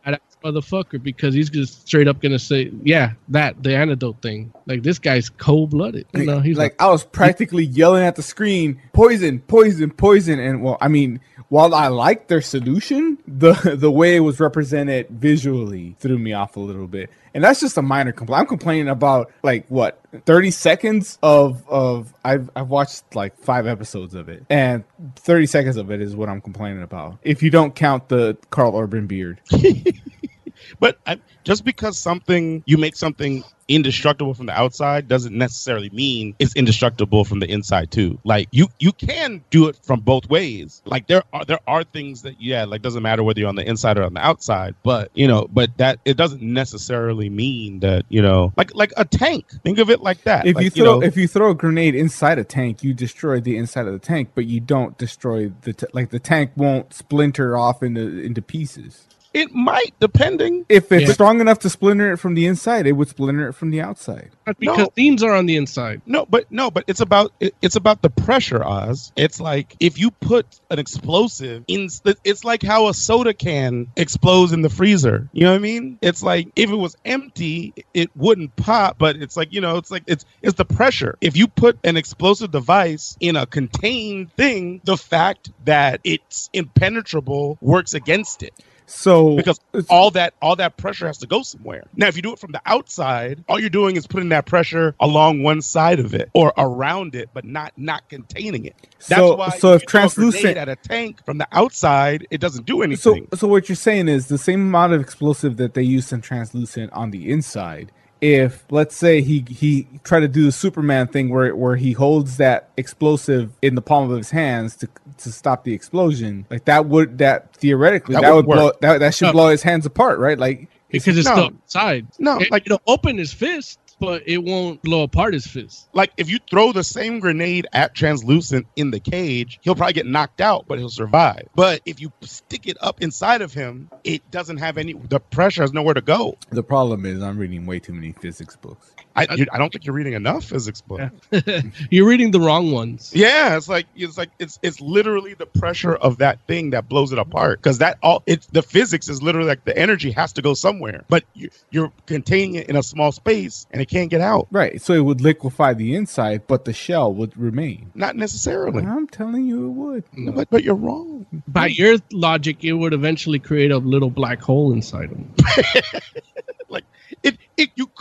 Motherfucker because he's just straight up gonna say, yeah, that the antidote thing. Like this guy's cold blooded. You know, he's like like, I was practically yelling at the screen, poison, poison, poison, and well, I mean, while I liked their solution, the the way it was represented visually threw me off a little bit, and that's just a minor complaint. I'm complaining about like what 30 seconds of of I've I've watched like five episodes of it, and 30 seconds of it is what I'm complaining about. If you don't count the Karl Urban beard, But I, just because something you make something indestructible from the outside doesn't necessarily mean it's indestructible from the inside too. Like you you can do it from both ways. Like there are there are things that yeah, like doesn't matter whether you're on the inside or on the outside, but you know, but that it doesn't necessarily mean that, you know, like like a tank. Think of it like that. if Like, you throw know, if you throw a grenade inside a tank, you destroy the inside of the tank, but you don't destroy the t- like the tank won't splinter off into into pieces. It might depending If it's Yeah. strong enough to splinter it from the inside, it would splinter it from the outside. But because no. themes are on the inside. No, but no, but it's about it, it's about the pressure, Oz. It's like if you put an explosive in, it's like how a soda can explodes in the freezer. You know what I mean? It's like if it was empty, it wouldn't pop. But it's like you know, it's like it's it's the pressure. If you put an explosive device in a contained thing, the fact that it's impenetrable works against it So because all that all that pressure has to go somewhere. Now, if you do it from the outside, all you're doing is putting that pressure along one side of it or around it, but not not containing it. That's So- why so if you translucent- at a tank from the outside, it doesn't do anything. so so what you're saying is the same amount of explosive that they use in translucent on the inside. If let's say he he tried to do the Superman thing where where he holds that explosive in the palm of his hands to to stop the explosion, like that would that theoretically That that, would would blow that, that should No. blow his hands apart, right? Like Because it's No. still outside. No, it, like- it'll open his fist, but it won't blow apart his fist. like if you throw the same grenade at translucent in the cage, he'll probably get knocked out, but he'll survive. But if you stick it up inside of him, it doesn't have any. The pressure has nowhere to go. the problem is I'm reading way too many physics books. I, you, I don't think you're reading enough physics books. You're reading the wrong ones. Yeah, it's like it's like it's it's literally the pressure of that thing that blows it apart. Because that all it's the physics is literally like the energy has to go somewhere, but you, you're containing it in a small space and it can't get out. Right. So it would liquefy the inside, but the shell would remain. Not necessarily, I'm telling you it would. but but you're wrong. By your logic, it would eventually create a little black hole inside him. Like it, it you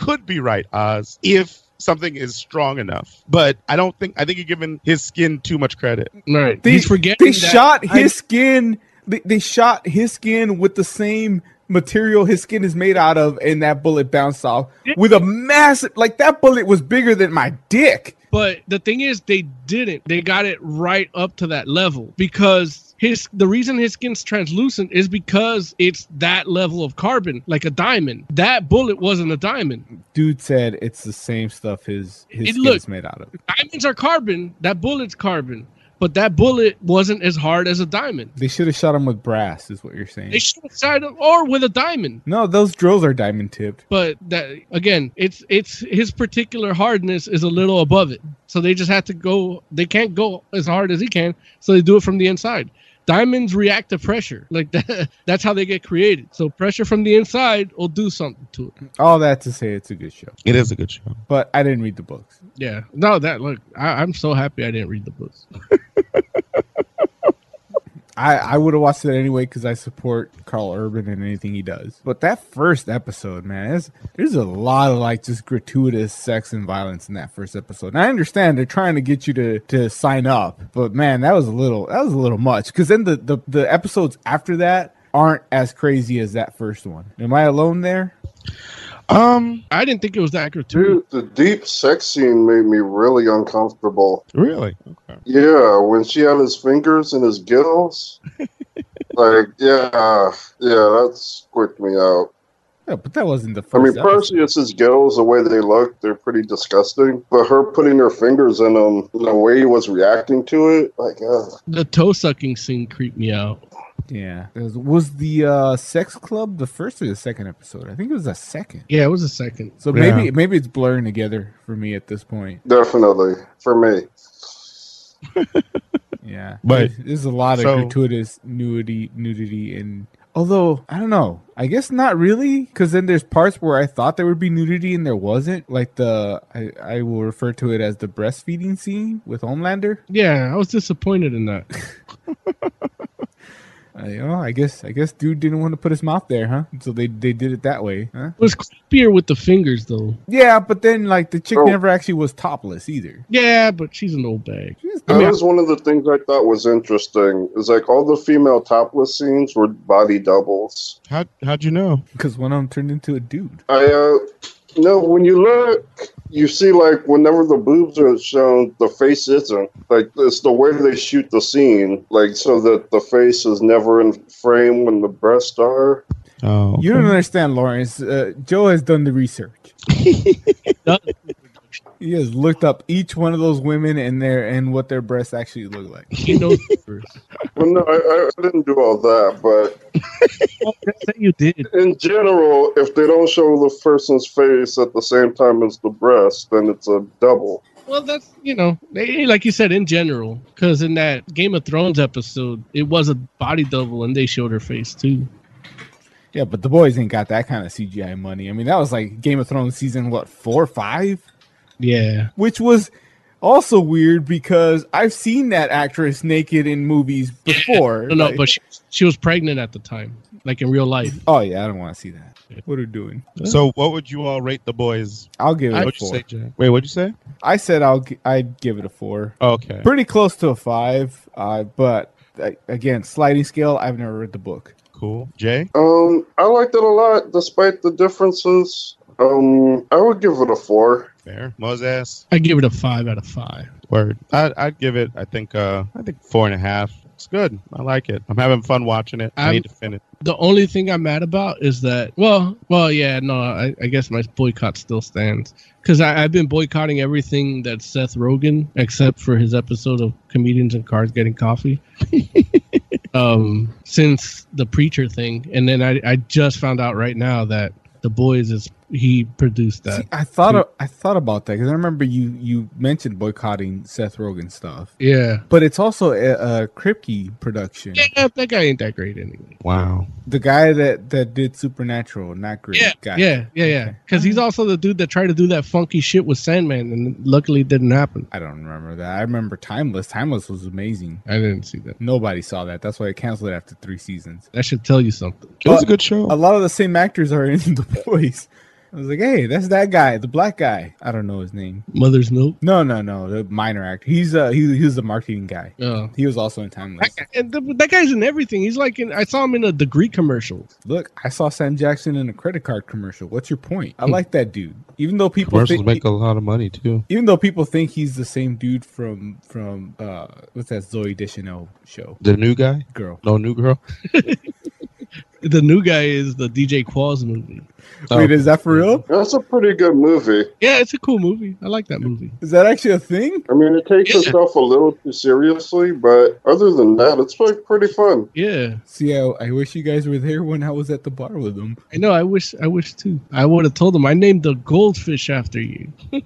could be right, Oz, if something is strong enough. But I don't think I think you're giving his skin too much credit. Right. They, He's forgetting they that shot his skin. They, they shot his skin with the same material his skin is made out of, and that bullet bounced off with a massive. Like that bullet was bigger than my dick. But the thing is, they didn't. They got it right up to that level because his the reason his skin's translucent is because it's that level of carbon, like a diamond. That bullet wasn't a diamond. Dude said it's the same stuff his his It skin look- is made out of. Diamonds are carbon. That bullet's carbon. but that bullet wasn't as hard as a diamond. They should have shot him with brass, is what you're saying. They should have shot him or with a diamond. no, those drills are diamond tipped. But that again, it's it's his particular hardness is a little above it. So they just have to go. They can't go as hard as he can. So they do it from the inside. Diamonds react to pressure. Like that. That's how they get created. So pressure from the inside will do something to it. All that to say, it's a good show. It is a good show. But I didn't read the books. Yeah. No, that look. I, I'm so happy I didn't read the books. I, I would have watched it anyway because I support Karl Urban and anything he does. But that first episode, man, there's, there's a lot of like just gratuitous sex and violence in that first episode. And I understand they're trying to get you to, to sign up, but man, that was a little that was a little much. Because then the, the the episodes after that aren't as crazy as that first one. Am I alone there? Um, I didn't think it was that gratuitous. Dude, the deep sex scene made me really uncomfortable. Really? Okay. Yeah, when she had his fingers in his gills. like, yeah, yeah, that squirted me out. Yeah, but that wasn't the first. I mean, episode. Perseus's gills, the way they look, they're pretty disgusting. But her putting her fingers in them, the way he was reacting to it, like, uh, The toe sucking scene creeped me out. Yeah. Was, was the uh, sex club the first or the second episode? I think it was the second. Yeah, it was a second. So maybe maybe it's blurring together for me at this point. definitely for me. Yeah, But- there's, there's a lot of so- gratuitous nudity, nudity, and although I don't know, I guess not really, because then there's parts where I thought there would be nudity and there wasn't. Like the I, I will refer to it as the breastfeeding scene with Homelander. Yeah, I was disappointed in that. Uh, you know, I guess I guess dude didn't want to put his mouth there, huh? So they they did it that way, huh? It was creepier with the fingers though. Yeah, but then like the chick Oh. never actually was topless either. Yeah, but she's an old bag. That was one of the things I thought was interesting. Is like all the female topless scenes were body doubles. How how'd you know? Because one of them turned into a dude. I uh no, when you look, you see like whenever the boobs are shown, the face isn't. Like it's the way they shoot the scene, like so that the face is never in frame when the breasts are. Oh, You don't understand, Lawrence. Uh, Joe has done the research. He has looked up each one of those women and their and what their breasts actually look like. He knows first. Well, no, I, I didn't do all that, but That you did. in general, if they don't show the person's face at the same time as the breast, then it's a double. Well, that's you know, they, like you said in general, because in that Game of Thrones episode, it was a body double, and they showed her face too. Yeah, but the boys ain't got that kind of CGI money. I mean, that was like Game of Thrones season what four or five, Yeah, which was also weird because I've seen that actress naked in movies before. no, no, Like- but she, she was pregnant at the time, like in real life. oh yeah, I don't want to see that. What are you doing? So what would you all rate the boys? I'll give it a What'd you four. say, Wait, what'd you say? I said I'll I'd give it a four. Okay. Pretty close to a five, uh, but uh, again, sliding scale. I've never read the book. Cool. Jay? Um, I liked it a lot, despite the differences. Um, I would give it a four. Fair. Moses? I give it a five out of five. Word. I'd, I'd give it, I think, uh, I think four and a half. It's good. I like it. I'm having fun watching it. I I'm- need to finish. The only thing I'm mad about is that, well, well, yeah, no, I, I guess my boycott still stands because I've been boycotting everything that Seth Rogen except for his episode of comedians and cars getting coffee. um, since the preacher thing, and then I, I just found out right now that the boys is he produced that. See, I thought of, I thought about that because I remember you you mentioned boycotting Seth Rogen stuff, yeah, but it's also a, a Kripke production. yeah, that guy ain't that great anyway. Wow. The guy that that did Supernatural, not great. Yeah, guy. yeah, yeah, yeah. Because he's also the dude that tried to do that funky shit with Sandman, and luckily it didn't happen. I don't remember that. I remember Timeless. Timeless was amazing. I didn't see that. Nobody saw that. That's why I canceled it after three seasons. That should tell you something. It was a good show. A lot of the same actors are in the boys. I was like, hey, that's that guy, the black guy. I don't know his name. Mother's Milk. No, no, no, the minor actor. He's uh he, he was the marketing guy. Oh. He was also in Timeless. That, and th- that guy's in everything. He's like in. I saw him in a degree commercial. Look, I saw Sam Jackson in a credit card commercial. What's your point? I like that dude. Even though people Commercials think, make a lot of money too. even though people think he's the same dude from from uh what's that Zooey Deschanel show? The new guy? Girl. No new girl. The new guy is the DJ Qualls movie. Wait, is that for real? That's a pretty good movie. Yeah, it's a cool movie. I like that movie. Is that actually a thing? I mean, it takes Yeah. itself a little too seriously, but other than that, it's like pretty fun. Yeah, See, I, I wish you guys were there when I was at the bar with them. I know. I wish. I wish too. I would have told them. I named the goldfish after you.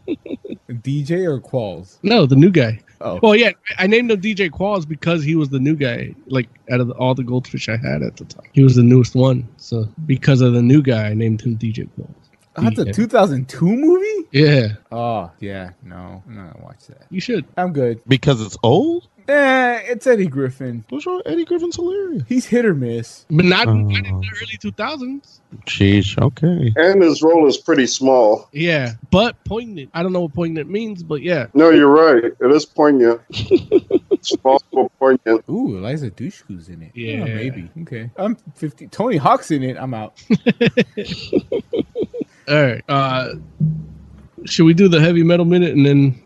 DJ or Qualls? No, the new guy. Oh. Well, yeah, I named him DJ Qualls because he was the new guy. Like out of the, all the goldfish I had at the time, he was the newest one. So because of the new guy, I named him DJ Qualls. Oh, that's a 2002 movie? Yeah, Oh, yeah. No, I'm not gonna watch that. you should. I'm good. Because it's old? Eh, it's Eddie Griffin. What's wrong? Eddie Griffin's hilarious. He's hit or miss. But not, Oh. not in the early two thousands. Sheesh. Okay. And his role is pretty small. Yeah, but poignant. I don't know what poignant means, but yeah. No, you're right. It is poignant. it's possible poignant. Ooh, Eliza Dushku's in it. Yeah. maybe. Okay. I'm 50. Tony Hawk's in it. I'm out. All right. Uh, should we do the heavy metal minute and then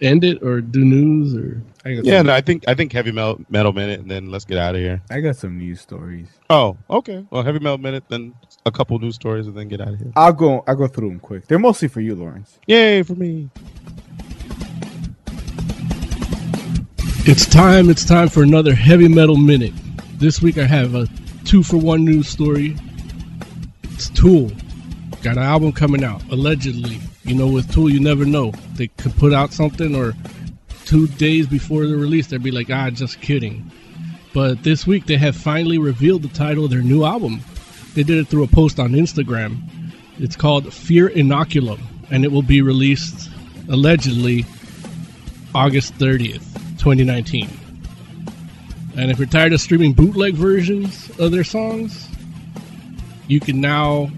end it, or do news, or I Yeah, some, no, I think I think heavy metal, metal minute, and then let's get out of here. I got some news stories. Oh, okay. Well, heavy metal minute, then a couple news stories, and then get out of here. I'll go. I'll go through them quick. They're mostly for you, Lawrence. Yay for me! It's time. It's time for another heavy metal minute. This week I have a two for one news story. It's Tool. Got an album coming out, allegedly. You know, with Tool, you never know. They could put out something, or two days before the release, they'd be like, ah, just kidding. But this week, they have finally revealed the title of their new album. They did it through a post on Instagram. It's called Fear Inoculum, and it will be released allegedly August 30th, 2019. And if you're tired of streaming bootleg versions of their songs, you can now,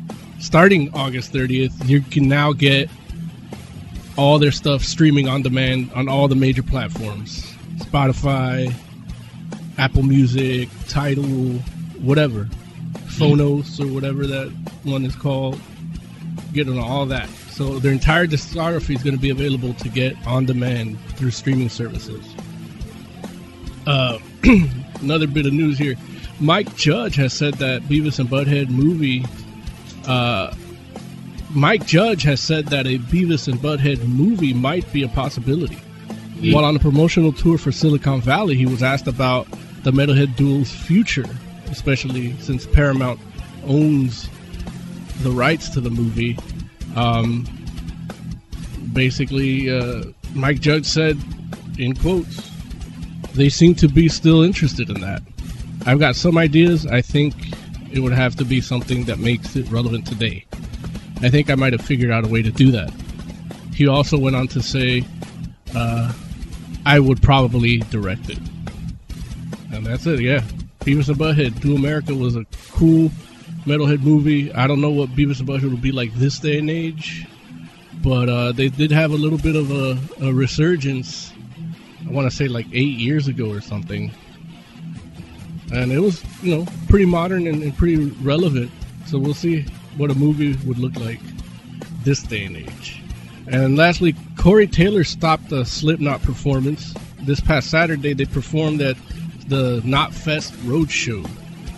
starting August 30th, you can now get all their stuff streaming on demand on all the major platforms Spotify, Apple Music, Tidal, whatever, Phonos, or whatever that one is called. Get on all that. So their entire discography is going to be available to get on demand through streaming services. Uh, another bit of news here. Mike Judge has said that Beavis and Butthead movie. Uh, Mike Judge has said that a Beavis and Butthead movie might be a possibility. While on a promotional tour for Silicon Valley, he was asked about the Metalhead duel's future, especially since Paramount owns the rights to the movie. Um, basically, uh, Mike Judge said, in quotes, they seem to be still interested in that. I've got some ideas. I think it would have to be something that makes it relevant today. I think I might have figured out a way to do that. He also went on to say, uh, I would probably direct it. And that's it, yeah. Beavis and Butthead, Do America was a cool metalhead movie. I don't know what Beavis and Butthead would be like this day and age, but uh, they did have a little bit of a, a resurgence. I want to say like eight years ago or something, and it was you know pretty modern and, and pretty relevant. So we'll see what a movie would look like this day and age. And lastly, Corey Taylor stopped the Slipknot performance this past Saturday. They performed at the Knotfest Roadshow,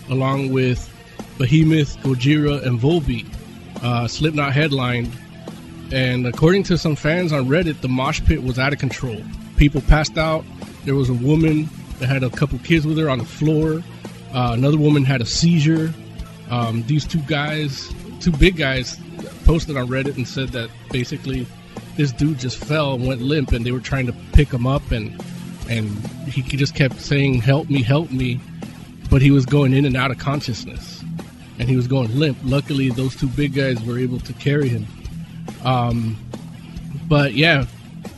along with Behemoth, Gojira, and Volbeat. Uh, Slipknot headlined, and according to some fans on Reddit, the mosh pit was out of control. People passed out. There was a woman that had a couple kids with her on the floor. Uh, another woman had a seizure. Um, these two guys, two big guys, posted on Reddit and said that basically this dude just fell and went limp, and they were trying to pick him up, and and he just kept saying, "Help me, help me," but he was going in and out of consciousness, and he was going limp. Luckily, those two big guys were able to carry him. Um, but yeah,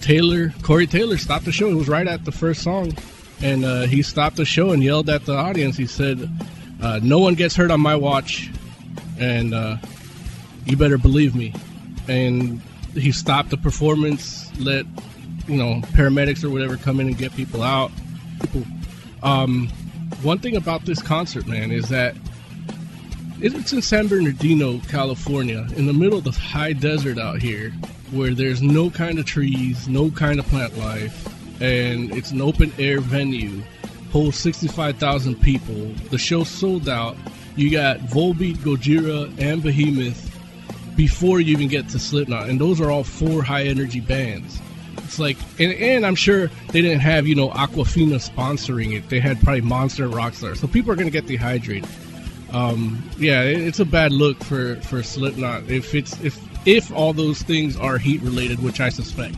Taylor, Corey Taylor stopped the show. It was right at the first song, and uh, he stopped the show and yelled at the audience. He said, uh, "No one gets hurt on my watch, and uh, you better believe me." And he stopped the performance, let you know paramedics or whatever come in and get people out. Um, one thing about this concert, man, is that it's in San Bernardino, California, in the middle of the high desert out here, where there's no kind of trees, no kind of plant life, and it's an open air venue, holds 65,000 people. The show sold out. you got Volbeat, Gojira, and Behemoth before you even get to Slipknot, and those are all four high energy bands. It's like, and, and I'm sure they didn't have you know Aquafina sponsoring it. They had probably Monster and Rockstar, so people are gonna get dehydrated. Um, yeah, it, it's a bad look for for Slipknot if it's if if all those things are heat related, which I suspect.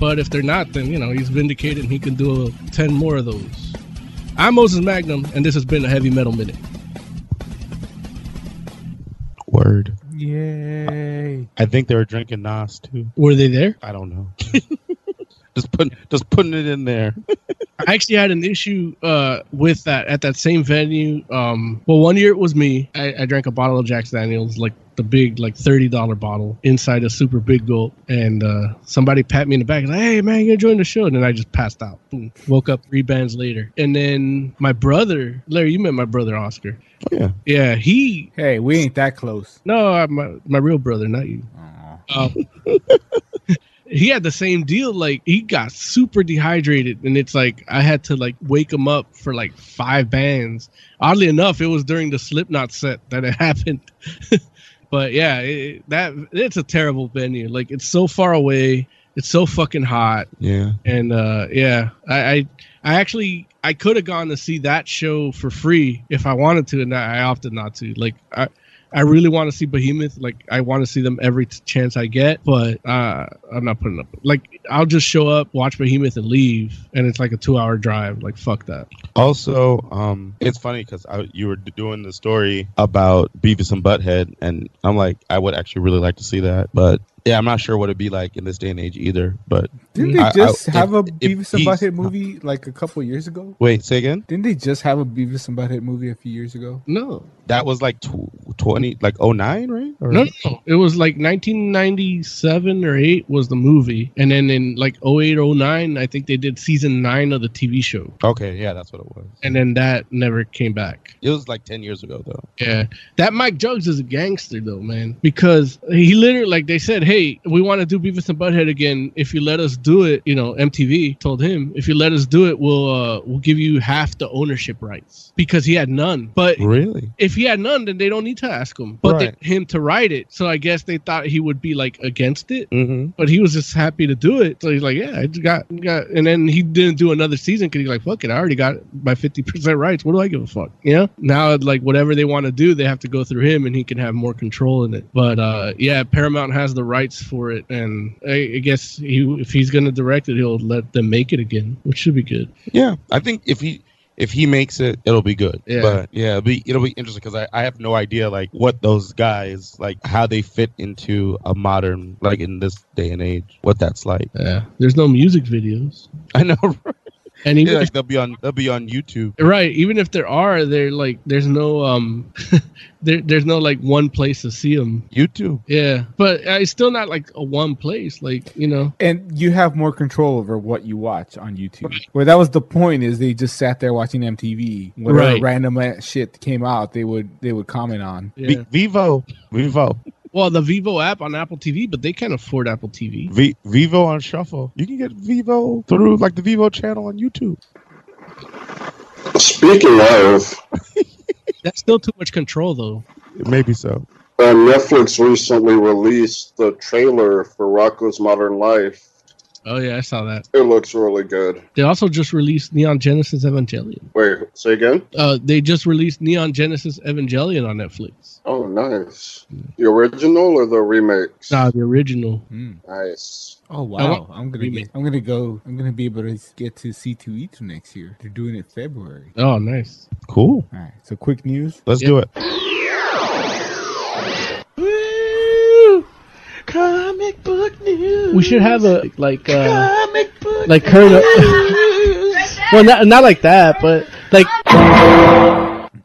But if they're not, then you know he's vindicated and he can do a, ten more of those. I'm Moses Magnum, and this has been a heavy metal minute. Word. Yay! I think they were drinking Nas too. Were they there? I don't know. just putting just putting it in there. I actually had an issue uh, with that at that same venue. Um, well, one year it was me. I, I drank a bottle of Jack Daniels, like the big, like thirty dollar bottle, inside a super big gulp, and uh, somebody pat me in the back, and like, "Hey man, you join the show?" And then I just passed out. Boom. Woke up three bands later, and then my brother, Larry, you met my brother Oscar. yeah. Yeah, he. Hey, we ain't that close. No, I'm my my real brother, not you. Um, he had the same deal. Like he got super dehydrated, and it's like I had to like wake him up for like five bands. Oddly enough, it was during the Slipknot set that it happened. but yeah, it, that it's a terrible venue. Like it's so far away. It's so fucking hot. Yeah. And uh, yeah, I, I I actually I could have gone to see that show for free if I wanted to, and I opted not to. Like I. I really want to see Behemoth. Like I want to see them every t- chance I get, but uh, I'm not putting up. Like I'll just show up, watch Behemoth, and leave, and it's like a two-hour drive. Like fuck that. Also, um, it's funny because you were doing the story about Beavis and Butthead, and I'm like, I would actually really like to see that, but yeah, I'm not sure what it'd be like in this day and age either. But Didn't they I- just I- have if- a Beavis and he's- Butthead movie like a couple years ago? Wait, say again. Didn't they just have a Beavis and Butthead movie a few years ago? No, That was like tw- 20, like 09, right? Or- no, no. It was like 1997 or eight was the movie, and then in like 08, 09, I think they did season nine of the TV show, Okay, yeah, that's what it was. and then that never came back. It was like 10 years ago, though. Yeah, that Mike Judge is a gangster though, man. Because he literally, like they said, hey, we want to do Beavis and Butthead again. If you let us do it, you know, MTV told him, if you let us do it, we'll uh, we'll give you half the ownership rights because he had none. But Really? if he had none, then they don't need to ask him. But Right. they, him to write it, so I guess they thought he would be like against it. Mm-hmm. But he was just happy to do it. So he's like, yeah, I just got got, and then he didn't do another season because he's like, fuck it, I already got my fifty percent rights. What do I give a fuck? You know. Now, like whatever they want to do, they have to go through him, and he can have more control in it. But uh, yeah, Paramount has the rights for it, and I, I guess he, if he's gonna direct it, he'll let them make it again, which should be good. Yeah, I think if he if he makes it, it'll be good. Yeah. But yeah, it'll be it'll be interesting because I, I have no idea like what those guys like how they fit into a modern like in this day and age what that's like. Yeah, there's no music videos, I know. right? And even Yeah, like they'll be on they'll be on YouTube. Right. Even if there are, they're like, there's no, um, there, there's no like one place to see them. YouTube. Yeah, but uh, it's still not like a one place. Like you know, And you have more control over what you watch on YouTube. Where that was the point is they just sat there watching MTV. Whatever Right. random shit came out, they would they would comment on. yeah. Vi- Vevo, Vevo, well, the Vevo app on Apple TV, but they can't afford Apple TV. v- Vevo on Shuffle. You can get Vevo through like the Vevo channel on YouTube. Speaking of, That's still too much control, though. Maybe so. uh, Netflix recently released the trailer for Rocko's Modern Life. Oh yeah, I saw that. It looks really good. They also just released Neon Genesis Evangelion. Wait, say again? Uh, they just released Neon Genesis Evangelion on Netflix. Oh, nice. The original or the remakes? Nah, the original. Nice. Oh wow! want- I'm gonna get, I'm gonna go. I'm gonna be able to get to C2E2 next year. They're doing it February. Oh, nice. Cool. All right. So quick news. Let's Yeah. do it. Comic book news. We should have a like uh Comic book like current. news. well, not not like that, but like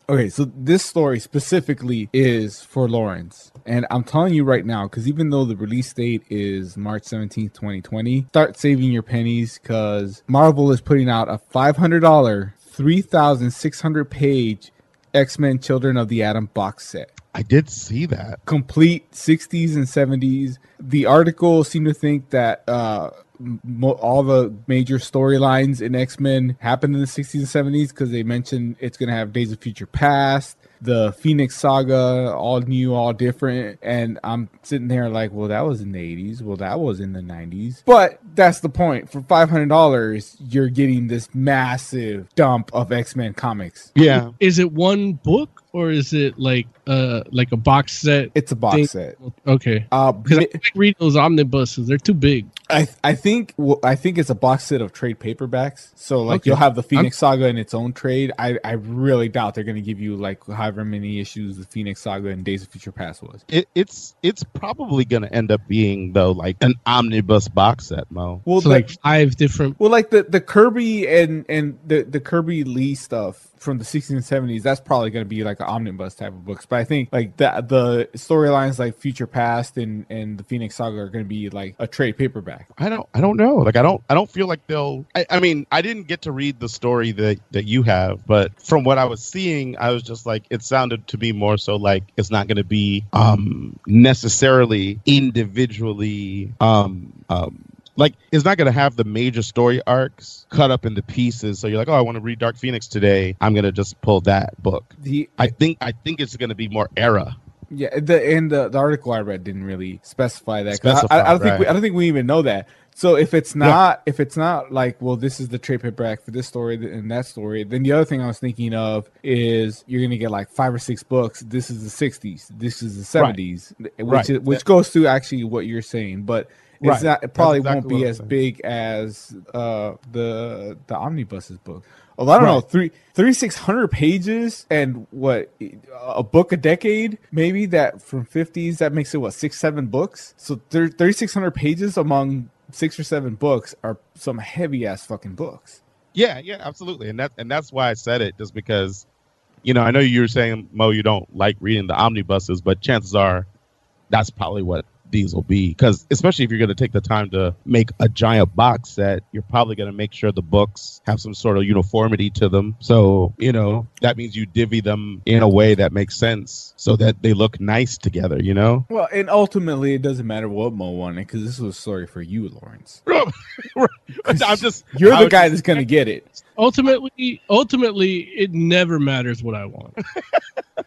Okay, so this story specifically is for Lawrence. And I'm telling you right now, because even though the release date is March 17th, 2020, start saving your pennies because Marvel is putting out a $500, 3,600 page X Men Children of the Atom box set. I did see that. Complete 60s and 70s. The article seemed to think that uh, mo- all the major storylines in X Men happened in the 60s and 70s because they mentioned it's going to have Days of Future Past. The Phoenix Saga, all new, all different, and I'm sitting there like, well, that was in the '80s. Well, that was in the '90s. But that's the point. For five hundred dollars, you're getting this massive dump of X Men comics. Yeah. Is it one book or is it like uh like a box set? It's a box thing? set. Okay. Uh, Because I like read those omnibuses. They're too big. I I think well, I think it's a box set of trade paperbacks. So like Okay. you'll have the Phoenix Saga in its own trade. I, I really doubt they're going to give you like however many issues the Phoenix Saga and Days of Future Past was. It, it's it's probably gonna end up being though like an omnibus box set, Mo. Well, so the- like five different. Well, like the the Kirby and and the the Kirby Lee stuff from the 60s and 70s, that's probably going to be like an omnibus type of books. But I think like the the storylines like Future Past and and the Phoenix Saga are going to be like a trade paperback. I don't I don't know. Like I don't I don't feel like they'll I, I mean, I didn't get to read the story that that you have, but from what I was seeing, I was just like it sounded to be more so like it's not gonna be um necessarily individually um um like it's not going to have the major story arcs cut up into pieces so you're like oh i want to read dark phoenix today i'm going to just pull that book The i think i think it's going to be more era Yeah, the and the, the article I read didn't really specify that I- Specify, I, I don't think we. I don't think we even know that. So if it's not if it's not like well this is the trade paperback for this story and that story, then the other thing I was thinking of is you're gonna get like five or six books. This is the '60s. This is the Right. '70s, which Right. is, which goes to actually what you're saying, but. It's Right. not. It probably That's won't be as saying. big as uh, the the omnibuses book. Although I don't know, Right. three thirty six hundred pages and what a book a decade maybe that from fifties that makes it what six seven books. So thirty six hundred pages among six or seven books are some heavy ass fucking books. Yeah, yeah, absolutely, and that and that's why I said it, just because, you know, I know you were saying Mo, you don't like reading the omnibuses, but chances are, that's probably what these will be. Because especially if you're going to take the time to make a giant box set, you're probably going to make sure the books have some sort of uniformity to them. So you know that means you divvy them in a way that makes sense, so that they look nice together. You know. Well, and ultimately it doesn't matter what Mo wanted because this was a story for you, Lawrence. I'm just You're I the guy just- that's gonna get it. Ultimately, ultimately, it never matters what I want.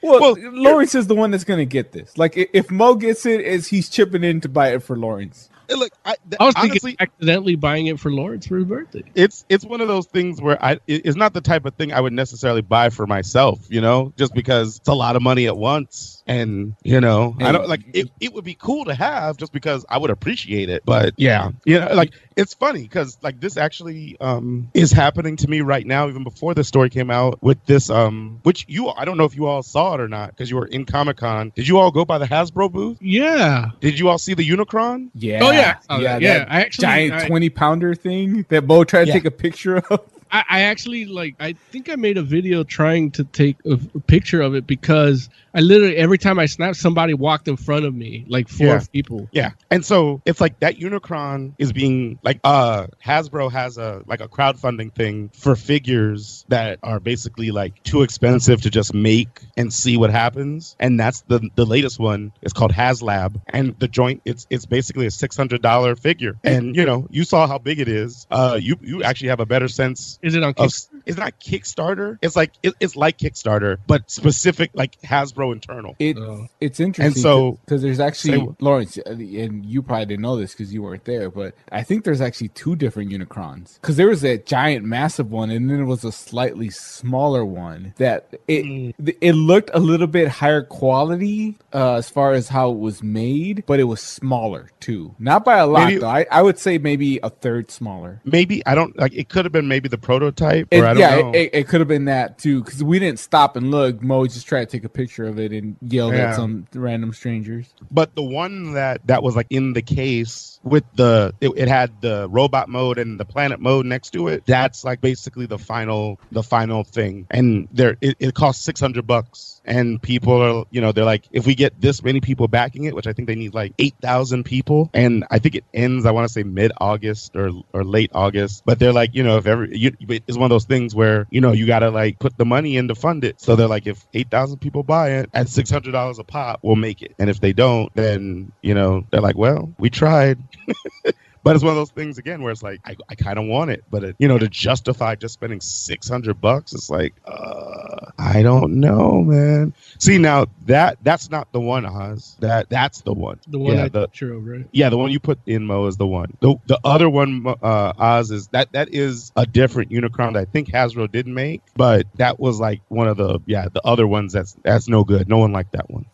Well, Lawrence is the one that's gonna get this. Like if Mo gets it, is he's chipping in to buy it for Lawrence. Look, I, I was thinking honestly, accidentally buying it for Lawrence for his birthday. it's it's one of those things where I it- it's not the type of thing I would necessarily buy for myself, you know, just because it's a lot of money at once, and you know, I don't like it. It would be cool to have just because I would appreciate it, but yeah, you know, like it's funny because like this actually um is happening to me right now, even before the story came out with this um, which you I don't know if you all saw it or not because you were in Comic Con. Did you all go by the Hasbro booth? Yeah. Did you all see the Unicron? Yeah. Oh, yeah. I saw yeah. that. Yeah, I actually- giant I- twenty pounder thing that bo tried to Yeah. take a picture of. I, I actually like. I think I made a video trying to take a, a picture of it because I literally every time I snapped, somebody walked in front of me, like four Yeah. people. Yeah. And so it's like that Unicron is being like uh Hasbro has a like a crowdfunding thing for figures that are basically like too expensive to just make and see what happens. And that's the the latest one. It's called HasLab. And the joint it's it's basically a six hundred dollar figure. And you know, you saw how big it is. Uh you you actually have a better sense Is it on? Kickstarter? It's not Kickstarter. It's like it, it's like Kickstarter, but specific like Hasbro internal. It Oh. it's interesting. And so- because there's actually what? Lawrence, uh, and you probably didn't know this because you weren't there, but I think there's actually two different Unicrons. Because there was a giant, massive one, and then there was a slightly smaller one that it Mm. it looked a little bit higher quality uh, as far as how it was made, but it was smaller too. Not by a lot, Maybe- though. I, I would say maybe a third smaller. Maybe I don't like it could have been maybe the prototype It- or I don't yeah, know. it, it, it could have been that too, because we didn't stop and look. Mo just tried to take a picture of it and yelled Yeah. at some random strangers. But the one that that was like in the case with the it, it had the robot mode and the planet mode next to it. That's like basically the final the final thing. And there it, it costs six hundred bucks. And people are you know they're like if we get this many people backing it, which I think they need like eight thousand people, and I think it ends I want to say mid August or or late August. But they're like you know if every you, it's one of those things where you know you got to like put the money in to fund it. So they're like if eight thousand people buy it at six hundred dollars a pop, we'll make it. And if they don't, then you know they're like, well, we tried. But it's one of those things again where it's like I, I kind of want it, but it, you know to justify just spending six hundred bucks, it's like uh, I don't know, man. See now that that's not the one, Oz. That that's the one. The one yeah, I the, sure right. yeah, the one you put in Mo is the one. The the other one, uh, Oz is that that is a different Unicron that I think Hasbro did make, but that was like one of the yeah the other ones that's that's no good. No one liked that one.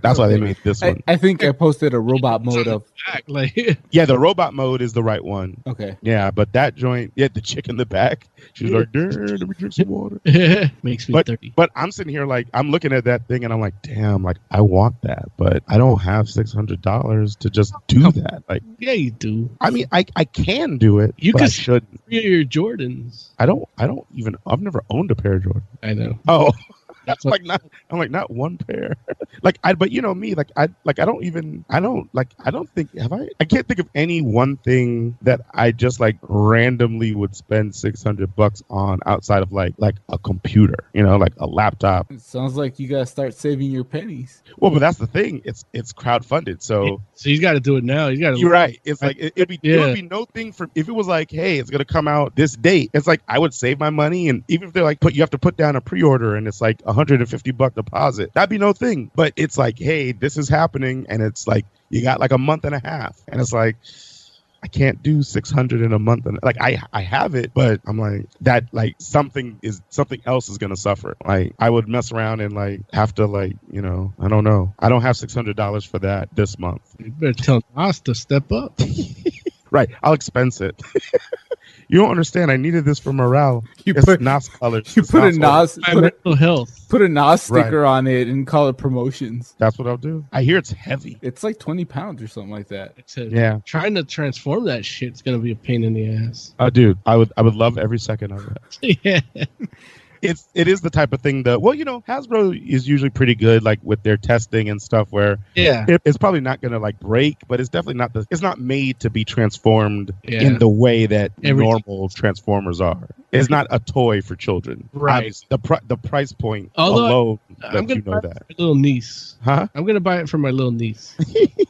That's why they made this I, one. I think I posted a robot mode of. Back, like Yeah, the robot mode is the right one. Okay. Yeah, but that joint, yeah, the chick in the back, she's like, "There, let me drink some water." makes me But thirsty. but I'm sitting here like I'm looking at that thing and I'm like, damn, like I want that, but I don't have six hundred dollars to just oh, do that. Like, Yeah, you do. I mean, I I can do it. You but I could- shouldn't. Three of your Jordans. I don't. I don't even. I've never owned a pair of Jordans. I know. Oh, That's I'm like not. I'm like not one pair. like I. But you know me. Like I. Like I don't even. I don't. Like I don't think. Have I? I can't think of any one thing that I just like randomly would spend six hundred bucks on outside of like like a computer. You know, like a laptop. It sounds like you gotta start saving your pennies. Well, but that's the thing. It's it's crowdfunded. So So he's got to do it now. He's got to. You're right. It's like it, it'd be it Yeah. would be no thing for if it was like, hey, it's gonna come out this date. It's like I would save my money, and even if they're like, put you have to put down a pre-order, and it's like a hundred and fifty buck deposit, that'd be no thing. But it's like, hey, this is happening, and it's like you got like a month and a half, and it's like. I can't do 600 in a month and like I I have it but I'm like that like something is something else is going to suffer. Like I would mess around and like have to like, you know, I don't know. I don't have $600 for that this month. You better tell us to step up. Right. I'll expense it. you don't understand. I needed this for morale. You it's put- NOS colors. You put a NOS Nas My put a, mental health. put a Nas Right. sticker on it and call it promotions. That's what I'll do. I hear it's heavy. It's like twenty pounds or something like that. I said, Yeah. Trying to transform that shit's gonna be a pain in the ass. Oh, dude, I would I would love every second of it. yeah. It's it is the type of thing that well, you know, Hasbro is usually pretty good like with their testing and stuff where Yeah. it, it's probably not going to like break, but it's definitely not the it's not made to be transformed Yeah. in the way that Every- normal transformers are. It's not a toy for children. Right. Obviously, The pri- the price point Although I- alone I'm gonna you know buy that. it for my little niece. Huh? I'm gonna buy it for my little niece.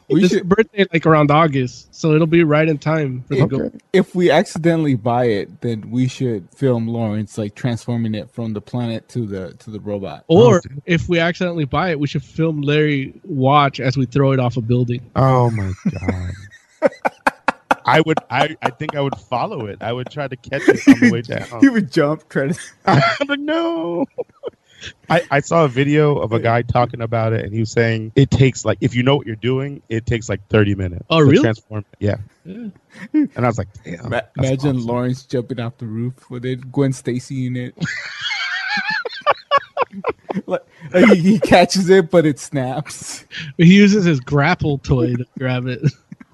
We This should birthday like around August, so it'll be right in time for the go. If we accidentally buy it, then we should film Lawrence like transforming it from the planet to the to the robot. Or oh, if we accidentally buy it, we should film Larry watch as we throw it off a building. Oh my god. I would I, I think I would follow it. I would try to catch it on the way down. He would jump, try to. I'm like, no. I, I saw a video of a guy talking about it and he was saying it takes like if you know what you're doing, it takes like 30 minutes. Oh, really? Transform. Yeah. Yeah. And I was like, damn. Ma- imagine awesome. Lawrence jumping off the roof with it, Gwen Stacy in it. like, like he, he catches it, but it snaps. He uses his grapple toy to grab it.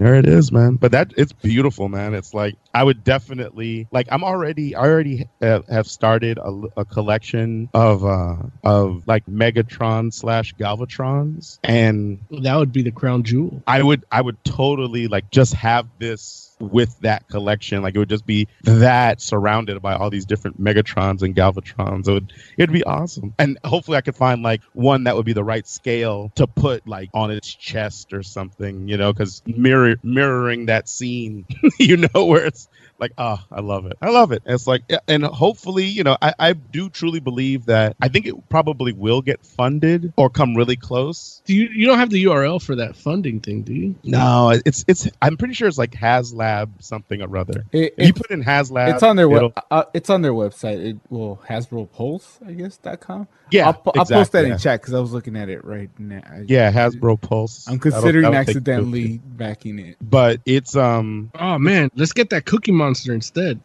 There it is, man. But that it's beautiful, man. It's like I would definitely like. I'm already, I already have, started a, a collection of uh of like Megatron slash Galvatrons, and That would be the crown jewel. I would, I would totally like just have this with that collection. Like it would just be that surrounded by all these different Megatrons and Galvatrons. It would, it'd be awesome. And hopefully, I could find like one that would be the right scale to put like on its chest or something. You know, because mirror mirroring that scene, you know, where it's like, oh, I love it. I love it. It's like, and hopefully, you know, I, I do truly believe that I think it probably will get funded or come really close. Do you you don't have the URL for that funding thing, do you? No, it's it's. I'm pretty sure it's like HasLab something or other. It- If you put in HasLab, it's on their web. Uh, it's on their website. It well Hasbro Pulse, I guess dot com. Yeah, I'll, pu- I'll post exactly, that yeah. in chat because I was looking at it right now. Yeah, Hasbro Pulse. I'm That'll- considering that'll accidentally backing it. but it's um Oh man, let's get that Cookie Monster instead.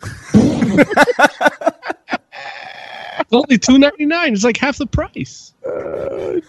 it's only two ninety nine. It's like half the price. uh,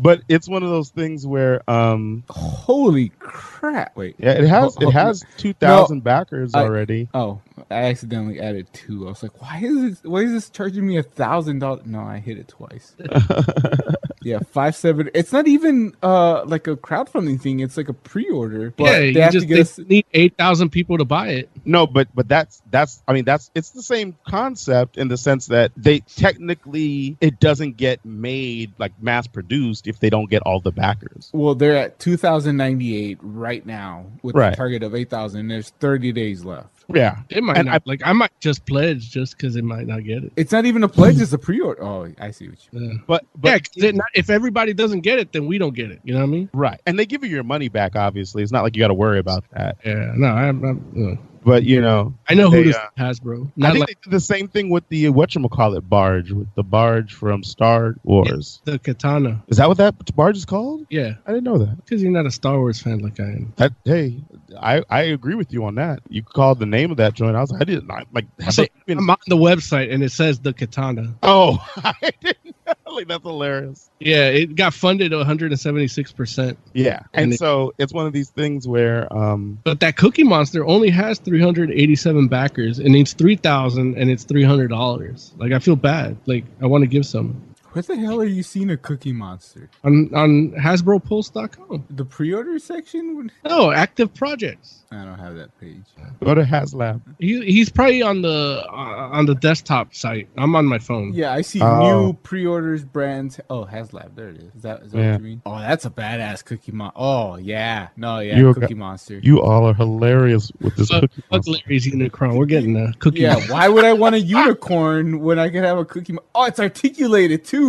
but it's one of those things where um Holy crap! Wait, yeah it has it has two thousand backers I- already. Oh, I accidentally added two. I was like, why is this? Why is this charging me a thousand dollars? No, I hit it twice. Yeah, five seven. It's not even uh like a crowdfunding thing. It's like a pre-order. But yeah, they you have just to get they us. need eight thousand people to buy it. No, but but that's that's I mean that's it's the same concept in the sense that they technically it doesn't get made like mass produced if they don't get all the backers. Well, they're at two thousand ninety eight right now with Right. a target of eight thousand. There's thirty days left. Yeah, It might And not like I might just pledge just because it might not get it. It's not even a pledge; it's a pre-order. Oh, I see what you. Yeah. But yeah, it not, if everybody doesn't get it, then we don't get it. You know what I mean? right, and they give you your money back. Obviously, it's not like you got to worry about that. Yeah. No, I'm. I'm uh, But you know, I know They, who this uh, Hasbro. I Not think like they did the same thing with the whatchamacallit barge, with the barge from Star Wars. the Khetanna. Is that what that barge is called? Yeah, I didn't know that. because you're not a Star Wars fan like I am. That hey, I, I agree with you on that. You called the name of that joint. I was like, I didn't I- like. They even- I'm on the website and it says the Khetanna. oh, I didn't know. Like that's hilarious. Yeah, it got funded 176 percent. Yeah, and, And it- so it's one of these things where um But that Cookie Monster only has 387 backers and it's 3,000 and it's 300 dollars. Like I feel bad. Like I want to give some Where the hell are you seeing a Cookie Monster? on on HasbroPulse.com. The pre-order section? Would- No, active projects. I don't have that page. go to HasLab. He, he's probably on the uh, on the desktop site. I'm on my phone. Yeah, I see Oh. new pre-orders brands. Oh, HasLab. There it is. Is that, is that Yeah. what you mean? Oh, that's a badass Cookie Monster. Oh, yeah. No, yeah, You Cookie got- Monster. You all are hilarious with this Fuck, cookie. fuck monster. Larry's Unicron. We're getting a cookie. yeah, why would I want a unicorn when I could have a Cookie? Mon- oh, it's articulated too.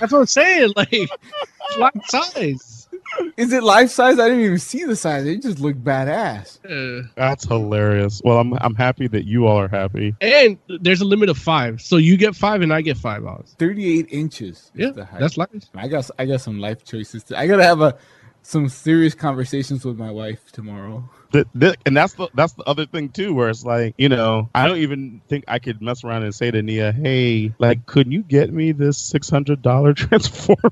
That's what I'm saying. Like life size. Is it life size? I didn't even see the size. It just looked badass. Uh, That's hilarious. Well, I'm I'm happy that you all are happy. and there's a limit of five, so you get five and I get five dollars. 38 inches. Yeah, that's life. I got I got some life choices. To, I gotta have a some serious conversations with my wife tomorrow. And that's the that's the other thing too, where it's like you know I don't even think I could mess around and say to Nia, hey, like, could you get me this six hundred dollar transformer?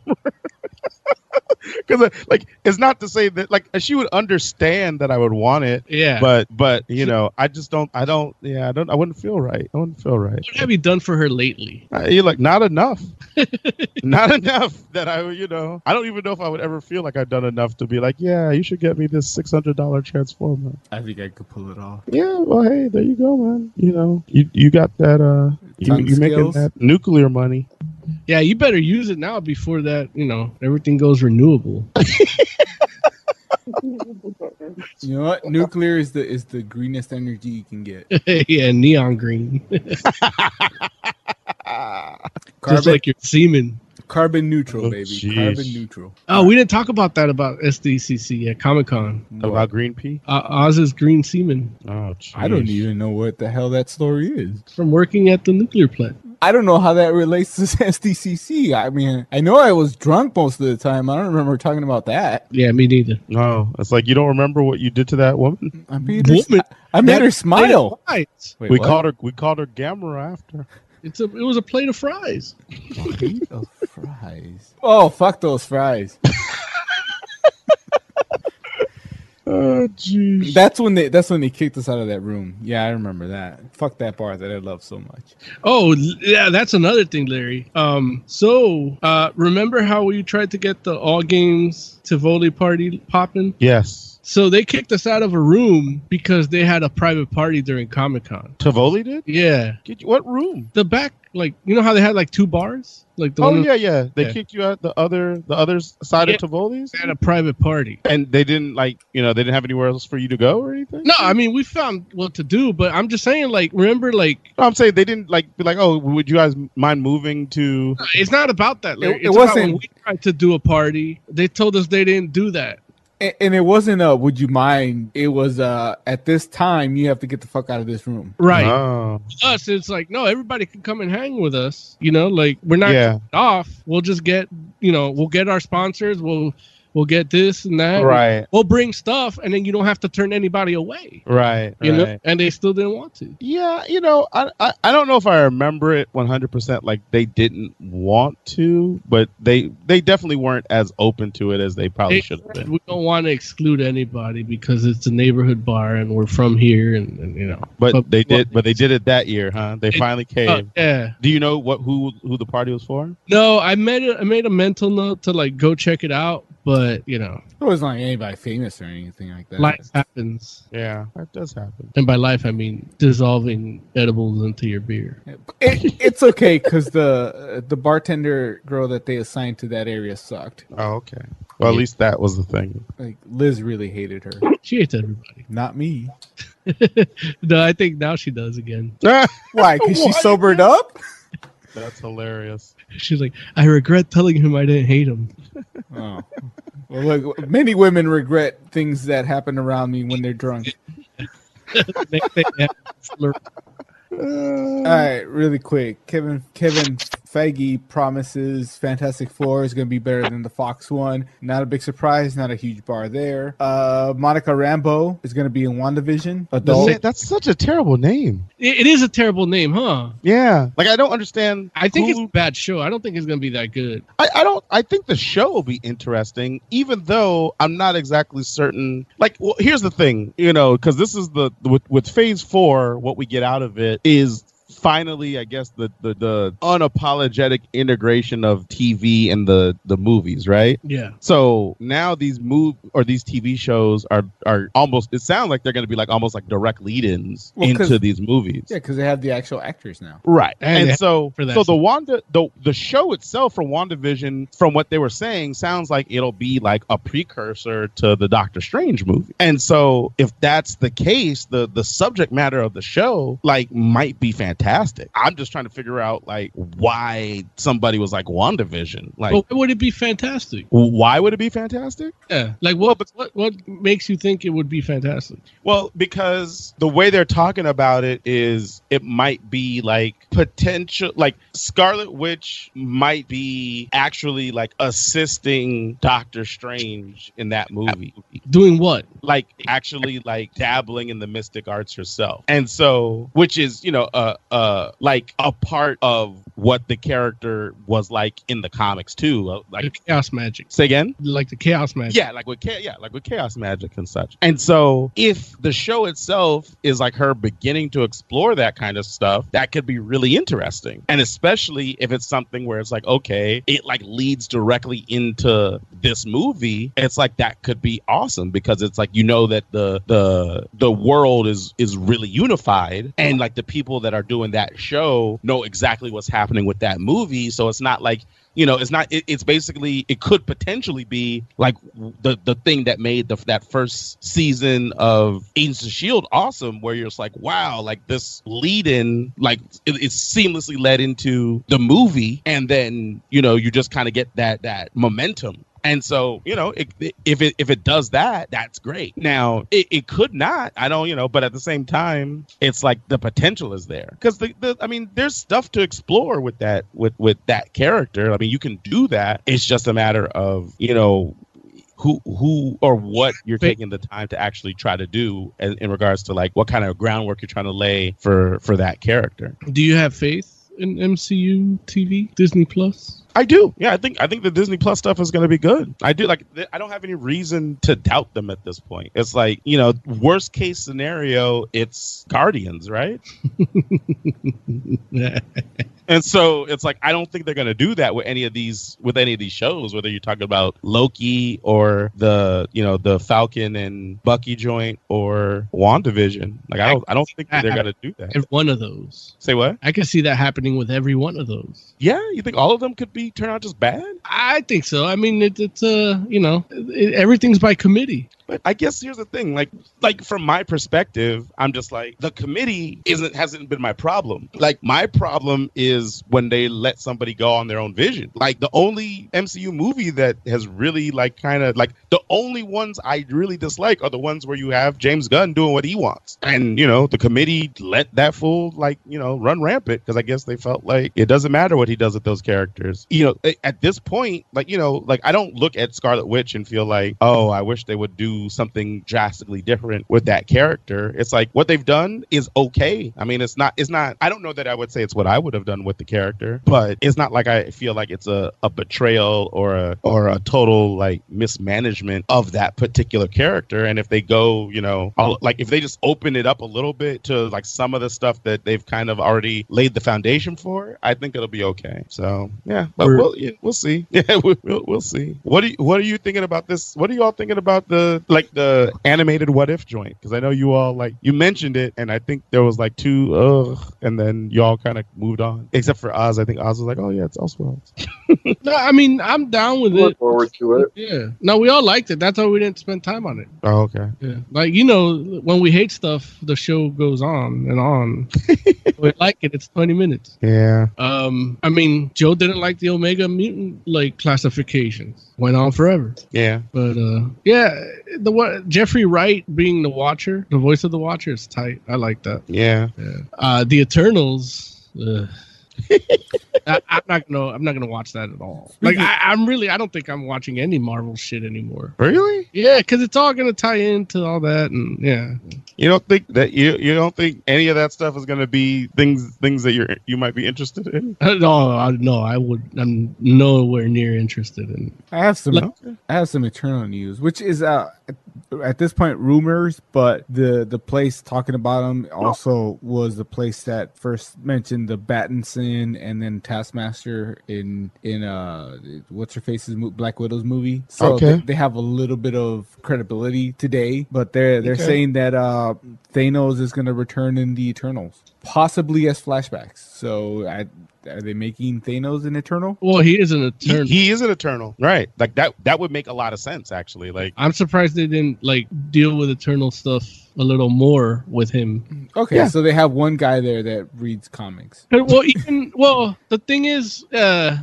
Because like it's not to say that like she would understand that I would want it, Yeah. but but you know I just don't I don't yeah I don't I wouldn't feel right I wouldn't feel right. what have you done for her lately? Uh, You're like not enough, not enough that I would, you know I don't even know if I would ever feel like I've done enough to be like yeah you should get me this six hundred dollar transformer. I think I could pull it off. Yeah, well, hey, there you go, man. You know, you you got that. Uh, you Tongue you making that nuclear money. Yeah, you better use it now before that, you know, everything goes renewable. You know what? Nuclear is the is the greenest energy you can get. yeah, neon green. Carbon, Just like your semen. carbon neutral, Oh, baby. jeez. Carbon neutral. Oh, we didn't talk about that about SDCC at Comic Con. About green pea. Uh, Oz's green semen Oh, I don't even know what the hell that story is. from working at the nuclear plant. I don't know how that relates to SDCC. I mean, I know I was drunk most of the time. I don't remember talking about that. Yeah, me neither. No, it's like you don't remember what you did to that woman. I made her, Woman, I made her smile. Wait, we what? called her. We called her Gamera after. It's a. It was a plate of fries. plate of fries. Oh, fuck those fries. Oh, jeez. That's when they that's when they kicked us out of that room. Yeah, I remember that. Fuck that bar that I love so much. Oh, yeah, that's another thing, Larry. Um, so uh, remember how we tried to get the all games Tivoli party popping? Yes, So they kicked us out of a room because they had a private party during Comic Con. Tivoli did. Yeah, Get you, what room? the back, like you know how they had like two bars, like the Oh one yeah, yeah. They Yeah. kicked you out the other the other side Yeah. of Tivoli's, they had a private party. and they didn't like you know they didn't have anywhere else for you to go or anything. No, I mean we found what to do, but I'm just saying, like, remember, like, No, I'm saying they didn't like be like, oh, would you guys mind moving to? it's not about that. Larry. It- it wasn't- we tried to do a party. They told us they didn't do that. And, and it wasn't uh would you mind? It was uh at this time you have to get the fuck out of this room. Right. Oh, us it's like no everybody can come and hang with us you know like we're not Yeah. off we'll just get you know we'll get our sponsors we'll we'll get this and that. Right. We'll bring stuff, and then you don't have to turn anybody away. Right. You know, and they still didn't want to. Yeah, you know, I, I I don't know if I remember it 100% like they didn't want to, but they they definitely weren't as open to it as they probably should have been. we don't want to exclude anybody because it's a neighborhood bar and we're from here, and, and you know. But they did but they did it that year, huh? They finally uh, yeah. Do you know what who who the party was for? No, I made it. I made a mental note to like go check it out, but you know, It wasn't like anybody famous or anything like that. life happens, Yeah, that does happen. and by life I mean dissolving edibles into your beer. It, it's okay because the the bartender girl that they assigned to that area sucked. Oh, okay. Well, at least that was the thing. Like Liz really hated her. She hates everybody. Not me. no, I think now she does again. Why? Because she sobered up. That's hilarious. She's like, I regret telling him I didn't hate him. Oh. Well, look, many women regret things that happen around me when they're drunk. Next thing, yeah, slur- All right, really quick. Kevin Kevin Feige promises Fantastic Four is going to be better than the Fox one. Not a big surprise. Not a huge bar there. Uh, Monica Rambo is going to be in WandaVision. Adult. That's, that's such a terrible name. It, it is a terrible name, huh? Yeah, like I don't understand. I think who- it's a bad show. I don't think it's gonna be that good. I, I don't. I think the show will be interesting, even though I'm not exactly certain. Like, well, here's the thing, you know, because this is the with with Phase Four, what we get out of it is finally, I guess, the the, the unapologetic integration of TV and the the movies, right? Yeah. So now these move or these TV shows are are almost. It sounds like they're going to be like almost like direct lead-ins Well, 'cause- into these movies. Yeah, because they have the actual actors now. Right. And And, they- so for that so the. Wanda the the show itself from WandaVision, from what they were saying, sounds like it'll be like a precursor to the Doctor Strange movie. And so if that's the case, the the subject matter of the show like might be fantastic. I'm just trying to figure out like why somebody was like WandaVision. Like But why would it be fantastic? why would it be fantastic? Yeah. Like what? what? What makes you think it would be fantastic? Well, because the way they're talking about it is it might be like potential like Scarlet Witch might be actually like assisting Doctor Strange in that movie. Doing what? Like actually like dabbling in the mystic arts herself. And so which is, you know, uh uh like a part of what the character was like in the comics too. Uh, Like Like chaos magic. say again? Like the chaos magic. Yeah, like with yeah, like with chaos magic and such. And so, if the show itself is like her beginning to explore that kind of stuff, that could be really interesting. And especially if it's something where it's like, okay, it like leads directly into this movie. It's like that could be awesome because it's like you know that the the the world is is really unified, and like the people that are doing that show know exactly what's happening with that movie. So it's not like you know, it's not. It, it's basically it could potentially be like the the thing that made the that first season of Agents of Shield awesome, where you're just like, wow, like this lead in, like it, it's seamlessly led into the movie, and then you know you just kind of get that that momentum. And so, you know, it, it- if it if it does that, that's great. Now, it, it could not. I don't, you know, but at the same time, it's like the potential is there because the, the I mean, there's stuff to explore with that with with that character. I mean, you can do that. It's just a matter of you know who who or what you're taking the time to actually try to do in, in regards to like what kind of groundwork you're trying to lay for for that character. Do you have faith in MCU TV, Disney Plus? I do. Yeah, I think I think the Disney Plus stuff is going to be good. I do like. th- I don't have any reason to doubt them at this point. It's like you know, worst case scenario, it's Guardians, right? And so it's like I don't think they're going to do that with any of these with any of these shows. Whether you're talking about Loki or the you know the Falcon and Bucky joint or Wandavision. Like I don't I don't think they're going to do that. Every one of those. Say what? I can see that happening with every one of those. Yeah, you think all of them could be turn out just bad? I think so. I mean, it, it's uh, you know, it, everything's by committee. But I guess here's the thing, like like from my perspective, I'm just like the committee isn't hasn't been my problem. Like my problem is when they let somebody go on their own vision. Like the only MCU movie that has really like kind of like the only ones I really dislike are the ones where you have James Gunn doing what he wants. And you know, the committee let that fool like, you know, run rampant because I guess they felt like it doesn't matter what he does with those characters. You know, at this point, like, you know, like I don't look at Scarlet Witch and feel like, oh, I wish they would do something drastically different with that character. It's like what they've done is okay. I mean, it's not it's not I don't know that I would say it's what I would have done with the character, but it's not like I feel like it's a, a betrayal or a or a total like mismanagement of that particular character. And if they go, you know, all- like if they just open it up a little bit to like some of the stuff that they've kind of already laid the foundation for, I think it'll be okay. So yeah, but We're- we'll yeah, we'll see. Yeah, we'll, we'll, we'll see. What do you, what are you thinking about this? What are you all thinking about the like the animated what if joint? Because I know you all like you mentioned it, and I think there was like two ugh, and then you all kind of moved on. Except for Oz, I think Oz was like, oh yeah, it's Elseworlds. No, I mean I'm down with Look it. forward to it. Yeah. No, we all liked it. That's why we didn't spend time on it. Oh okay. Yeah. Like you know, when we hate stuff, the show goes on and on. we like it. It's 20 minutes. Yeah. Um, I mean, Joe didn't like the Omega mutant like classifications. Went on forever. Yeah. But uh, yeah, the what Jeffrey Wright being the Watcher, the voice of the Watcher, is tight. I like that. Yeah. Yeah. Uh, the Eternals. ugh. I, I'm not gonna. I'm not gonna watch that at all. Like I, I'm really. I don't think I'm watching any Marvel shit anymore. Really? Yeah, because it's all gonna tie into all that, and yeah. You don't think that you you don't think any of that stuff is going to be things things that you're you might be interested in? No, I, no, I would. I'm nowhere near interested in. I have some. Like- I have some eternal news, which is uh at this point rumors, but the the place talking about them also was the place that first mentioned the Battinson and then Taskmaster in in uh what's her face's mo- Black Widow's movie. So Okay. they, they have a little bit of credibility today, but they're they're Okay. saying that uh Thanos is going to return in the Eternals, possibly as flashbacks. So I, are they making Thanos an Eternal? Well, he is an He, Eternal. he is an eternal, right? Like that that would make a lot of sense actually. Like I'm surprised they didn't like deal with Eternal stuff a little more with him. Okay, Yeah. so they have one guy there that reads comics. And, Well, even well, the thing is, uh,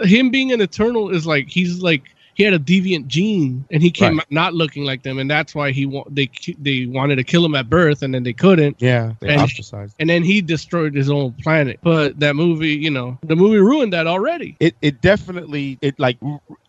him being an Eternal is like he's like he had a deviant gene, and he came Right. not looking like them, and that's why he wa- they they wanted to kill him at birth, and then they couldn't. yeah, they And- ostracized. And then he destroyed his own planet. But that movie, you know, the movie ruined that already. It it definitely it like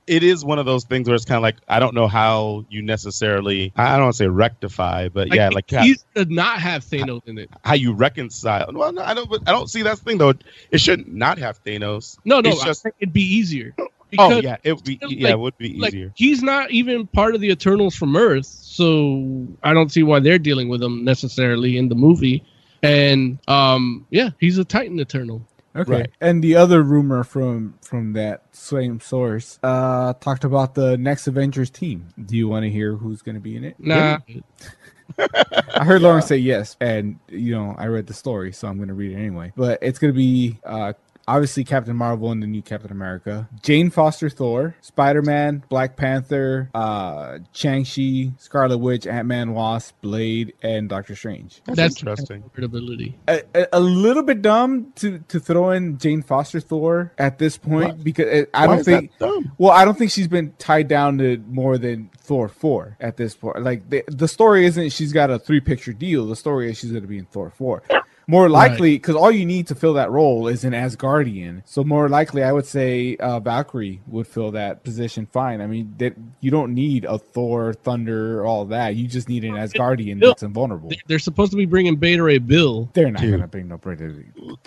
it is one of those things where it's kind of like I don't know how you necessarily I don't want to say rectify, but yeah, like how, he did not have Thanos in it. how you reconcile. Well, no, I don't. I don't see that's the thing though. It should not have Thanos. No, no, It's I just it'd be easier. Oh yeah, it would be like- yeah, it would be like easier. he's not even part of the Eternals from Earth, so I don't see why they're dealing with him necessarily in the movie. And um, yeah, he's a Titan Eternal. Okay. Right. And the other rumor from from that same source uh talked about the next Avengers team. Do you want to hear who's going to be in it? Nah, I heard Lauren say yes, and you know I read the story, so I'm going to read it anyway. But it's going to be uh obviously Captain Marvel and the new Captain America, Jane Foster Thor, Spider Man, Black Panther, uh Shang Chi, Scarlet Witch, Ant Man, Wasp, Blade, and Doctor Strange. That's, that's interesting. credibility. a, a- a little bit dumb to to throw in Jane Foster Thor at this point What? because it, I Why don't think. Well, I don't think she's been tied down to more than Thor four at this point. Like the the story isn't she's got a three picture deal. The story is she's going to be in Thor four. More likely, because all you need to fill that role is an Asgardian. So more likely, I would say uh, Valkyrie would fill that position fine. I mean, that you don't need a Thor, Thunder, all that. You just need an Asgardian that's invulnerable. They- They're supposed to be bringing Beta Ray Bill. They're not going to bring no British.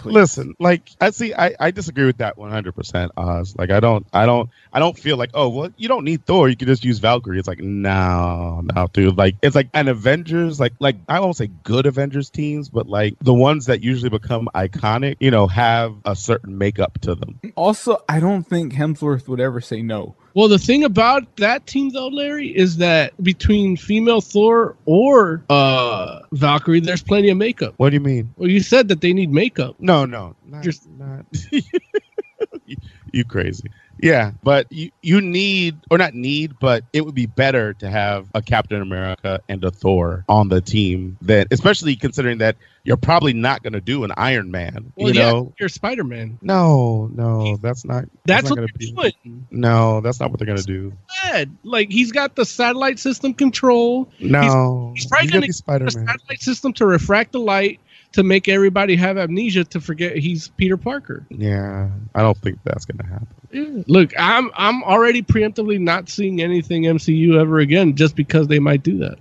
Listen, like I see, I, I disagree with that 100. percent Oz. Like I don't, I don't, I don't feel like oh well, you don't need Thor. You can just use Valkyrie. It's like no, no, dude. Like it's like an Avengers, like like I won't say good Avengers teams, but like the ones that usually become iconic, you know, have a certain makeup to them. Also, I don't think Hemsworth would ever say no. Well, the thing about that team, though, Larry, is that between female Thor or uh, Valkyrie, there's plenty of makeup. What do you mean? Well, you said that they need makeup. No, no, not, Just- not. you, crazy. Yeah, but you you need or not need, but it would be better to have a Captain America and a Thor on the team than especially considering that you're probably not going to do an Iron Man. Well, you yeah, know? you're Spider Man. No, no, that's not. That's not what they're be. doing. No, that's not what they're gonna do. Bad. Like he's got the satellite system control. No, he's, he's probably gonna be Spider-Man. the satellite system to refract the light to make everybody have amnesia to forget he's Peter Parker. Yeah, I don't think that's gonna happen. Yeah. Look, I'm I'm already preemptively not seeing anything MCU ever again just because they might do that.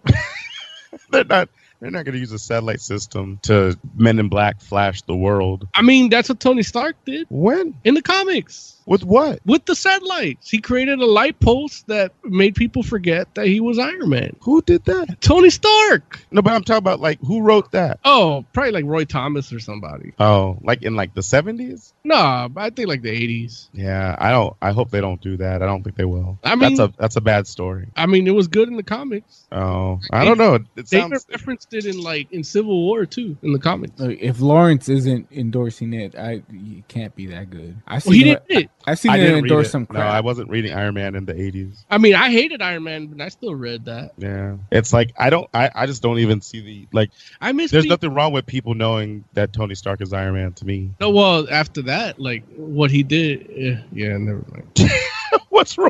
They're not. They're not gonna use a satellite system to Men in Black flash the world. I mean, that's what Tony Stark did. When? In the comics. With what? With the satellites. He created a light pulse that made people forget that he was Iron Man. Who did that? Tony Stark. No, but I'm talking about like who wrote that? Oh, probably like Roy Thomas or somebody. Oh, like in like the 70s? Nah, but I think like the 80s. Yeah, I don't. I hope they don't do that. I don't think they will. I mean- that's a that's a bad story. I mean, it was good in the comics. Oh, I don't know. It They sounds. referenced it in like in Civil War too in the comics. Look, if Lawrence isn't endorsing it, I it can't be that good. I Well, he didn't it. I seen I him didn't read endorse it. some No. I wasn't reading Iron Man in the 80s. I mean, I hated Iron Man, but I still read that. Yeah, it's like I don't. I, I just don't even see the like. I miss. There's the- nothing wrong with people knowing that Tony Stark is Iron Man. To me, No, well, after that, like what he did, eh, yeah, never mind. What's wrong?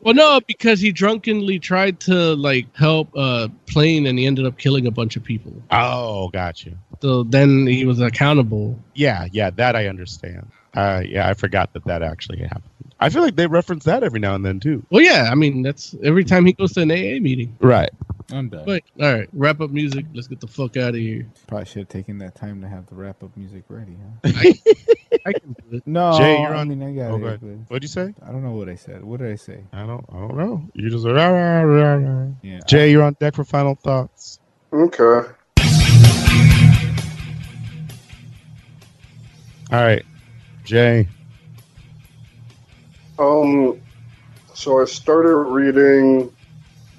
Well, no, because he drunkenly tried to like help a plane, and he ended up killing a bunch of people. Oh, got you. So then he was accountable. Yeah, yeah, that I understand. Uh, yeah, I forgot that that actually happened. I feel like they reference that every now and then too. Well, yeah, I mean that's every time he goes to an AA meeting. Right. I'm done. But all right, wrap up music. Let's get the fuck out of here. Probably should have taken that time to have the wrap up music ready. Huh? I can do it. No, Jay, you're I on- mean I got Oh, it. but What'd you say? I don't know what I said. What did I say? I don't. I don't know. You just. Rah, rah, rah, rah. Ah. Yeah. Jay, you're on deck for final thoughts. Okay. All right, Jay. Um, so I started reading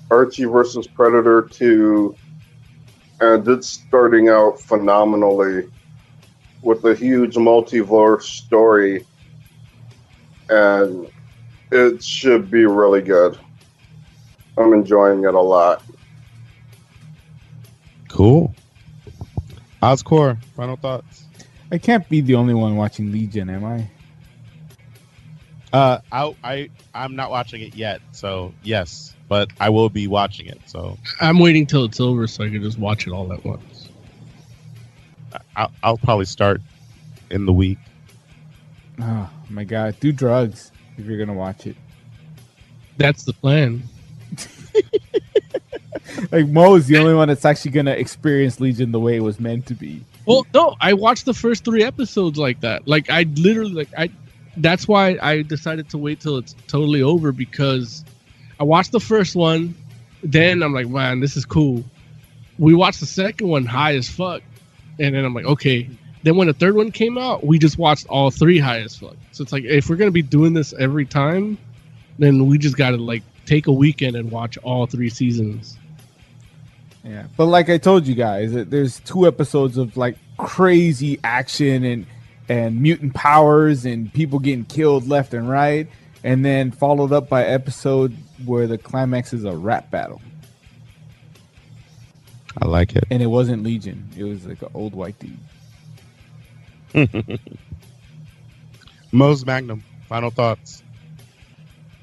Archie versus Predator 2, and it's starting out phenomenally with a huge multiverse story, and it should be really good. I'm enjoying it a lot. Cool. Oscore, final thoughts. I can't be the only one watching Legion, am I? Uh, I, I, I'm not watching it yet, so yes, but I will be watching it. So I'm waiting till it's over so I can just watch it all at once. I'll, I'll probably start in the week. Oh my god, do drugs if you're gonna watch it. That's the plan. Like Mo is the only one that's actually gonna experience Legion the way it was meant to be. Well, no, I watched the first three episodes like that. Like I literally like I that's why I decided to wait till it's totally over because I watched the first one, then I'm like, man, this is cool. We watched the second one high as fuck. And then I'm like, okay. Then when the third one came out, we just watched all three high as fuck. So it's like if we're gonna be doing this every time, then we just gotta like take a weekend and watch all three seasons. Yeah, but like I told you guys, there's two episodes of like crazy action and and mutant powers and people getting killed left and right, and then followed up by episode where the climax is a rap battle, I like it. and it wasn't Legion; it was like an old white dude. Mo's Magnum, final thoughts.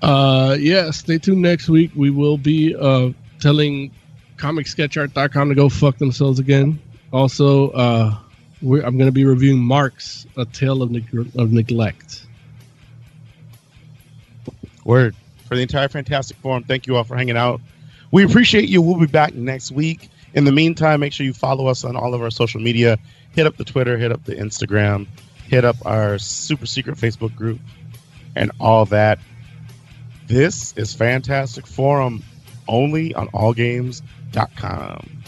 Uh, yeah, stay tuned next week. We will be uh telling comicsketchart.com to go fuck themselves again. Also, uh, I'm going to be reviewing Mark's A Tale of, Neg- of Neglect. Word. For the entire Fantastic Forum, thank you all for hanging out. We appreciate you. We'll be back next week. In the meantime, make sure you follow us on all of our social media. Hit up the Twitter, hit up the Instagram, hit up our super secret Facebook group, and all that. This is Fantastic Forum only on allgames.com.